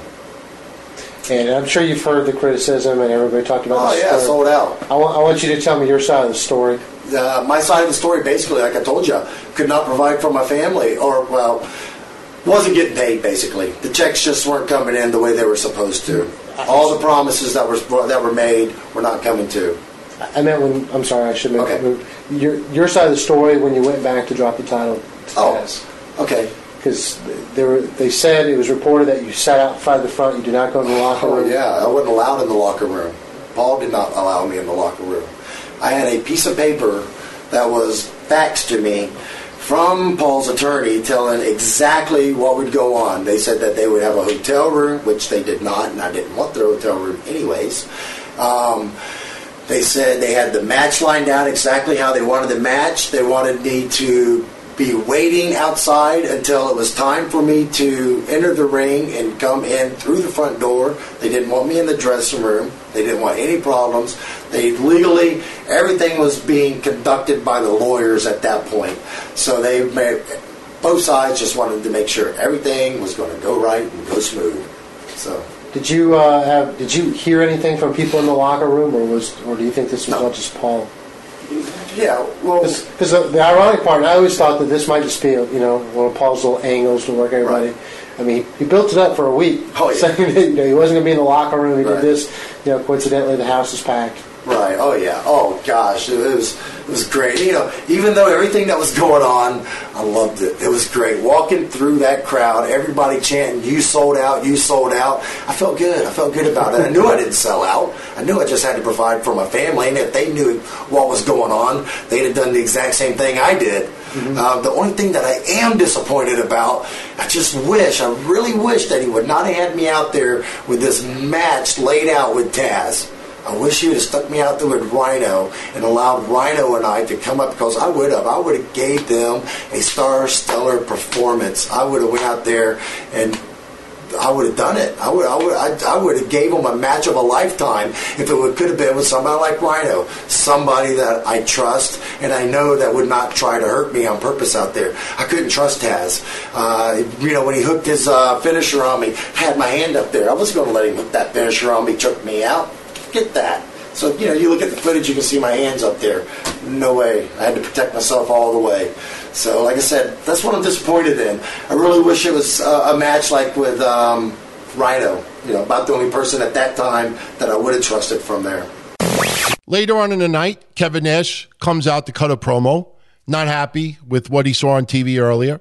and I'm sure you've heard the criticism and everybody talked about. Oh yeah, story. sold out. I want, I want you to tell me your side of the story. uh, my side of the story, basically, like I told you, could not provide for my family, or well, wasn't getting paid. Basically, the checks just weren't coming in the way they were supposed to. All the promises that were that were made were not coming to. I meant when I'm sorry, I should make your your side of the story when you went back to drop the title. To oh, okay. Because they were they said it was reported that you sat outside the front, you did not go in the locker Oh room. yeah, I wasn't allowed in the locker room. Paul did not allow me in the locker room. I had a piece of paper that was faxed to me from Paul's attorney telling exactly what would go on. They said that they would have a hotel room, which they did not, and I didn't want their hotel room anyways. Um, they said they had the match lined out exactly how they wanted the match. They wanted me to be waiting outside until it was time for me to enter the ring and come in through the front door. They didn't want me in the dressing room. They didn't want any problems. They legally, everything was being conducted by the lawyers at that point. So they made, both sides just wanted to make sure everything was going to go right and go smooth. So Did you uh, have? Did you hear anything from people in the locker room, or was, or do you think this was all just Paul? Yeah, well, because the, the ironic part, I always thought that this might just be, you know, one of Paul's little angles to work everybody. I mean, he built it up for a week, Oh, yeah. saying that, you know, he wasn't going to be in the locker room. He Right. did this, you know. Coincidentally, the house is packed. Right. Oh yeah. Oh gosh, it was it was great. You know, even though everything that was going on, I loved it. It was great. Walking through that crowd, everybody chanting, "You sold out! You sold out!" I felt good. I felt good about it. I knew I didn't sell out. I knew I just had to provide for my family, and if they knew what was going on, they'd have done the exact same thing I did. Uh, the only thing that I am disappointed about, I just wish, I really wish that he would not have had me out there with this match laid out with Taz. I wish you would have stuck me out there with Rhino and allowed Rhino and I to come up because I would have. I would have gave them a star stellar performance. I would have went out there and I would have done it. I would. I would. I, I would have gave them a match of a lifetime if it would, could have been with somebody like Rhino, somebody that I trust and I know that would not try to hurt me on purpose out there. I couldn't trust Taz. Uh, you know, when he hooked his uh, finisher on me, had my hand up there. I wasn't going to let him hook that finisher on me, choke me out. Get that. So you know, you look at the footage, you can see my hands up there. No way. I had to protect myself all the way. So, like I said, that's what I'm disappointed in. I really wish it was uh, a match like with um, Rhino. You know, about the only person at that time that I would have trusted from there. Later on in the night, Kevin Nash comes out to cut a promo, not happy with what he saw on TV earlier.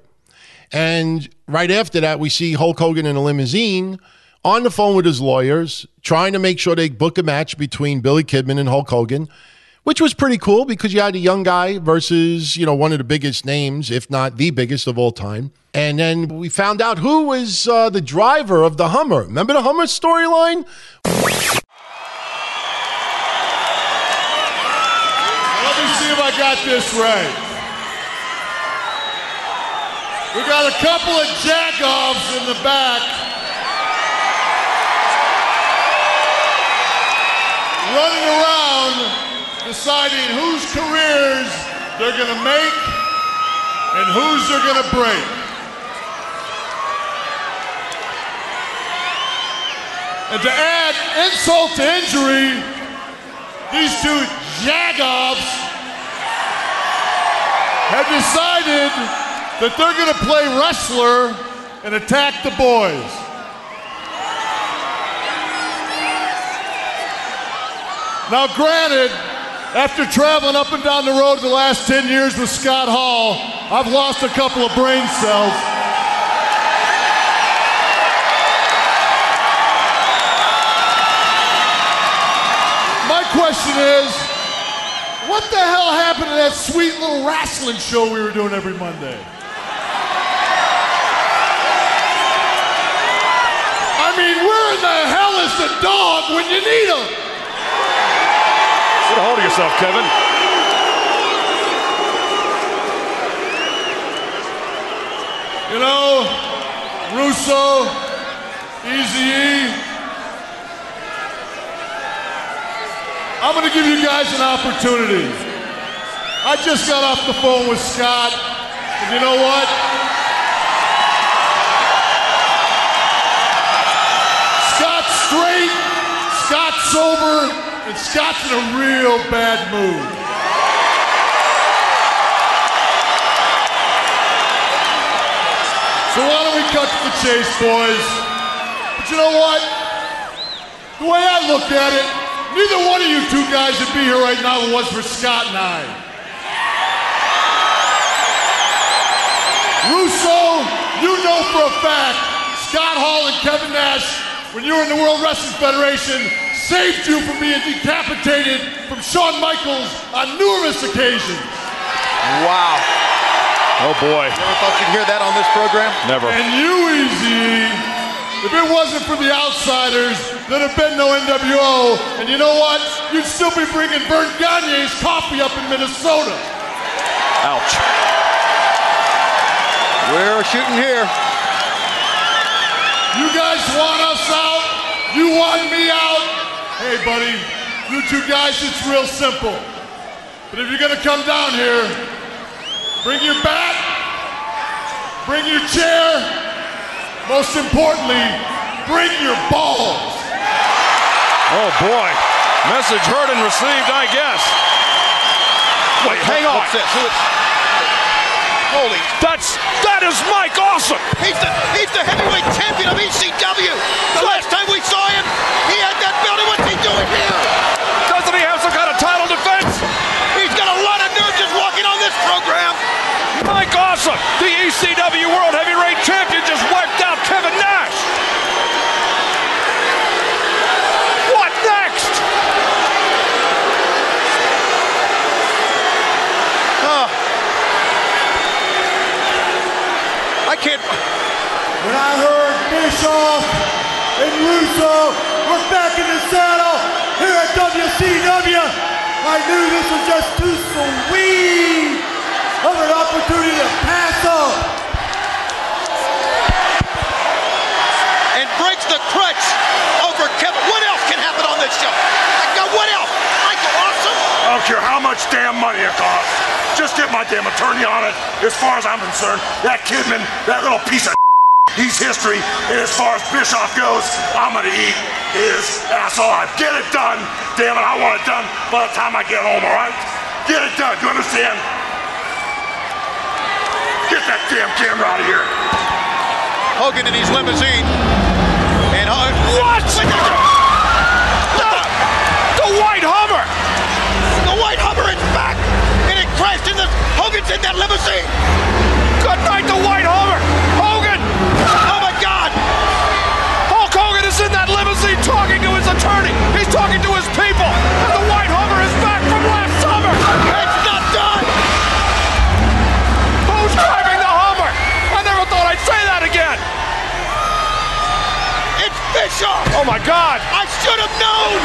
And right after that, we see Hulk Hogan in a limousine on the phone with his lawyers, trying to make sure they book a match between Billy Kidman and Hulk Hogan, which was pretty cool because you had a young guy versus, you know, one of the biggest names, if not the biggest of all time. And then we found out who was uh, the driver of the Hummer. Remember the Hummer storyline? Let me see if I got this right. We got a couple of jagoffs in the back. Running around deciding whose careers they're going to make and whose they're going to break. And to add insult to injury, these two jagoffs have decided that they're going to play wrestler and attack the boys. Now, granted, after traveling up and down the road the last 10 years with Scott Hall, I've lost a couple of brain cells. My question is what the hell happened to that sweet little wrestling show we were doing every Monday? I mean, where in the hell is the dog when you need him? Get a hold of yourself, Kevin. You know, Russo, Easy. I'm going to give you guys an opportunity. I just got off the phone with Scott, and you know what? Scott's straight, Scott's sober, and Scott's in a real bad mood. So why don't we cut to the chase, boys? But you know what? The way I look at it, neither one of you two guys would be here right now if it was for Scott and I. Russo, you know for a fact, Scott Hall and Kevin Nash, when you were in the World Wrestling Federation, saved you from being decapitated from Shawn Michaels on numerous occasions. Wow. Oh boy. Never thought you'd hear that on this program? Never. And you, Easy, if it wasn't for the outsiders, there'd have been no NWO. And you know what? You'd still be bringing Verne Gagne's coffee up in Minnesota. Ouch. We're shooting here. You guys want us out? You want me out? Hey, buddy, you two guys, it's real simple. But if you're gonna come down here, bring your bat, bring your chair, most importantly, bring your balls. Oh boy. Message heard and received, I guess. Wait, hang on. What's this? Holy. That's that is Mike Awesome. He's the he's the heavyweight champion of ECW. The last time we saw him, he had that belt. And what's he doing here? Doesn't he have some kind of title defense? He's got a lot of nerve just walking on this program. Mike Awesome, the ECW World Heavyweight Champion, just wiped out Kevin Nash. What next? Huh. I can't. When I heard Bischoff and Russo were back in the saddle here at WCW, I knew this was just too sweet of an opportunity to pass up. And breaks the crutch over Kevin. What else can happen on this show? Like, uh, What else? Michael Awesome? I don't care how much damn money it costs. Just get my damn attorney on it. As far as I'm concerned, that Kidman, that little piece of he's history. And as far as Bischoff goes, I'm gonna eat his ass alive. Get it done. Damn it, I want it done by the time I get home, all right? Get it done. Do you understand? Get that damn camera out of here. Hogan in his limousine. And Hogan. What? The White Hummer. The White Hummer is back, and it crashed in the. Hogan's in that limousine. Good night, the White Hummer. It's Oh my God. I should have known.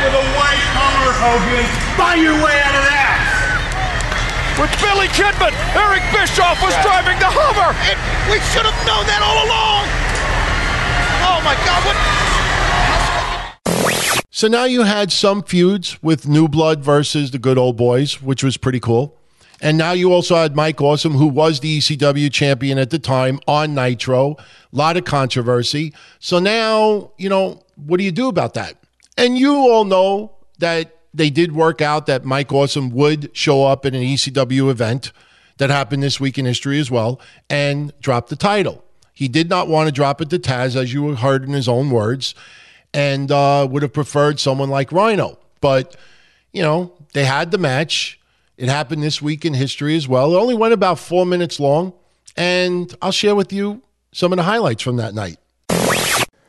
With a white Hummer, Hogan. Find your way out of that. With Billy Kidman, Eric Bischoff was driving the Hummer. It, we should have known that all along. Oh my God! What? So now you had some feuds with New Blood versus the Good Old Boys, which was pretty cool. And now you also had Mike Awesome, who was the ECW champion at the time on Nitro. A lot of controversy. So now, you know, what do you do about that? And you all know that they did work out that Mike Awesome would show up at an ECW event that happened this week in history as well and drop the title. He did not want to drop it to Taz, as you heard in his own words, and uh, would have preferred someone like Rhino. But, you know, they had the match. It happened this week in history as well. It only went about four minutes long, and I'll share with you some of the highlights from that night.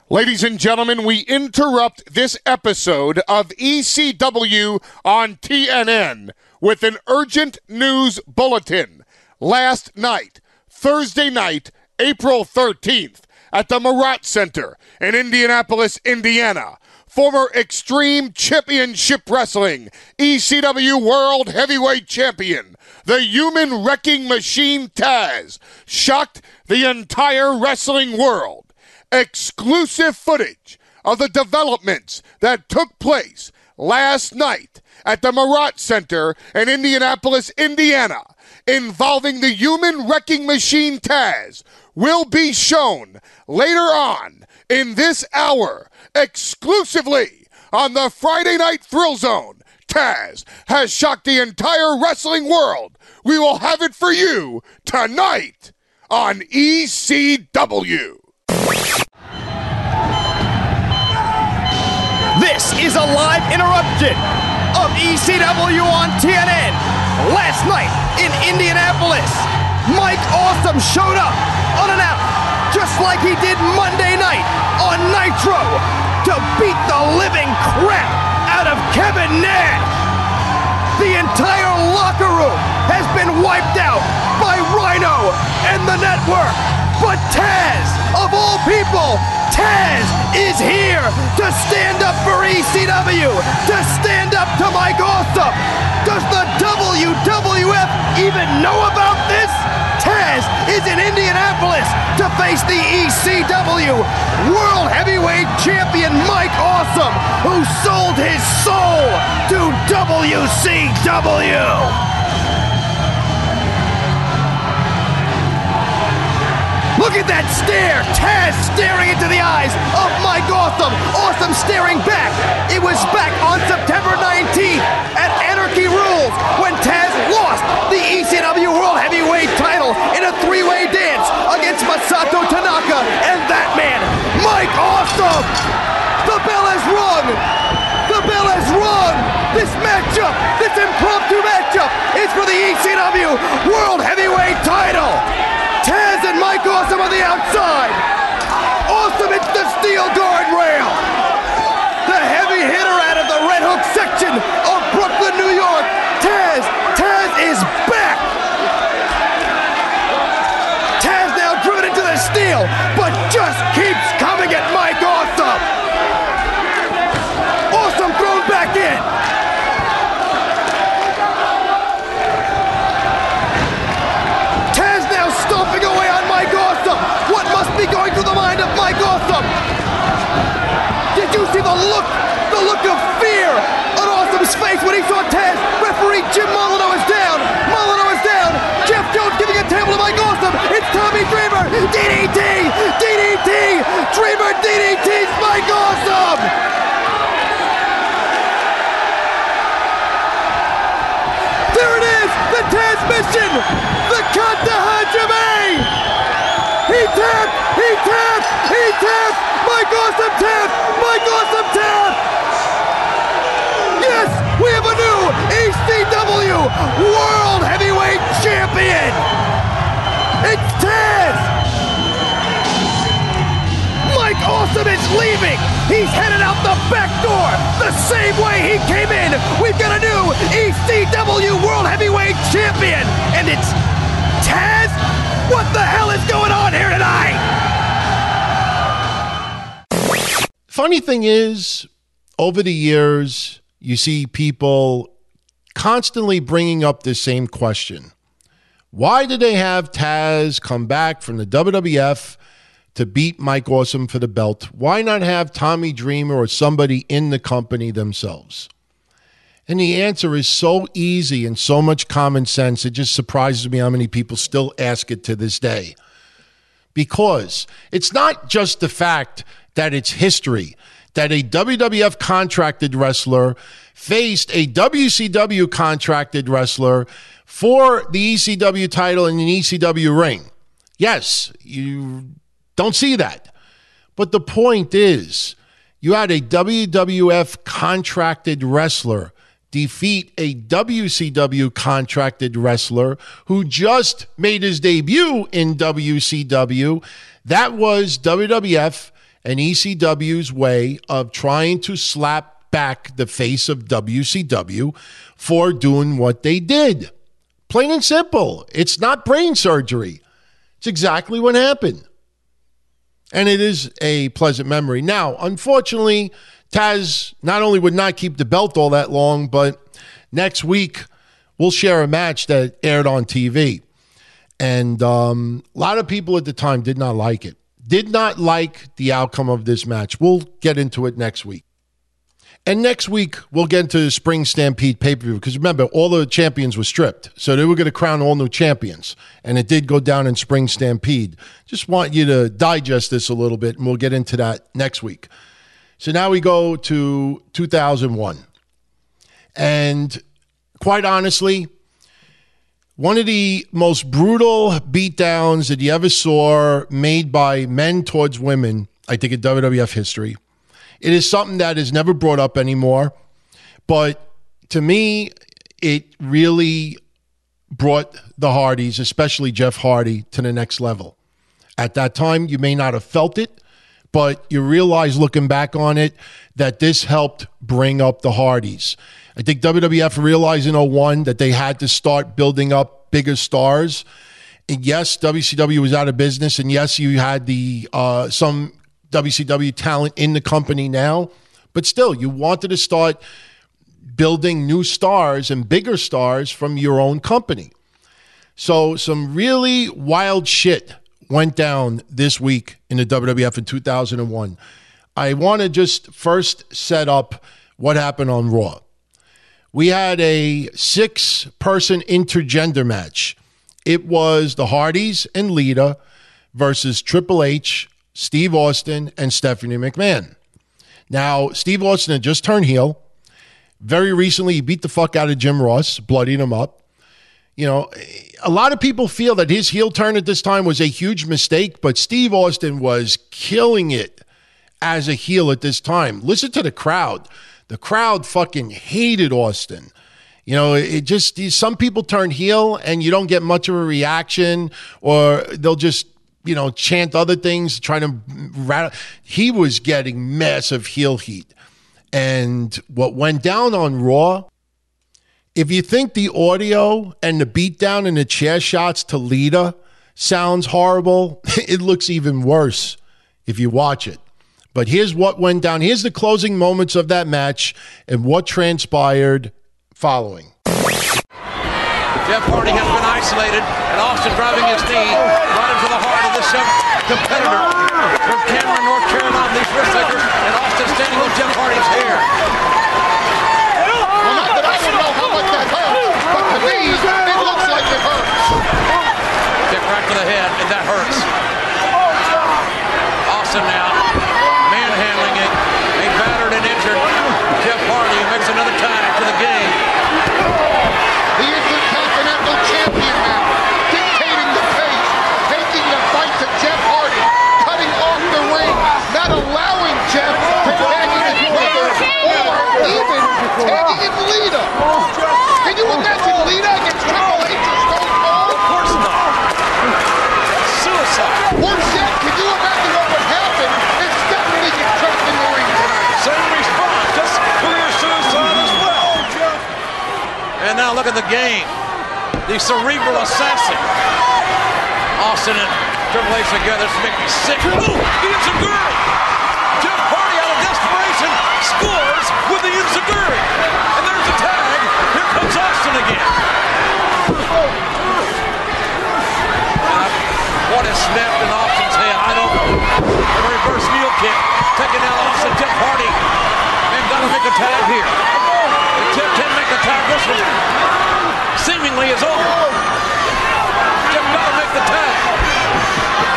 Ladies and gentlemen, we interrupt this episode of ECW on TNN with an urgent news bulletin. Last night, Thursday night, April 13th, at the Murat Center in Indianapolis, Indiana, former Extreme Championship Wrestling ECW World Heavyweight Champion, the human wrecking machine Taz, shocked the entire wrestling world. Exclusive footage of the developments that took place last night at the Murat Center in Indianapolis, Indiana, involving the human wrecking machine Taz, will be shown later on in this hour exclusively on the Friday Night Thrill Zone. Taz has shocked the entire wrestling world. We will have it for you tonight on ECW. This is a live interruption of ECW on TNN. Last night in Indianapolis, Mike Awesome showed up unannounced, just like he did Monday night on Nitro, to beat the living crap out of Kevin Nash. The entire locker room has been wiped out by Rhino and the network. But Taz, of all people, Taz is here to stand up for ECW, to stand up to Mike Awesome. Does the WWF even know about this? Taz is in Indianapolis to face the ECW World Heavyweight Champion Mike Awesome, who sold his soul to WCW. Look at that stare! Taz staring into the eyes of Mike Awesome. Awesome staring back. It was back on September 19th at Anarchy Rulz when Taz lost the ECW World Heavyweight title in a three-way dance against Masato Tanaka and that man, Mike Awesome. The bell has rung. The bell has rung. This matchup, this impromptu matchup, is for the ECW World Heavyweight title. Taz and Mike Awesome on the outside. Awesome hits the steel guardrail. Dreamer. DDT. DDT. Dreamer DDT's Mike Awesome. There it is, the Taz mission, the Kanta Hajime. He tapped, he tapped, he tapped. Mike Awesome tapped, Mike Awesome tapped. Yes, we have a new ECW World Heavyweight Champion. It's Taz. Awesome is leaving. He's headed out the back door the same way he came in. We've got a new ECW World Heavyweight Champion, and it's Taz. What the hell is going on here tonight? Funny thing is, over the years, you see people constantly bringing up the same question. Why did they have Taz come back from the WWF to beat Mike Awesome for the belt? Why not have Tommy Dreamer or somebody in the company themselves? And the answer is so easy and so much common sense. It just surprises me how many people still ask it to this day. Because it's not just the fact that it's history, that a WWF contracted wrestler faced a WCW contracted wrestler for the ECW title in an ECW ring. Yes, you don't see that. But the point is, you had a WWF contracted wrestler defeat a WCW contracted wrestler who just made his debut in WCW. That was WWF and ECW's way of trying to slap back the face of WCW for doing what they did. Plain and simple. It's not brain surgery. It's exactly what happened. And it is a pleasant memory. Now, unfortunately, Taz not only would not keep the belt all that long, but next week we'll share a match that aired on TV. And um, a lot of people at the time did not like it, did not like the outcome of this match. We'll get into it next week. And next week, we'll get into Spring Stampede pay per view because remember, all the champions were stripped. So they were going to crown all new champions. And it did go down in Spring Stampede. Just want you to digest this a little bit, and we'll get into that next week. So now we go to 2001. And quite honestly, one of the most brutal beatdowns that you ever saw made by men towards women, I think, in WWF history. It is something that is never brought up anymore. But to me, it really brought the Hardys, especially Jeff Hardy, to the next level. At that time, you may not have felt it, but you realize looking back on it that this helped bring up the Hardys. I think WWF realized in 01 that they had to start building up bigger stars. And yes, WCW was out of business, and yes, you had the uh, some WCW talent in the company now, but still, you wanted to start building new stars and bigger stars from your own company. So, some really wild shit went down this week in the WWF in 2001. I want to just first set up what happened on Raw. We had a six person intergender match. It was the Hardys and Lita versus Triple H, Steve Austin, and Stephanie McMahon. Now, Steve Austin had just turned heel. Very recently, he beat the fuck out of Jim Ross, bloodied him up. You know, a lot of people feel that his heel turn at this time was a huge mistake, but Steve Austin was killing it as a heel at this time. Listen to the crowd. The crowd fucking hated Austin. You know, it just, some people turn heel and you don't get much of a reaction, or they'll just, you know, chant other things, trying to rattle. He was getting massive heel heat. And what went down on Raw, if you think the audio and the beatdown and the chair shots to Lita sounds horrible, it looks even worse if you watch it. But here's what went down. Here's the closing moments of that match and what transpired following. Jeff Hardy has been isolated, and Austin driving his knee right into the heart of this young competitor from Cameron, North Carolina. These wrist takers, and Austin standing on Jeff Hardy's hair. Well, not that I don't know how much that hurts, but to me, it looks like it hurts. Kick right to the head, and that hurts. Austin now manhandling it. A battered and injured Jeff Hardy who makes another tag to the game. The Intercontinental Champion now, dictating the pace, taking the fight to Jeff Hardy, cutting off the ring, not allowing Jeff to tag in his brother or even tagging in Lita. Can you imagine Lita against Triple H or Stone Cold? Of course not. Suicide. Worse yet, can you imagine what would happen if Stephanie gets trapped in the ring tonight? Same response, just career suicide as well. And now look at the game. The cerebral assassin. Austin and Triple H together to make me sick. Ooh, the Enziguri. Jeff Hardy out of desperation scores with the Enziguri. And there's the tag. Here comes Austin again. Uh, what is snapped in Austin's head? I don't know. A reverse heel kick. Taking down Austin. Jeff Hardy. And gotta make a tag here. If Jeff can't make the tag, this one seemingly is over. Jeff gotta make the tag.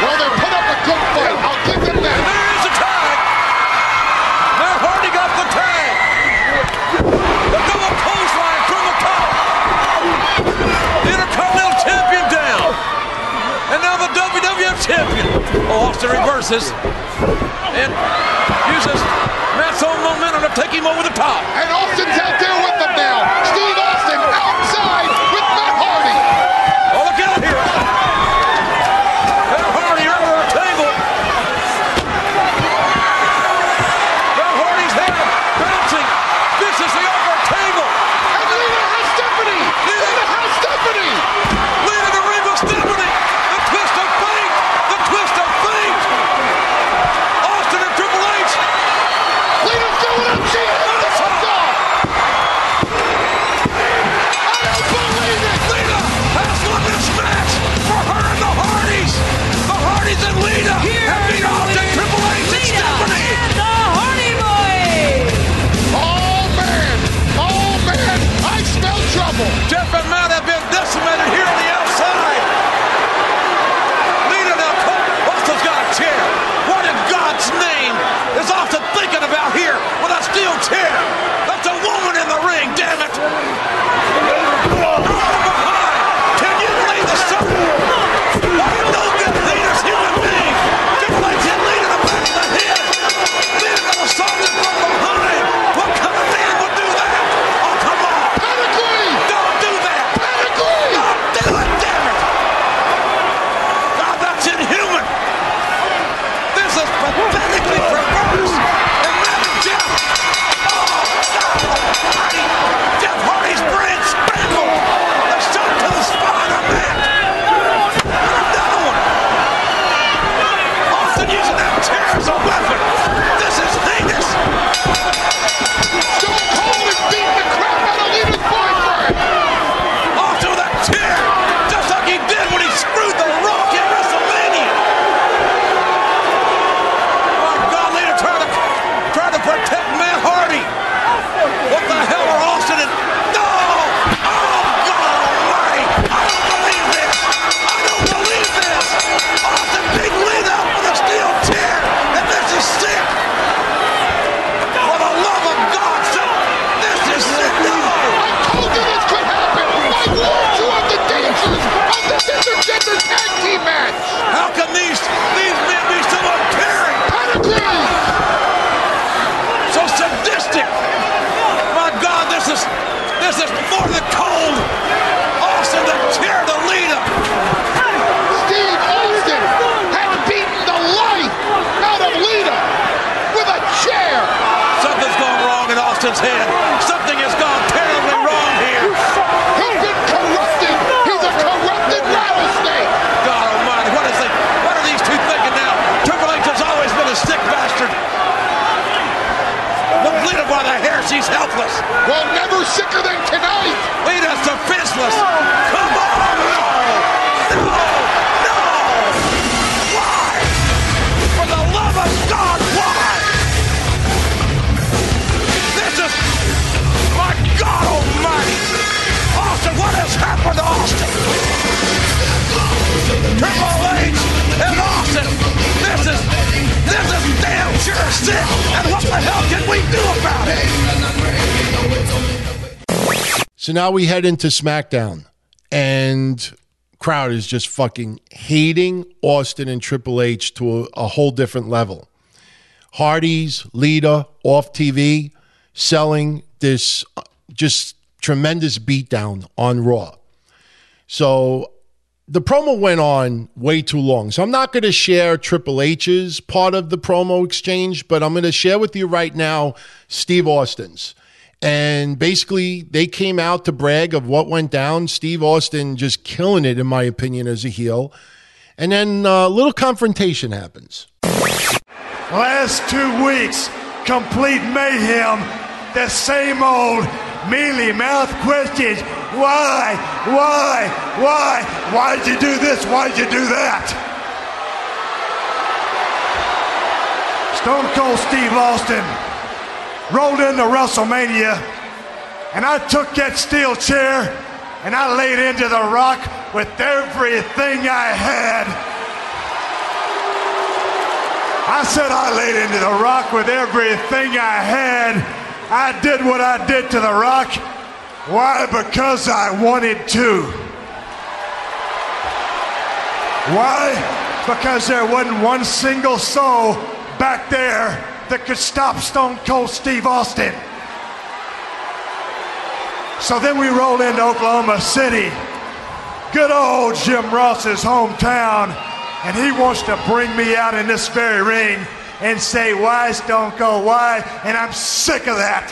Well, they put up a good fight. I'll give them that. There is a tag. Now Hardy got the tag. The double clothesline from the top. The Intercontinental Champion down. And now the WWF Champion. Oh, Austin reverses. And uses Matt's own momentum to take him over the top. And Austin's out there with them now. Steve Austin So now we head into SmackDown, and crowd is just fucking hating Austin and Triple H to a, a whole different level. Hardy's Lita off TV selling this uh, just tremendous beatdown on Raw. So the promo went on way too long. So I'm not going to share Triple H's part of the promo exchange, but I'm going to share with you right now Steve Austin's. And basically, they came out to brag of what went down. Steve Austin just killing it, in my opinion, as a heel. And then uh, a little confrontation happens. Last two weeks, complete mayhem. The same old mealy mouth questions. Why? Why? Why? Why'd you do this? Why'd you do that? Stone Cold Steve Austin rolled into WrestleMania, and I took that steel chair and I laid into the rock with everything I had. I said I laid into the rock with everything I had. I did what I did to the rock. Why? Because I wanted to. Why? Because there wasn't one single soul back there that could stop Stone Cold Steve Austin. So then we roll into Oklahoma City, good old Jim Ross's hometown, and he wants to bring me out in this very ring and say, Why, Stone Cold? Why? And I'm sick of that.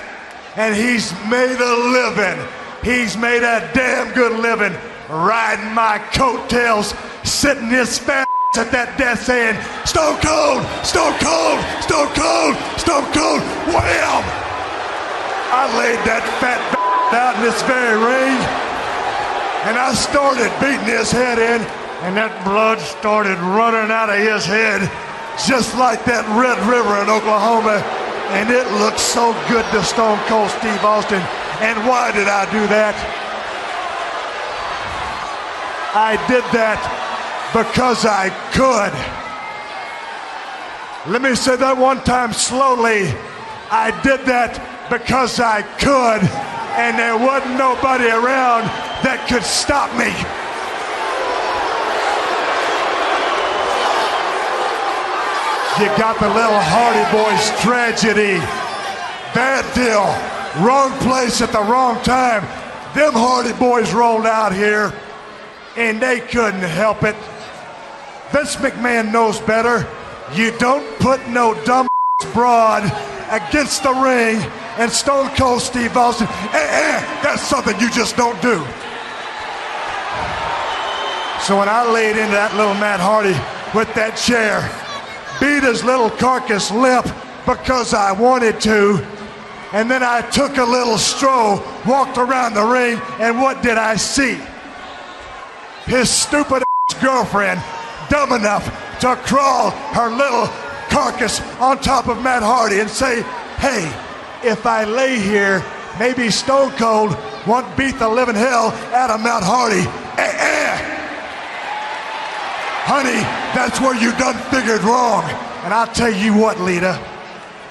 And he's made a living. He's made a damn good living riding my coattails, sitting his fat at that death saying, Stone Cold, Stone Cold, Stone Cold, Stone Cold, wham! I laid that fat out in this very ring, and I started beating his head in, and that blood started running out of his head, just like that Red River in Oklahoma. And it looked so good to Stone Cold Steve Austin. And why did I do that? I did that because I could. Let me say that one time slowly. I did that because I could, and there wasn't nobody around that could stop me. You got the little Hardy Boys tragedy. Bad deal. Wrong place at the wrong time. Them Hardy Boys rolled out here, and they couldn't help it. Vince McMahon knows better. You don't put no dumb broad against the ring and Stone Cold Steve Austin. Eh, eh, that's something you just don't do. So when I laid into that little Matt Hardy with that chair, beat his little carcass limp because I wanted to, and then I took a little stroll, walked around the ring, and what did I see? His stupid girlfriend, dumb enough to crawl her little carcass on top of Matt Hardy and say, hey, if I lay here, maybe Stone Cold won't beat the living hell out of Matt Hardy. Eh, eh. Honey, that's where you done figured wrong. And I'll tell you what, Lita,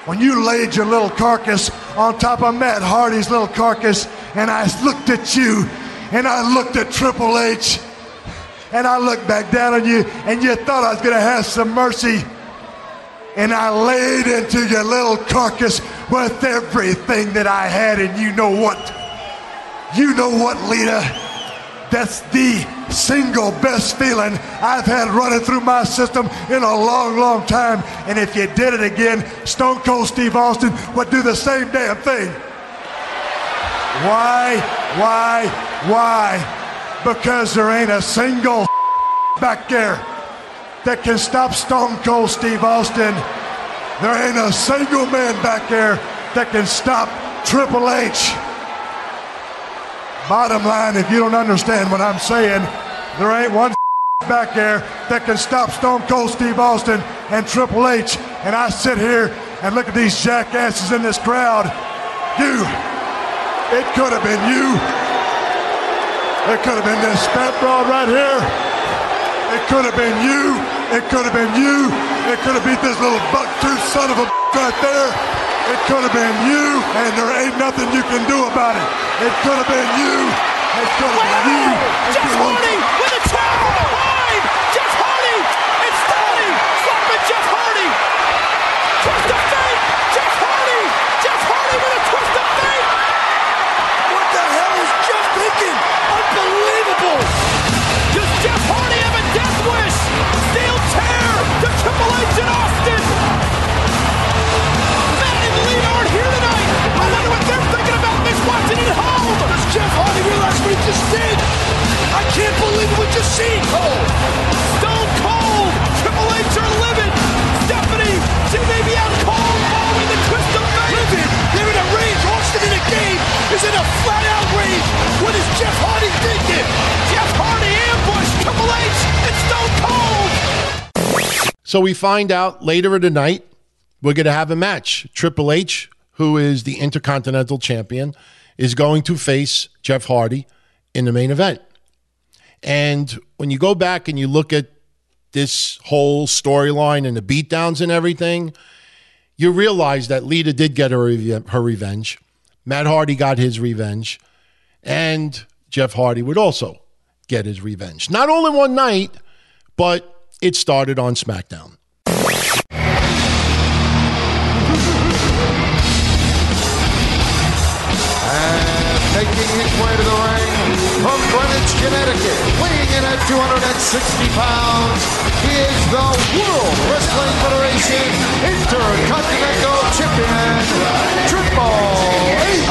when you laid your little carcass on top of Matt Hardy's little carcass, and I looked at you, and I looked at Triple H, and I looked back down on you, and you thought I was going to have some mercy. And I laid into your little carcass with everything that I had, and you know what? You know what, Lita? That's the single best feeling I've had running through my system in a long, long time. And if you did it again, Stone Cold Steve Austin would do the same damn thing. Why? Why? Why? Because there ain't a single back there that can stop Stone Cold Steve Austin. There ain't a single man back there that can stop Triple H. Bottom line, if you don't understand what I'm saying, there ain't one back there that can stop Stone Cold Steve Austin and Triple H. And I sit here and look at these jackasses in this crowd. You, it could have been you. It could have been this spat broad right here. It could have been you. It could have been you. It could have beat this little buck-tooth son of a right there. It could have been you, and there ain't nothing you can do about it. It could have been you. It could have been you. It's 40. Jeff Hardy realize what he just did? I can't believe what you seen. Cole. Stone Cold. Triple H are livid. Stephanie, she may be out cold. Oh, in the twist of fate. They're in a rage. Austin in a game is in a flat out rage. What is Jeff Hardy thinking? Jeff Hardy ambushed Triple H and Stone Cold. So we find out later in the night we're going to have a match. Triple H, who is the Intercontinental Champion, is going to face Jeff Hardy in the main event. And when you go back and you look at this whole storyline and the beatdowns and everything, you realize that Lita did get her, her revenge. Matt Hardy got his revenge. And Jeff Hardy would also get his revenge. Not in one night, but it started on SmackDown. Making his way to the ring from Greenwich, Connecticut, weighing in at 260 pounds, he is the World Wrestling Federation Intercontinental Champion, Triple H.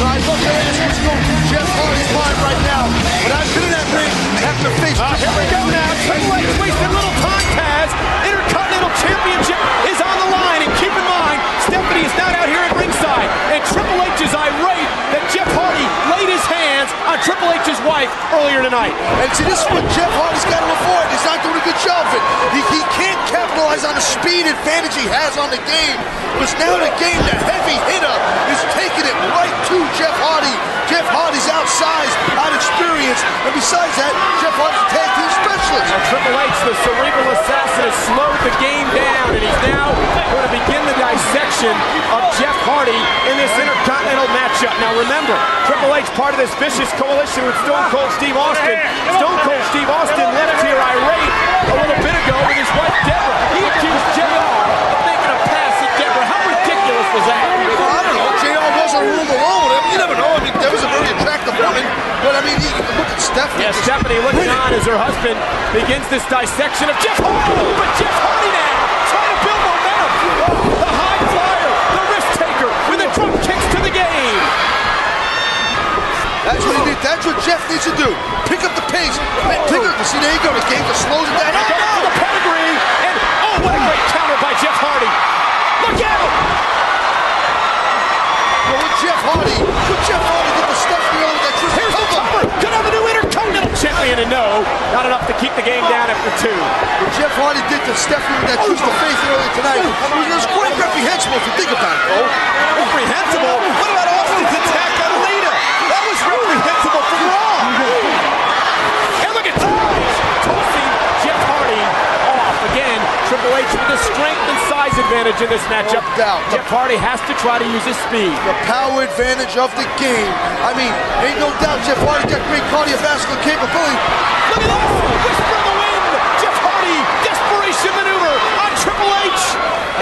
I look at it, what's going through Jeff Hardy's mind right now. But I've been in that ring, having to face. Uh, here we go now. Triple H wasting little time, Taz. Intercontinental Championship is on the line, and keep in mind, Stephanie is not out here at ringside, and Triple H is irate that Jeff Hardy laid his hands on Triple H's wife earlier tonight. And see, this is what Jeff Hardy's got to avoid. He's not doing a good job of it. He, he can't capitalize on the speed advantage he has on the game. Because now the game, the heavy hitter, is taking it right to Jeff Hardy. Jeff Hardy's outsized, out experience. and besides that, Jeff Hardy's a tag team specialist. Now, Triple H, the cerebral assassin, has slowed the game down, and he's now going to begin the of Jeff Hardy in this Intercontinental matchup. Now, remember, Triple H part of this vicious coalition with Stone Cold Steve Austin. Stone Cold Steve Austin left here irate a little bit ago with his wife Deborah. He accused JR of making a pass at Deborah. How ridiculous was that? Well, I don't know. JR wasn't room alone with him. You never know. I mean, Deborah's a very attractive woman. But, I mean, can look at Stephanie. Yeah, Stephanie looking on as her husband begins this dissection of Jeff Hardy. But Jeff Hardy now trying to build momentum. The high flyer, the risk taker with the drop kicks to the game. That's what he did. That's what Jeff needs to do. Pick up the pace. Pick up. See, there you go. The game just slows it down. Goes for the pedigree, and oh, what a great counter by Jeff Hardy. Look at him. Well, with Jeff Hardy, with Jeff Hardy did the stuff you know that just Here's the cover. Could have a new Intercontinental Champion, and no, not enough to keep the game oh. down after two. What Jeff Hardy did to Stephanie with that twist of faith earlier tonight oh, was, was quite reprehensible if you think about it, Cole. Reprehensible? What about Austin's attack Lita? That was reprehensible for And look at Taz tossing Jeff Hardy off again. Triple H with a strength and size advantage in this matchup. Doubt. Jeff Hardy has to try to use his speed. The power advantage of the game. I mean, ain't no doubt Jeff Hardy got great cardiovascular capability. Look at this! Whisper in the wind! Jeff Hardy, desperation maneuver on Triple H!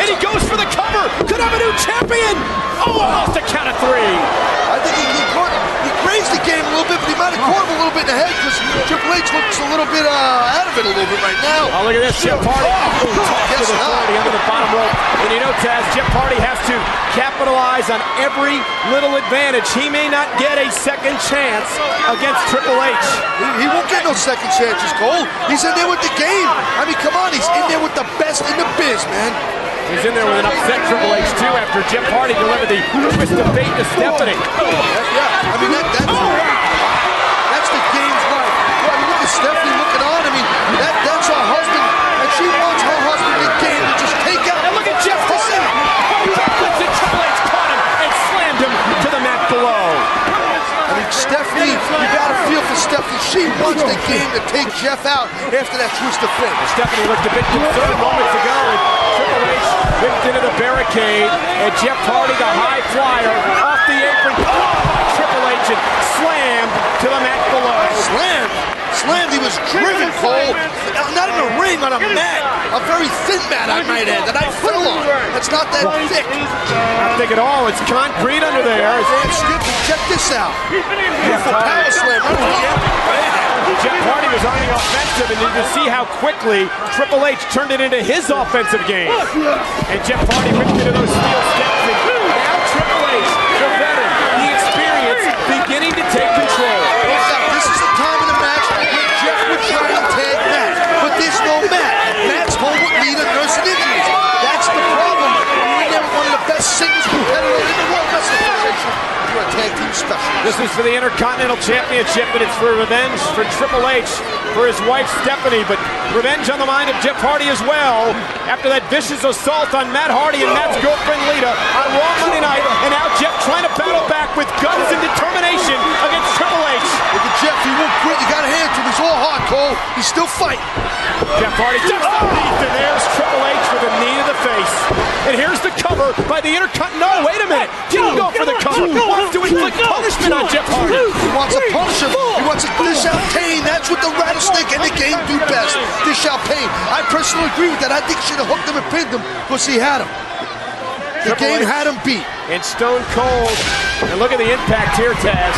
And he goes for the cover! Could have a new champion! Oh, almost a count of three! I think he, might have caught him a little bit in the head because Triple H looks a little bit uh, out of it a little bit right now. Oh, look at this. Jeff Hardy. Oh, Ooh, toss to the not. 30 under the bottom rope. And you know, Taz, Jeff Hardy has to capitalize on every little advantage. He may not get a second chance against Triple H. He, he won't get no second chances, Cole. He's in there with the game. I mean, come on, he's in there with the best in the biz, man. He's in there with an upset Triple H, too, after Jeff Hardy delivered the twist of fate to Stephanie. Oh, yeah, I mean, that, that's, oh, that's the game's life. Well, I mean, look at Stephanie looking on. I mean, that, that's her husband, and she wants her husband to game to just take out. And look at Jeff Hardy. Backwards and Triple H caught him and slammed him to the mat below. I mean, Stephanie, you got to for Stephanie. She wants the game to take Jeff out after that twist of fate. Stephanie looked a bit concerned moments ago, and Triple H whipped into the barricade, and Jeff Hardy, the high flyer, off the apron, caught by Triple H and slammed to the mat below. Slammed. Slammed. He was driven, Cole. Not in a ring, on a mat. A very thin mat, I might add, that I fell on. That's not that thick. Not thick at all. It's concrete under there. Damn, Skip, check this out. Beautiful power slam right to the end. Jeff Hardy was on the offensive, and you can see how quickly Triple H turned it into his offensive game. And Jeff Hardy whipped into those steel steps, and now Triple H, the veteran, the experience, beginning to take control. Now, this is the time in the match when Jeff would try to tag Matt, but there's no Matt. Matt's home with Lita nursing injuries. That's the problem. When you're one of the best singles competitors in the World Wrestling Federation, you're a tag team specialist. This is for the Intercontinental Championship, and it's for revenge for Triple H for his wife Stephanie, but revenge on the mind of Jeff Hardy as well after that vicious assault on Matt Hardy and Matt's girlfriend Lita on Raw Monday night, and now Jeff trying to battle back with guns and determination against Jeff, he won't quit. You got to hand it to him. He's all hard, Cole. He's still fighting. Jeff Hardy just ah! underneath, and there's Triple H with a knee to the face. And here's the cover by the Intercontinental. No, wait a minute. Didn't go for the cover. Wants to inflict punishment on Jeff Hardy. He wants to punish him. He wants to dish out pain. That's what the rattlesnake and the game do best. Dish out pain. I personally agree with that. I think he should have hooked him and pinned him because he had him. The Triple game H. had him beat. And Stone Cold. And look at the impact here, Taz.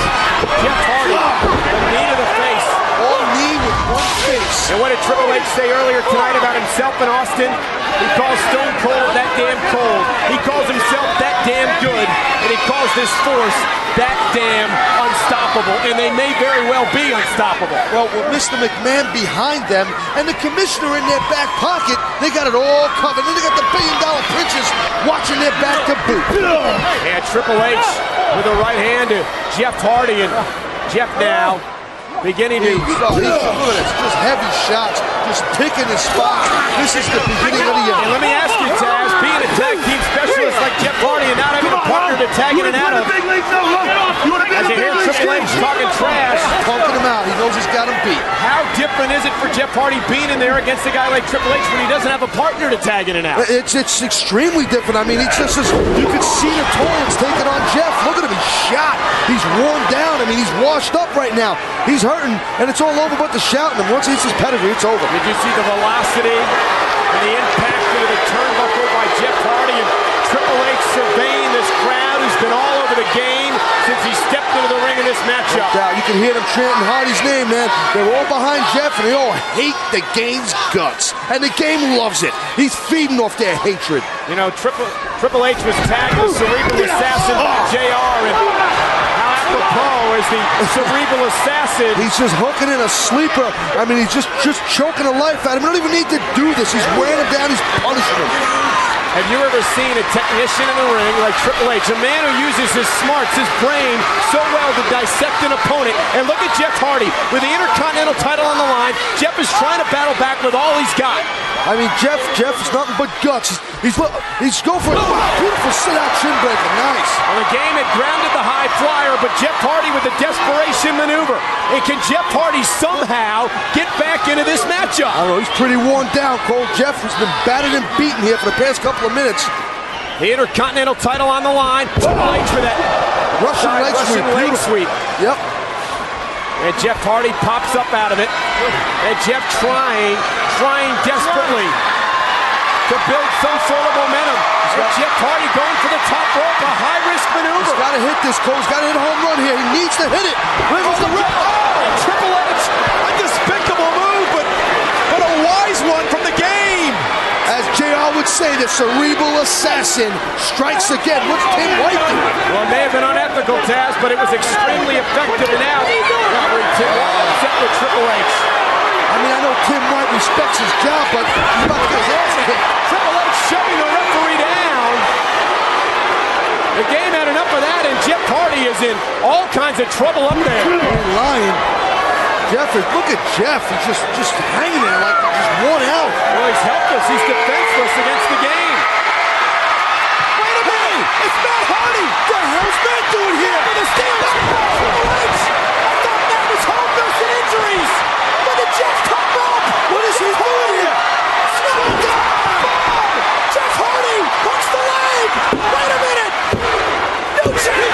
Jeff Hardy, the knee to the face. All knee with one face. And what did Triple H say earlier tonight about himself in Austin? He calls Stone Cold that damn cold. He calls himself that damn good. And he calls this force that damn unstoppable. And they may very well be unstoppable. Well, with Mr. McMahon behind them and the commissioner in their back pocket, they got it all covered. And they got the billion dollar princes watching their back to boot. And Triple H with a right hand to Jeff Hardy. And Jeff now beginning to. He's, oh, he's, look at this, just heavy shots, just picking his spot. This is the beginning of the end. And let me ask you, Taz, being a tag team like Jeff Hardy and not having a partner to tag in and out of, as you hear Triple H talking trash, Punking him out. He knows he's got him beat. how different is it for Jeff Hardy being in there against a guy like Triple H when he doesn't have a partner to tag in and out? It's it's extremely different. I mean, it's just as you can see the toll taking on Jeff. Look at him, he's shot. He's worn down. I mean, he's washed up right now. He's hurting, and it's all over but the shouting. And once he hits his pedigree, it's over. Did you see the velocity and the impact into the turnbuckle by Jeff Hardy and Triple H surveying this crowd who's been all over the game since he stepped into the ring in this matchup? You can hear them chanting Hardy's name, man. They're all behind Jeff, and they all hate the game's guts, and the game loves it. He's feeding off their hatred. You know, Triple Triple H was tagged the cerebral assassin by oh. JR, and how apropos is the cerebral assassin. He's just hooking in a sleeper. I mean, he's just just choking the life out of him. He don't even need to do this. He's wearing him down. He's punishing him. Have you ever seen a technician in the ring like Triple H, a man who uses his smarts, his brain, so well to dissect an opponent? And look at Jeff Hardy with the Intercontinental title on the line. Jeff is trying to battle back with all he's got. I mean, Jeff, Jeff is nothing but guts. He's he's, he's going for a beautiful sit-out chin breaker. Nice. Well, the game had grounded the high flyer, but Jeff Hardy with the desperation maneuver. And can Jeff Hardy somehow get back into this matchup? I don't know. He's pretty worn down. Cole Jeff has been battered and beaten here for the past couple of minutes. The Intercontinental title on the line. For that Russian leg Russian sweep. leg sweep. Yep. And Jeff Hardy pops up out of it. And Jeff trying, trying desperately to build some sort of momentum. And Jeff Hardy going for the top rope, a high risk maneuver. He's got to hit this, Cole. He's got to hit a home run here. He needs to hit it. Where's oh, the rip? And oh, Triple would say the cerebral assassin strikes again. What's Tim White doing? Well, it may have been unethical, Taz, but it was extremely effective. And now, Robert Tim White upset with Triple H. I mean, I know Tim White respects his job, but he's about to get his ass kicked. Triple H shutting the referee down. The game had enough of that, and Jeff Hardy is in all kinds of trouble up there. He ain't lying. Jeff is, look at Jeff. He's just, just hanging there like just worn out. Well, he's helpless. He's defenseless against the game. Wait a minute! It's Matt Hardy! What the hell's Matt doing here? For the Steelers! I thought Matt was home nursing injuries! Look at Jeff come up! What is he doing here? Jeff Hardy hooks the leg! Wait a minute! New champion!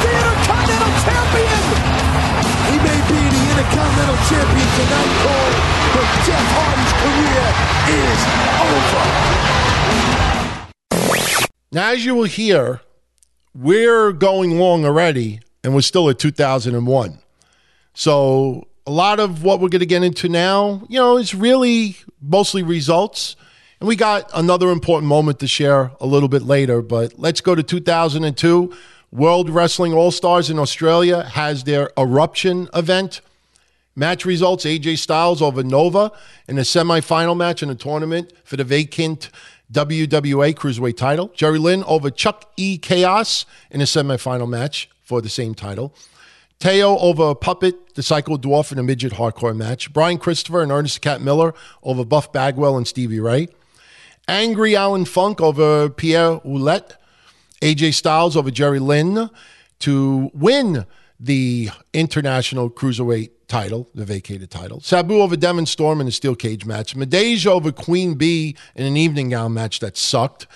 Intercontinental Champion. He may be the Intercontinental Champion tonight, Cole, but Jeff Hardy's career is over. Now, as you will hear, we're going long already, and we're still at 2001. So, a lot of what we're going to get into now, you know, is really mostly results. And we got another important moment to share a little bit later, but let's go to 2002. World Wrestling All Stars in Australia has their eruption event. Match results AJ Styles over Nova in a semifinal match in a tournament for the vacant WWA Cruiserweight title. Jerry Lynn over Chuck E. Chaos in a semifinal match for the same title. Teo over Puppet, the Psycho Dwarf in a midget hardcore match. Brian Christopher and Ernest Cat Miller over Buff Bagwell and Stevie Ray. Angry Alan Funk over Pierre Ouellette. AJ Styles over Jerry Lynn to win the International Cruiserweight title, the vacated title. Sabu over Devon Storm in a steel cage match. Midajah over Queen Bee in an evening gown match that sucked.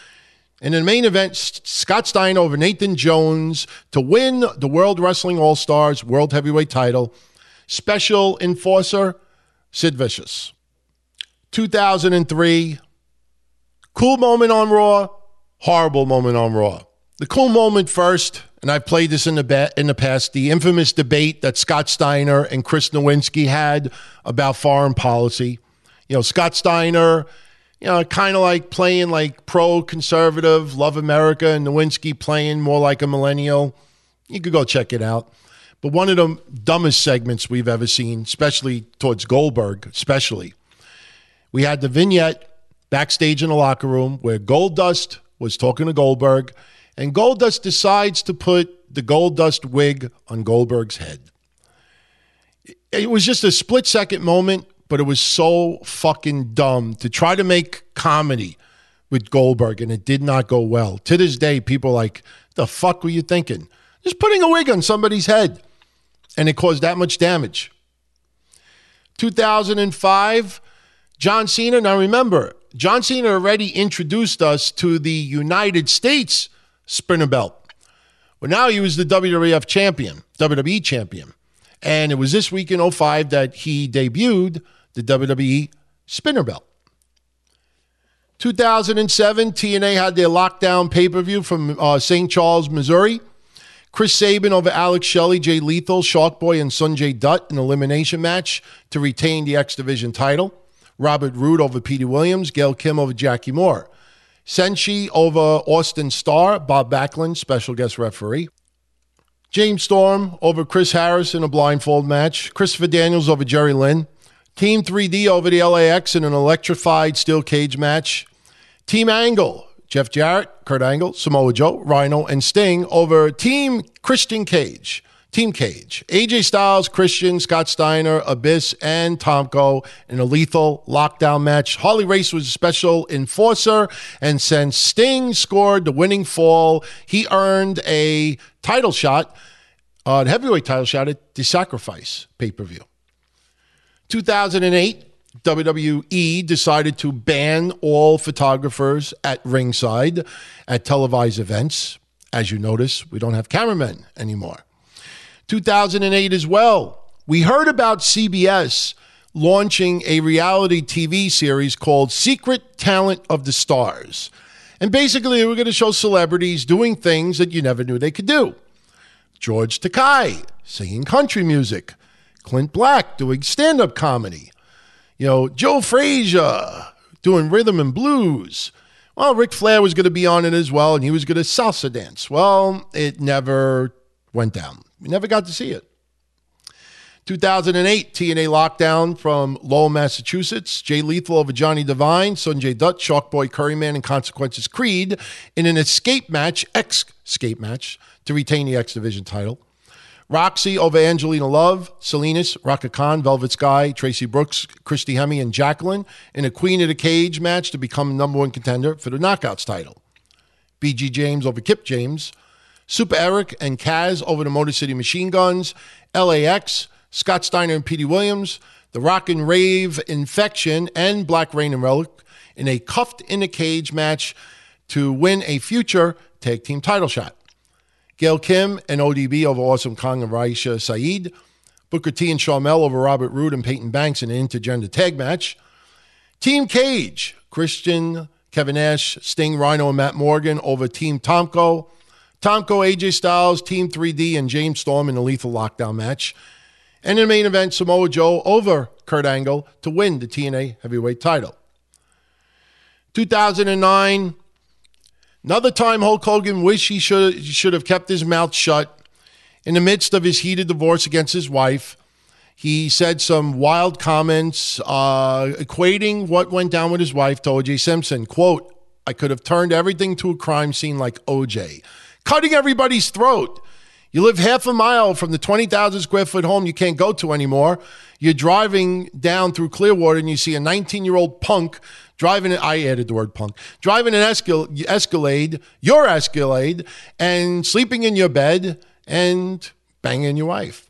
In the main event, Scott Stein over Nathan Jones to win the World Wrestling All Stars World Heavyweight title. Special enforcer, Sid Vicious. 2003, cool moment on Raw, horrible moment on Raw. The cool moment first, and I've played this in the ba- in the past, the infamous debate that Scott Steiner and Chris Nowinski had about foreign policy. You know, Scott Steiner, you know, kind of like playing like pro conservative, love America, and Nowinski playing more like a millennial. You could go check it out. But one of the dumbest segments we've ever seen, especially towards Goldberg, especially. We had the vignette backstage in the locker room where Goldust was talking to Goldberg, and Goldust decides to put the Goldust wig on Goldberg's head. It was just a split second moment, but it was so fucking dumb to try to make comedy with Goldberg, and it did not go well. To this day, people are like, the fuck were you thinking? Just putting a wig on somebody's head. And it caused that much damage. 2005, John Cena. Now remember, John Cena already introduced us to the United States spinner belt. Well, now he was the WWF champion, WWE champion. And it was this week in 05 that he debuted the WWE spinner belt. 2007, TNA had their lockdown pay per view from uh, St. Charles, Missouri. Chris Sabin over Alex Shelley, Jay Lethal, Sharkboy, and Sonjay Dutt in elimination match to retain the X Division title. Robert Roode over Petey Williams, Gail Kim over Jackie Moore. Senshi over Austin Starr, Bob Backlund, special guest referee. James Storm over Chris Harris in a blindfold match. Christopher Daniels over Jerry Lynn. Team 3D over the LAX in an electrified steel cage match. Team Angle, Jeff Jarrett, Kurt Angle, Samoa Joe, Rhino, and Sting over Team Christian Cage. Team Cage. AJ Styles, Christian, Scott Steiner, Abyss, and Tomko in a lethal lockdown match. Harley Race was a special enforcer, and since Sting scored the winning fall, he earned a title shot, uh, the heavyweight title shot at the Sacrifice pay per view. 2008, WWE decided to ban all photographers at ringside at televised events. As you notice, we don't have cameramen anymore. 2008 as well. We heard about CBS launching a reality TV series called Secret Talent of the Stars. And basically, we're going to show celebrities doing things that you never knew they could do. George Takei singing country music, Clint Black doing stand up comedy, you know, Joe Frazier doing rhythm and blues. Well, Ric Flair was going to be on it as well, and he was going to salsa dance. Well, it never went down. We never got to see it. 2008 TNA lockdown from Lowell, Massachusetts. Jay Lethal over Johnny Devine, Sonjay Dutt, Sharkboy Curryman, and Consequences Creed in an escape match, X escape match, to retain the X Division title. Roxxi over Angelina Love, Salinas, Raka Khan, Velvet Sky, Traci Brooks, Christy Hemme, and Jacqueline in a Queen of the Cage match to become number one contender for the Knockouts title. BG James over Kip James, Super Eric and Kaz over the Motor City Machine Guns, LAX, Scott Steiner and Petey Williams, the Rock and Rave Infection, and Black Reign and Rellik in a cuffed in a cage match to win a future tag team title shot. Gail Kim and ODB over Awesome Kong and Raisha Saeed. Booker T and Sharmell over Robert Roode and Payton Banks in an intergender tag match. Team Cage, Christian, Kevin Nash, Sting, Rhino, and Matt Morgan over Team Tomko. Tomko, AJ Styles, Team 3D, and James Storm in a lethal lockdown match. And in the main event, Samoa Joe over Kurt Angle to win the TNA heavyweight title. 2009, another time Hulk Hogan wished he should, should have kept his mouth shut. In the midst of his heated divorce against his wife, he said some wild comments uh, equating what went down with his wife to O.J. Simpson. Quote, I could have turned everything to a crime scene like O.J., cutting everybody's throat. You live half a mile from the 20,000 square foot home you can't go to anymore. You're driving down through Clearwater and you see a 19 year old punk driving, I added the word punk, driving an Escal- Escalade, your Escalade, and sleeping in your bed and banging your wife.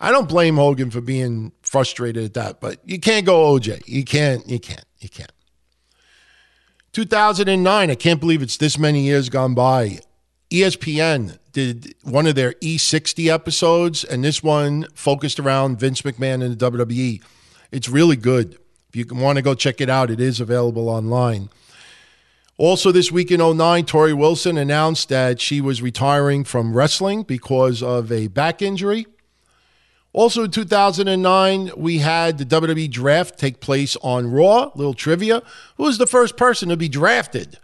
I don't blame Hogan for being frustrated at that, but you can't go OJ. You can't, you can't, you can't. 2009, I can't believe it's this many years gone by. ESPN did one of their E60 episodes, and this one focused around Vince McMahon and the WWE. It's really good. If you want to go check it out, it is available online. Also, this week in 09, Torrie Wilson announced that she was retiring from wrestling because of a back injury. Also, in 2009, we had the WWE draft take place on Raw. Little trivia. Who was the first person to be drafted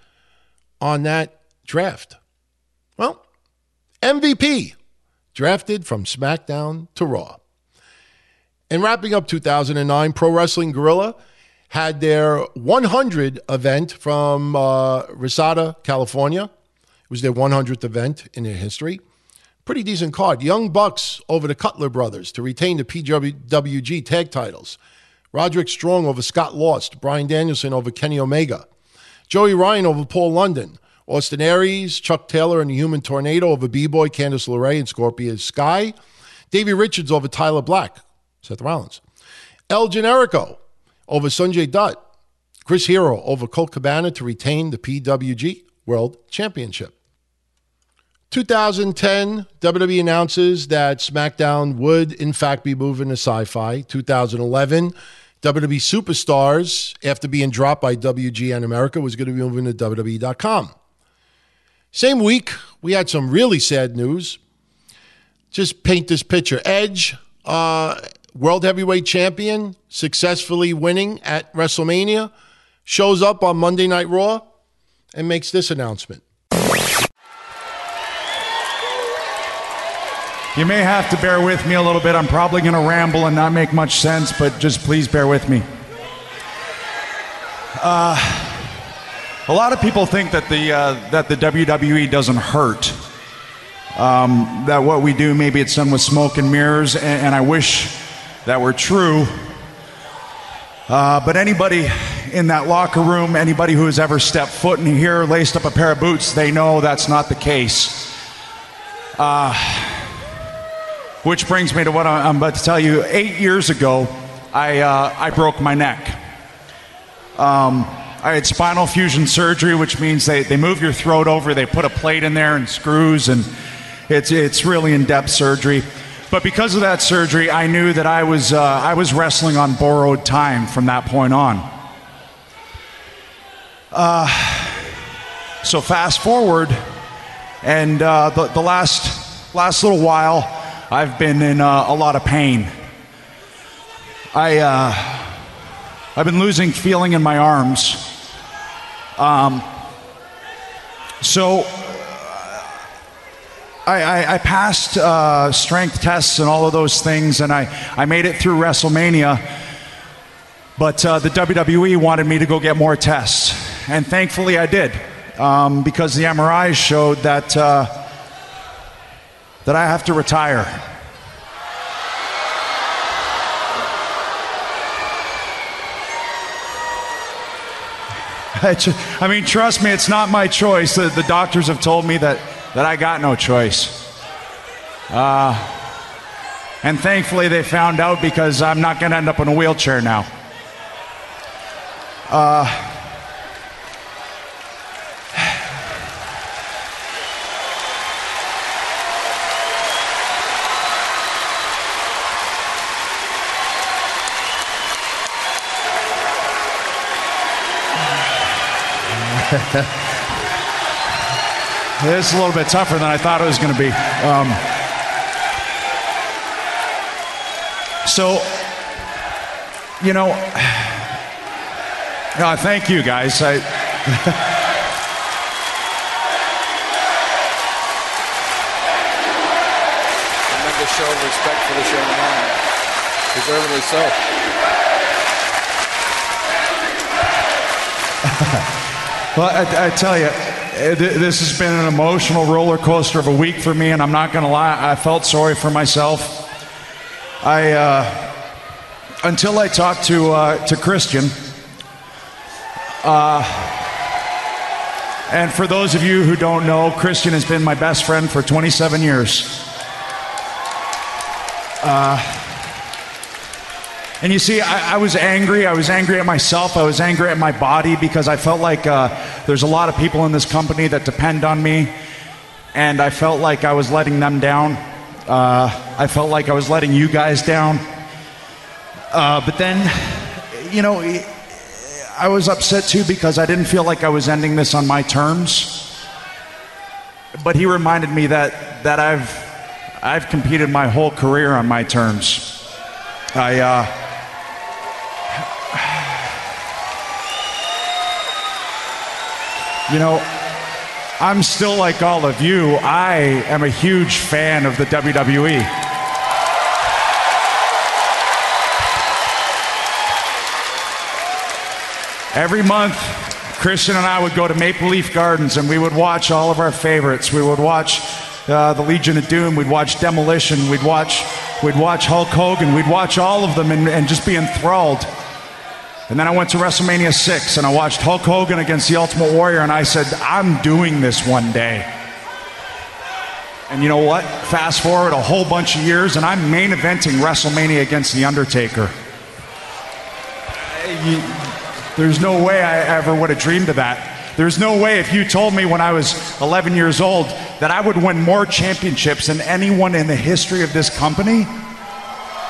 on that draft? Well, MVP, drafted from SmackDown to Raw. And wrapping up 2009, Pro Wrestling Guerrilla had their 100 event from uh, California. It was their 100th event in their history. Pretty decent card. Young Bucks over the Cutler brothers to retain the PWG tag titles. Roderick Strong over Scott Lost. Bryan Danielson over Kenny Omega. Joey Ryan over Paul London. Austin Aries, Chuck Taylor, and the Human Tornado over B-Boy, Candice LeRae, and Scorpio Sky. Davey Richards over Tyler Black, Seth Rollins. El Generico over Sonjay Dutt. Chris Hero over Colt Cabana to retain the PWG World Championship. 2010, WWE announces that SmackDown would, in fact, be moving to Syfy. 2011, WWE Superstars, after being dropped by WGN America, was going to be moving to WWE.com. Same week, we had some really sad news. Just paint this picture. Edge, uh, World Heavyweight Champion, successfully winning at WrestleMania, shows up on Monday Night Raw and makes this announcement. You may have to bear with me a little bit. I'm probably going to ramble and not make much sense, but just please bear with me. Uh, a lot of people think that the uh, that the WWE doesn't hurt. Um, that what we do, maybe it's done with smoke and mirrors, and, and I wish that were true. Uh, but anybody in that locker room, anybody who has ever stepped foot in here, laced up a pair of boots, they know that's not the case. Uh, which brings me to what I'm about to tell you. Eight years ago, I, uh, I broke my neck. Um, I had spinal fusion surgery, which means they, they move your throat over, they put a plate in there and screws, and it's, it's really in depth surgery. But because of that surgery, I knew that I was, uh, I was wrestling on borrowed time from that point on. Uh, so fast forward, and uh, the, the last, last little while, I've been in uh, a lot of pain. I, uh, I've been losing feeling in my arms. Um, so I, I, I passed uh, strength tests and all of those things, and I, I made it through WrestleMania. But uh, the WWE wanted me to go get more tests, and thankfully I did, um, because the MRIs showed that uh, that I have to retire. I ju- I mean, trust me, it's not my choice. The, the doctors have told me that, that I got no choice. Uh, and thankfully, they found out because I'm not going to end up in a wheelchair now. Uh, It's a little bit tougher than I thought it was going to be. Um, so, you know, uh, thank you guys. I, Tremendous show respect for the show man. Deservedly so. well, I, I tell you, this has been an emotional roller coaster of a week for me, and I'm not going to lie, I felt sorry for myself. I, uh, until I talked to uh, to Christian, uh, and for those of you who don't know, Christian has been my best friend for 27 years. And you see, I, I was angry. I was angry at myself. I was angry at my body because I felt like uh, there's a lot of people in this company that depend on me, and I felt like I was letting them down. Uh, I felt like I was letting you guys down. Uh, but then, you know, I was upset too because I didn't feel like I was ending this on my terms. But he reminded me that that I've I've competed my whole career on my terms. I uh, you know, I'm still like all of you. I am a huge fan of the. WWE. Every month, Christian and I would go to Maple Leaf Gardens and we would watch all of our favorites. We would watch uh, the Legion of Doom. We'd watch Demolition. We'd watch, we'd watch Hulk Hogan. We'd watch all of them and, and just be enthralled. And then I went to WrestleMania 6 and I watched Hulk Hogan against the Ultimate Warrior and I said, I'm doing this one day. And you know what? Fast forward a whole bunch of years and I'm main eventing WrestleMania against The Undertaker. You- there's no way I ever would have dreamed of that. There's no way if you told me when I was 11 years old that I would win more championships than anyone in the history of this company,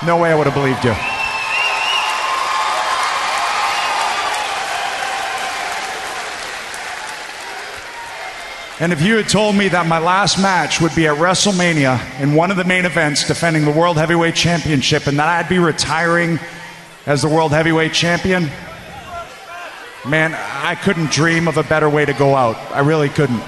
no way I would have believed you. And if you had told me that my last match would be at WrestleMania in one of the main events defending the World Heavyweight Championship and that I'd be retiring as the World Heavyweight Champion, man, I couldn't dream of a better way to go out. I really couldn't.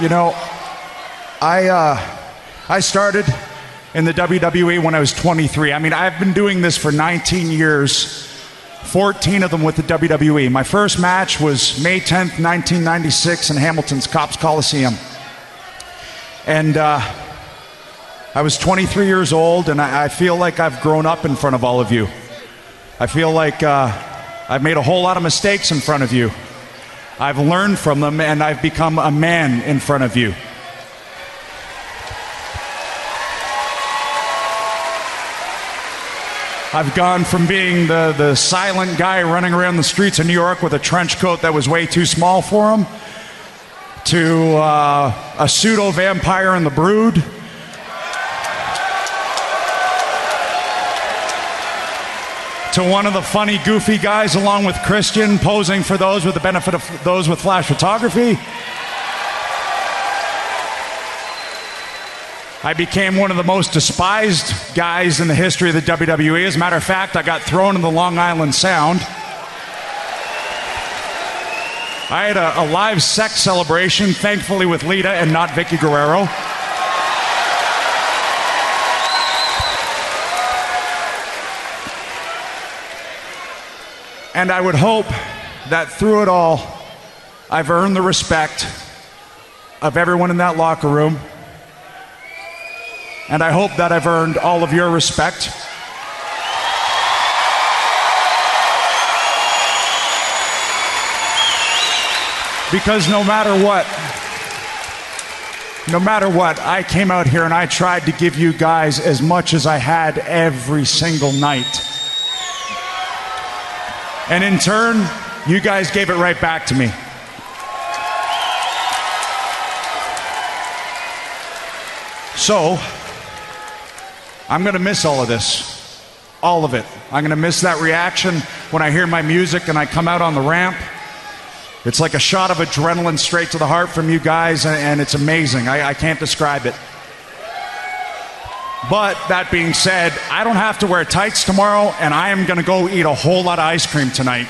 You know, I uh, I started in the WWE when I was 23. I mean, I've been doing this for 19 years, 14 of them with the WWE. My first match was May 10th, 1996, in Hamilton's Copps Coliseum, and uh, I was 23 years old, and I, I feel like I've grown up in front of all of you. I feel like uh, I've made a whole lot of mistakes in front of you. I've learned from them, and I've become a man in front of you. I've gone from being the, the silent guy running around the streets of New York with a trench coat that was way too small for him to uh, a pseudo vampire in the brood. To one of the funny, goofy guys, along with Christian, posing for those with the benefit of those with flash photography. I became one of the most despised guys in the history of the WWE. As a matter of fact, I got thrown in the Long Island Sound. I had a, a live sex celebration, thankfully with Lita and not Vickie Guerrero. And I would hope that through it all, I've earned the respect of everyone in that locker room. And I hope that I've earned all of your respect. Because no matter what, no matter what, I came out here and I tried to give you guys as much as I had every single night. And in turn, you guys gave it right back to me. So, I'm going to miss all of this. All of it. I'm going to miss that reaction when I hear my music and I come out on the ramp. It's like a shot of adrenaline straight to the heart from you guys, and, it's amazing. I, I can't describe it. But that being said, I don't have to wear tights tomorrow, and I am going to go eat a whole lot of ice cream tonight.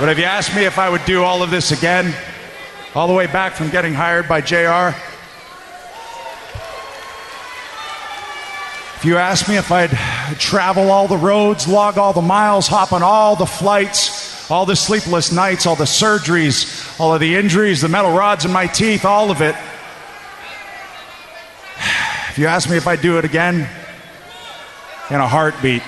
But if you asked me if I would do all of this again, all the way back from getting hired by JR, if you asked me if I'd travel all the roads, log all the miles, hop on all the flights, all the sleepless nights, all the surgeries, all of the injuries, the metal rods in my teeth, all of it. If you ask me if I'd do it again, in a heartbeat.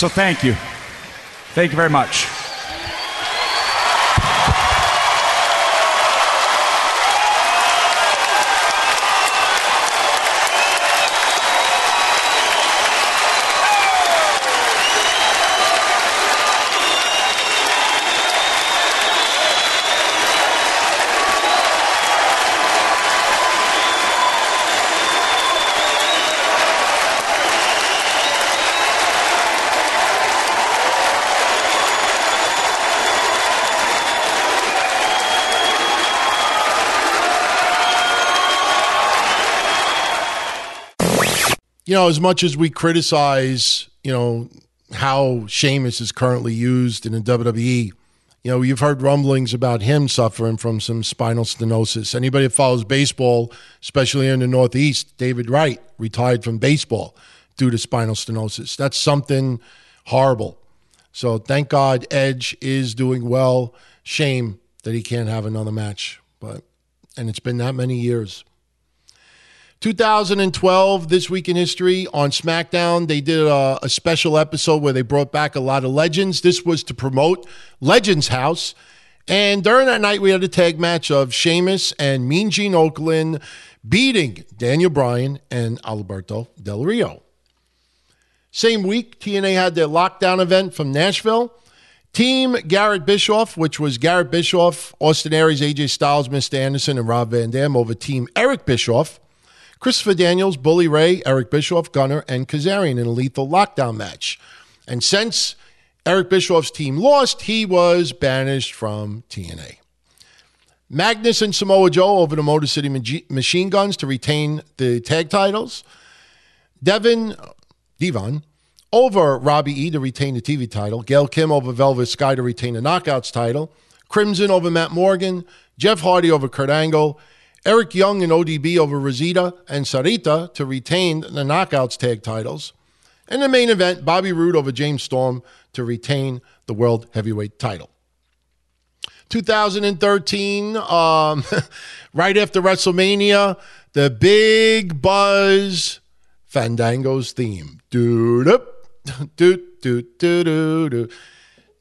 So thank you. Thank you very much. You know, as much as we criticize, you know, how Sheamus is currently used in the WWE, you know, you've heard rumblings about him suffering from some spinal stenosis. Anybody that follows baseball, especially in the Northeast, David Wright retired from baseball due to spinal stenosis. That's something horrible. So thank God Edge is doing well. Shame that he can't have another match, but and it's been that many years. 2012, This Week in History on SmackDown, they did a, a, special episode where they brought back a lot of legends. This was to promote Legends House. And during that night, we had a tag match of Sheamus and Mean Gene Okerlund beating Daniel Bryan and Alberto Del Rio. Same week, TNA had their lockdown event from Nashville. Team Garrett Bischoff, which was Garrett Bischoff, Austin Aries, AJ Styles, Mr. Anderson, and Rob Van Dam over Team Eric Bischoff. Christopher Daniels, Bully Ray, Eric Bischoff, Gunner, and Kazarian in a lethal lockdown match. And since Eric Bischoff's team lost, he was banished from TNA. Magnus and Samoa Joe over the Motor City Machine Guns to retain the tag titles. Devin, Devon, over Robbie E to retain the TV title. Gail Kim over Velvet Sky to retain the Knockouts title. Crimson over Matt Morgan. Jeff Hardy over Kurt Angle. Eric Young and ODB over Rosita and Sarita to retain the Knockouts tag titles. And the main event, Bobby Roode over James Storm to retain the World Heavyweight title. 2013, um, right after WrestleMania, the big buzz Fandango's theme. Doo doo doo doo doo doo.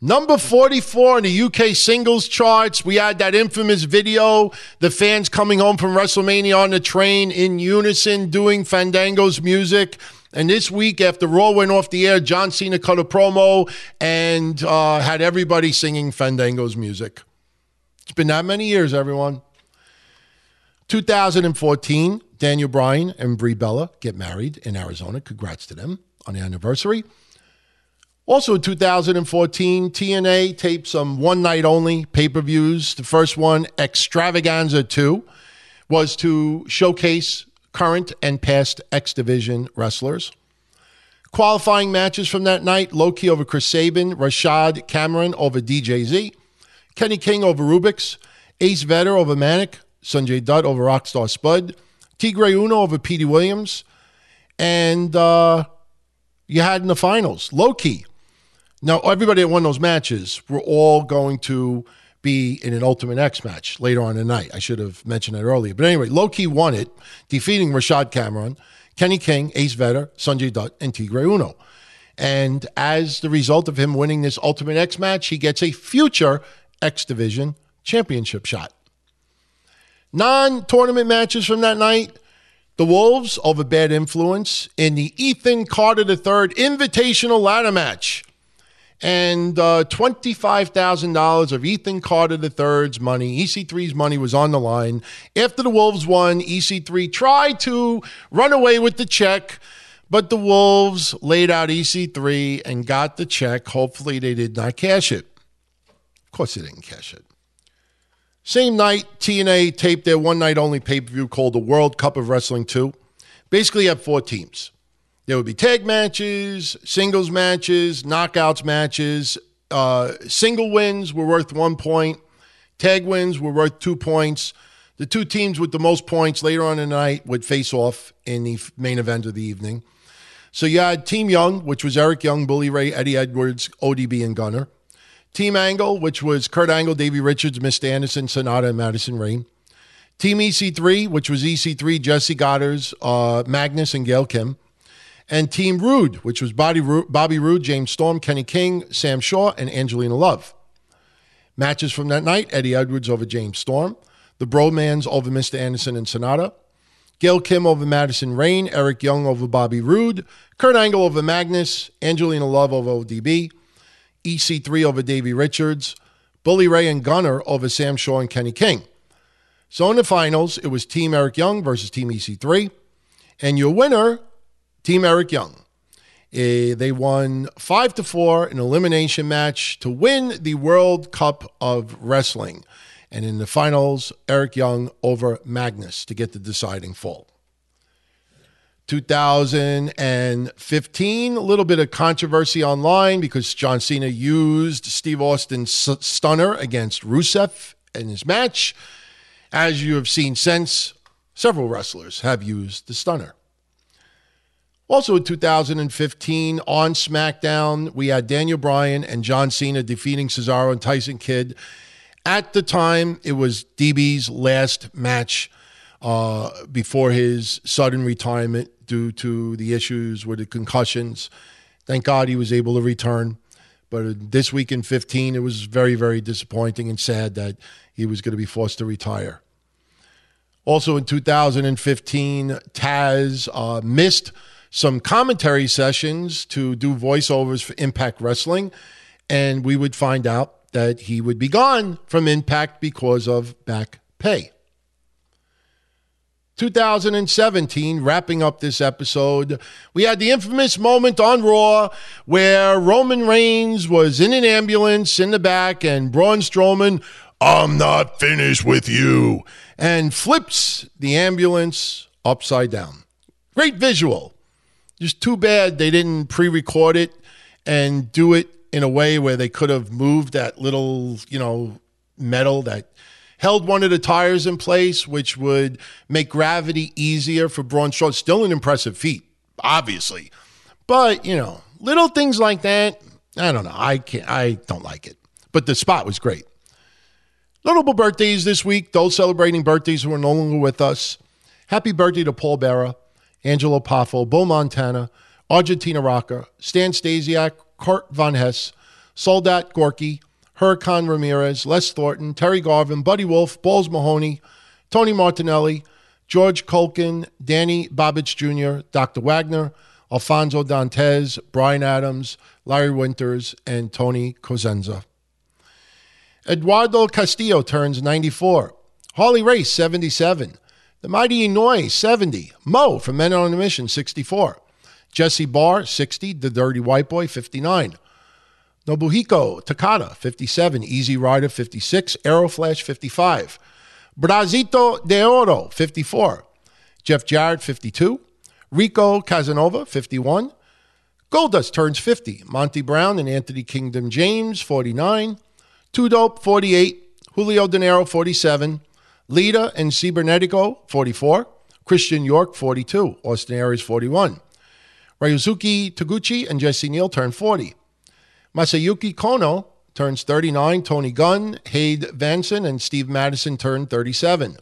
Number 44 in the UK singles charts. We had that infamous video, the fans coming home from WrestleMania on the train in unison doing Fandango's music. And this week, after Raw went off the air, John Cena cut a promo and uh, had everybody singing Fandango's music. It's been that many years, everyone. 2014, Daniel Bryan and Brie Bella get married in Arizona. Congrats to them on the anniversary. Also in 2014, TNA taped some one night only pay per views. The first one, Extravaganza 2, was to showcase current and past X Division wrestlers. Qualifying matches from that night Low Ki over Chris Sabin, Rashad Cameron over DJZ, Kenny King over Rubix, Ace Vetter over Manik, Sonjay Dutt over Rockstar Spud, Tigre Uno over Petey Williams, and uh, you had in the finals Low Ki now, everybody that won those matches were all going to be in an Ultimate X match later on in the night. I should have mentioned that earlier. But anyway, Low Ki won it, defeating Rashad Cameron, Kenny King, Ace Vedder, Sonjay Dutt, and Tigre Uno. And as the result of him winning this Ultimate X match, he gets a future X Division championship shot. Non tournament matches from that night the Wolves over Bad Influence in the Ethan Carter III Invitational Ladder Match and uh, $25,000 of Ethan Carter III's money, EC3's money was on the line. After the Wolves won, EC3 tried to run away with the check, but the Wolves laid out EC3 and got the check. Hopefully, they did not cash it. Of course, they didn't cash it. Same night, TNA taped their one night only pay per view called the World Cup of Wrestling 2. Basically, you have four teams. There would be tag matches, singles matches, knockouts matches. Uh, single wins were worth one point. Tag wins were worth two points. The two teams with the most points later on in the night would face off in the main event of the evening. So you had Team Young, which was Eric Young, Bully Ray, Eddie Edwards, ODB, and Gunner. Team Angle, which was Kurt Angle, Davey Richards, Mr. Anderson, Sanada, and Madison Rayne. Team EC3, which was EC3, Jessie Godderz, uh, Magnus, and Gail Kim and Team Roode, which was Bobby Roode, James Storm, Kenny King, Sam Shaw, and Angelina Love. Matches from that night Eddie Edwards over James Storm, the Bromans over Mr. Anderson and Sanada, Gail Kim over Madison Rayne, Eric Young over Bobby Roode, Kurt Angle over Magnus, Angelina Love over ODB, EC3 over Davey Richards, Bully Ray and Gunner over Sam Shaw and Kenny King. So in the finals, it was Team Eric Young versus Team EC3. And your winner Team Eric Young. Uh, they won five to four an elimination match to win the World Cup of Wrestling, and in the finals, Eric Young over Magnus to get the deciding fall. 2015, a little bit of controversy online because John Cena used Steve Austin's stunner against Rusev in his match. As you have seen since, several wrestlers have used the stunner. Also in 2015 on SmackDown, we had Daniel Bryan and John Cena defeating Cesaro and Tyson Kidd. At the time, it was DB's last match uh, before his sudden retirement due to the issues with the concussions. Thank God he was able to return. But this week in 15, it was very, very disappointing and sad that he was going to be forced to retire. Also in 2015, Taz uh, missed some commentary sessions to do voiceovers for Impact Wrestling, and we would find out that he would be gone from Impact because of back pay. 2017, wrapping up this episode, we had the infamous moment on Raw where Roman Reigns was in an ambulance in the back and Braun Strowman, I'm not finished with you, and flips the ambulance upside down. Great visual. Just too bad they didn't pre-record it and do it in a way where they could have moved that little, you know, metal that held one of the tires in place, which would make gravity easier for Braun Strowman. Still an impressive feat, obviously, but you know, little things like that. I don't know. I can't. I don't like it. But the spot was great. Notable birthdays this week. Those celebrating birthdays who are no longer with us. Happy birthday to Paul Bearer. Angelo Poffo, Bo Montana, Argentina Rocca, Stan Stasiak, Kurt Von Hess, Soldat Gorky, Huracan Ramirez, Les Thornton, Terry Garvin, Buddy Wolf, Balls Mahoney, Tony Martinelli, George Colkin, Danny Babich Jr., Dr. Wagner, Alfonso Dantes, Brian Adams, Larry Winters, and Tony Cosenza. Eduardo Castillo turns 94. Harley Race, 77. The Mighty Inoue, 70. Mo from Men on a Mission, 64. Jesse Barr, 60. The Dirty White Boy, 59. Nobuhiko Takada, 57. Easy Rider, 56. Aeroflash, 55. Brazito de Oro, 54. Jeff Jarrett, 52. Rico Casanova, 51. Goldust turns 50. Monty Brown and Anthony Kingdom James, 49. Two Dope, 48. Julio Dinero, 47. Lita and Cibernetico, 44. Christian York, 42. Austin Aries, 41. Ryusuke Taguchi and Jesse Neal turn 40. Masayuki Kono turns 39. Tony Gunn, Hade Vansen, and Steve Madison turn 37.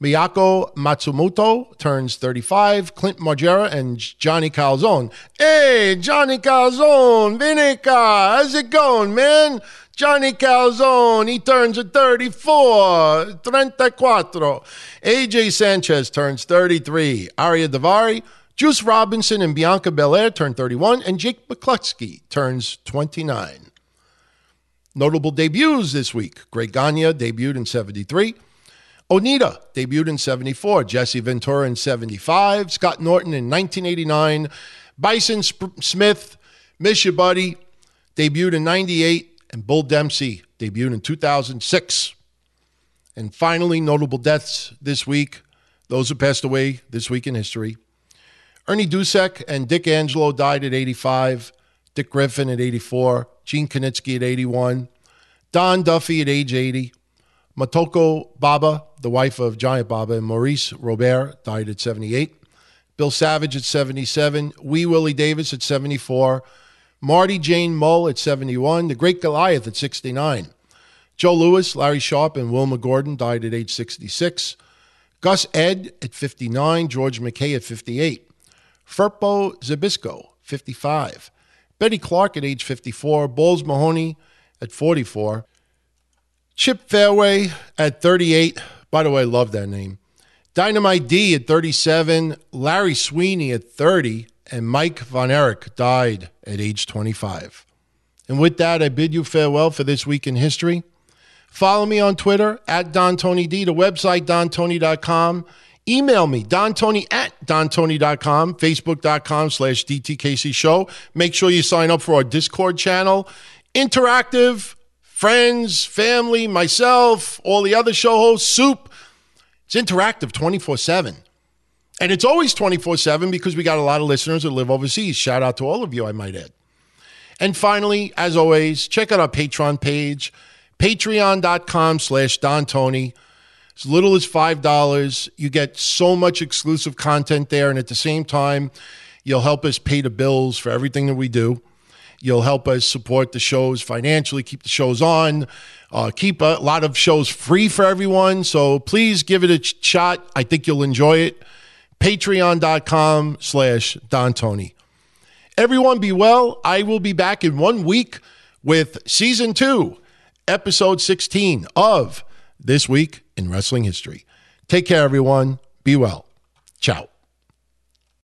Miyako Matsumoto turns 35. Clint Margera and Johnny Calzone. Hey, Johnny Calzone, Vinica, how's it going, man? Johnny Calzone, he turns at 34. 34. AJ Sanchez turns 33. Ariya Daivari, Juice Robinson and Bianca Belair turn 31. And Jake McCluskey turns 29. Notable debuts this week. Greg Gagne debuted in 73. Onita debuted in 74. Jesse Ventura in 75. Scott Norton in 1989. Bison Sp- Smith, Miss You Buddy, debuted in 98. And Bull Dempsey debuted in 2006. And finally, notable deaths this week. Those who passed away this week in history. Ernie Dusek and Dick Angelo died at 85. Dick Griffin at 84. Gene Kiniski at 81. Don Duffy at age 80. Motoko Baba, the wife of Giant Baba, and Maurice Robert died at 78. Bill Savage at 77. Wee Willie Davis at 74. Marty Jane Mull at 71. The Great Goliath at 69. Joe Lewis, Larry Sharpe, and Wilma Gordon died at age 66. Gus Ed at 59. George McKay at 58. Firpo Zbyszko, 55. Betty Clark at age 54. Balls Mahoney at 44. Chip Fairway at 38. By the way, I love that name. Dynamite D at 37. Larry Sweeney at 30. And Mike Von Erich died at age 25. And with that, I bid you farewell for this week in history. Follow me on Twitter at Don Tony D, the website dontony.com. Email me, dontony at dontony.com, facebook.com slash DTKC show. Make sure you sign up for our Discord channel. Interactive, friends, family, myself, all the other show hosts, soup. It's interactive 24 7. And it's always 24 7 because we got a lot of listeners that live overseas. Shout out to all of you, I might add. And finally, as always, check out our Patreon page, patreon.com slash Don Tony. As little as $5. You get so much exclusive content there. And at the same time, you'll help us pay the bills for everything that we do. You'll help us support the shows financially, keep the shows on, uh, keep a lot of shows free for everyone. So please give it a shot. I think you'll enjoy it. Patreon.com slash Don Tony. Everyone be well. I will be back in one week with season two, episode 16 of This Week in Wrestling History. Take care, everyone. Be well. Ciao.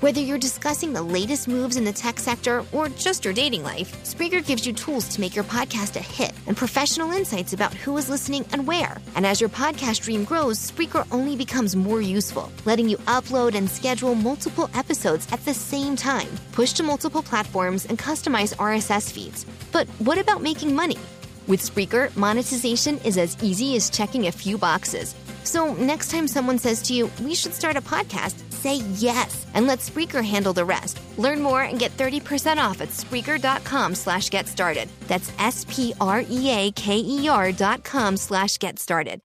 Whether you're discussing the latest moves in the tech sector or just your dating life, Spreaker gives you tools to make your podcast a hit and professional insights about who is listening and where. And as your podcast dream grows, Spreaker only becomes more useful, letting you upload and schedule multiple episodes at the same time, push to multiple platforms, and customize RSS feeds. But what about making money? With Spreaker, monetization is as easy as checking a few boxes. So next time someone says to you, we should start a podcast, say yes and let Spreaker handle the rest. Learn more and get 30% off at Spreaker.com slash get started. That's S-P-R-E-A-K-E-R dot com slash get started.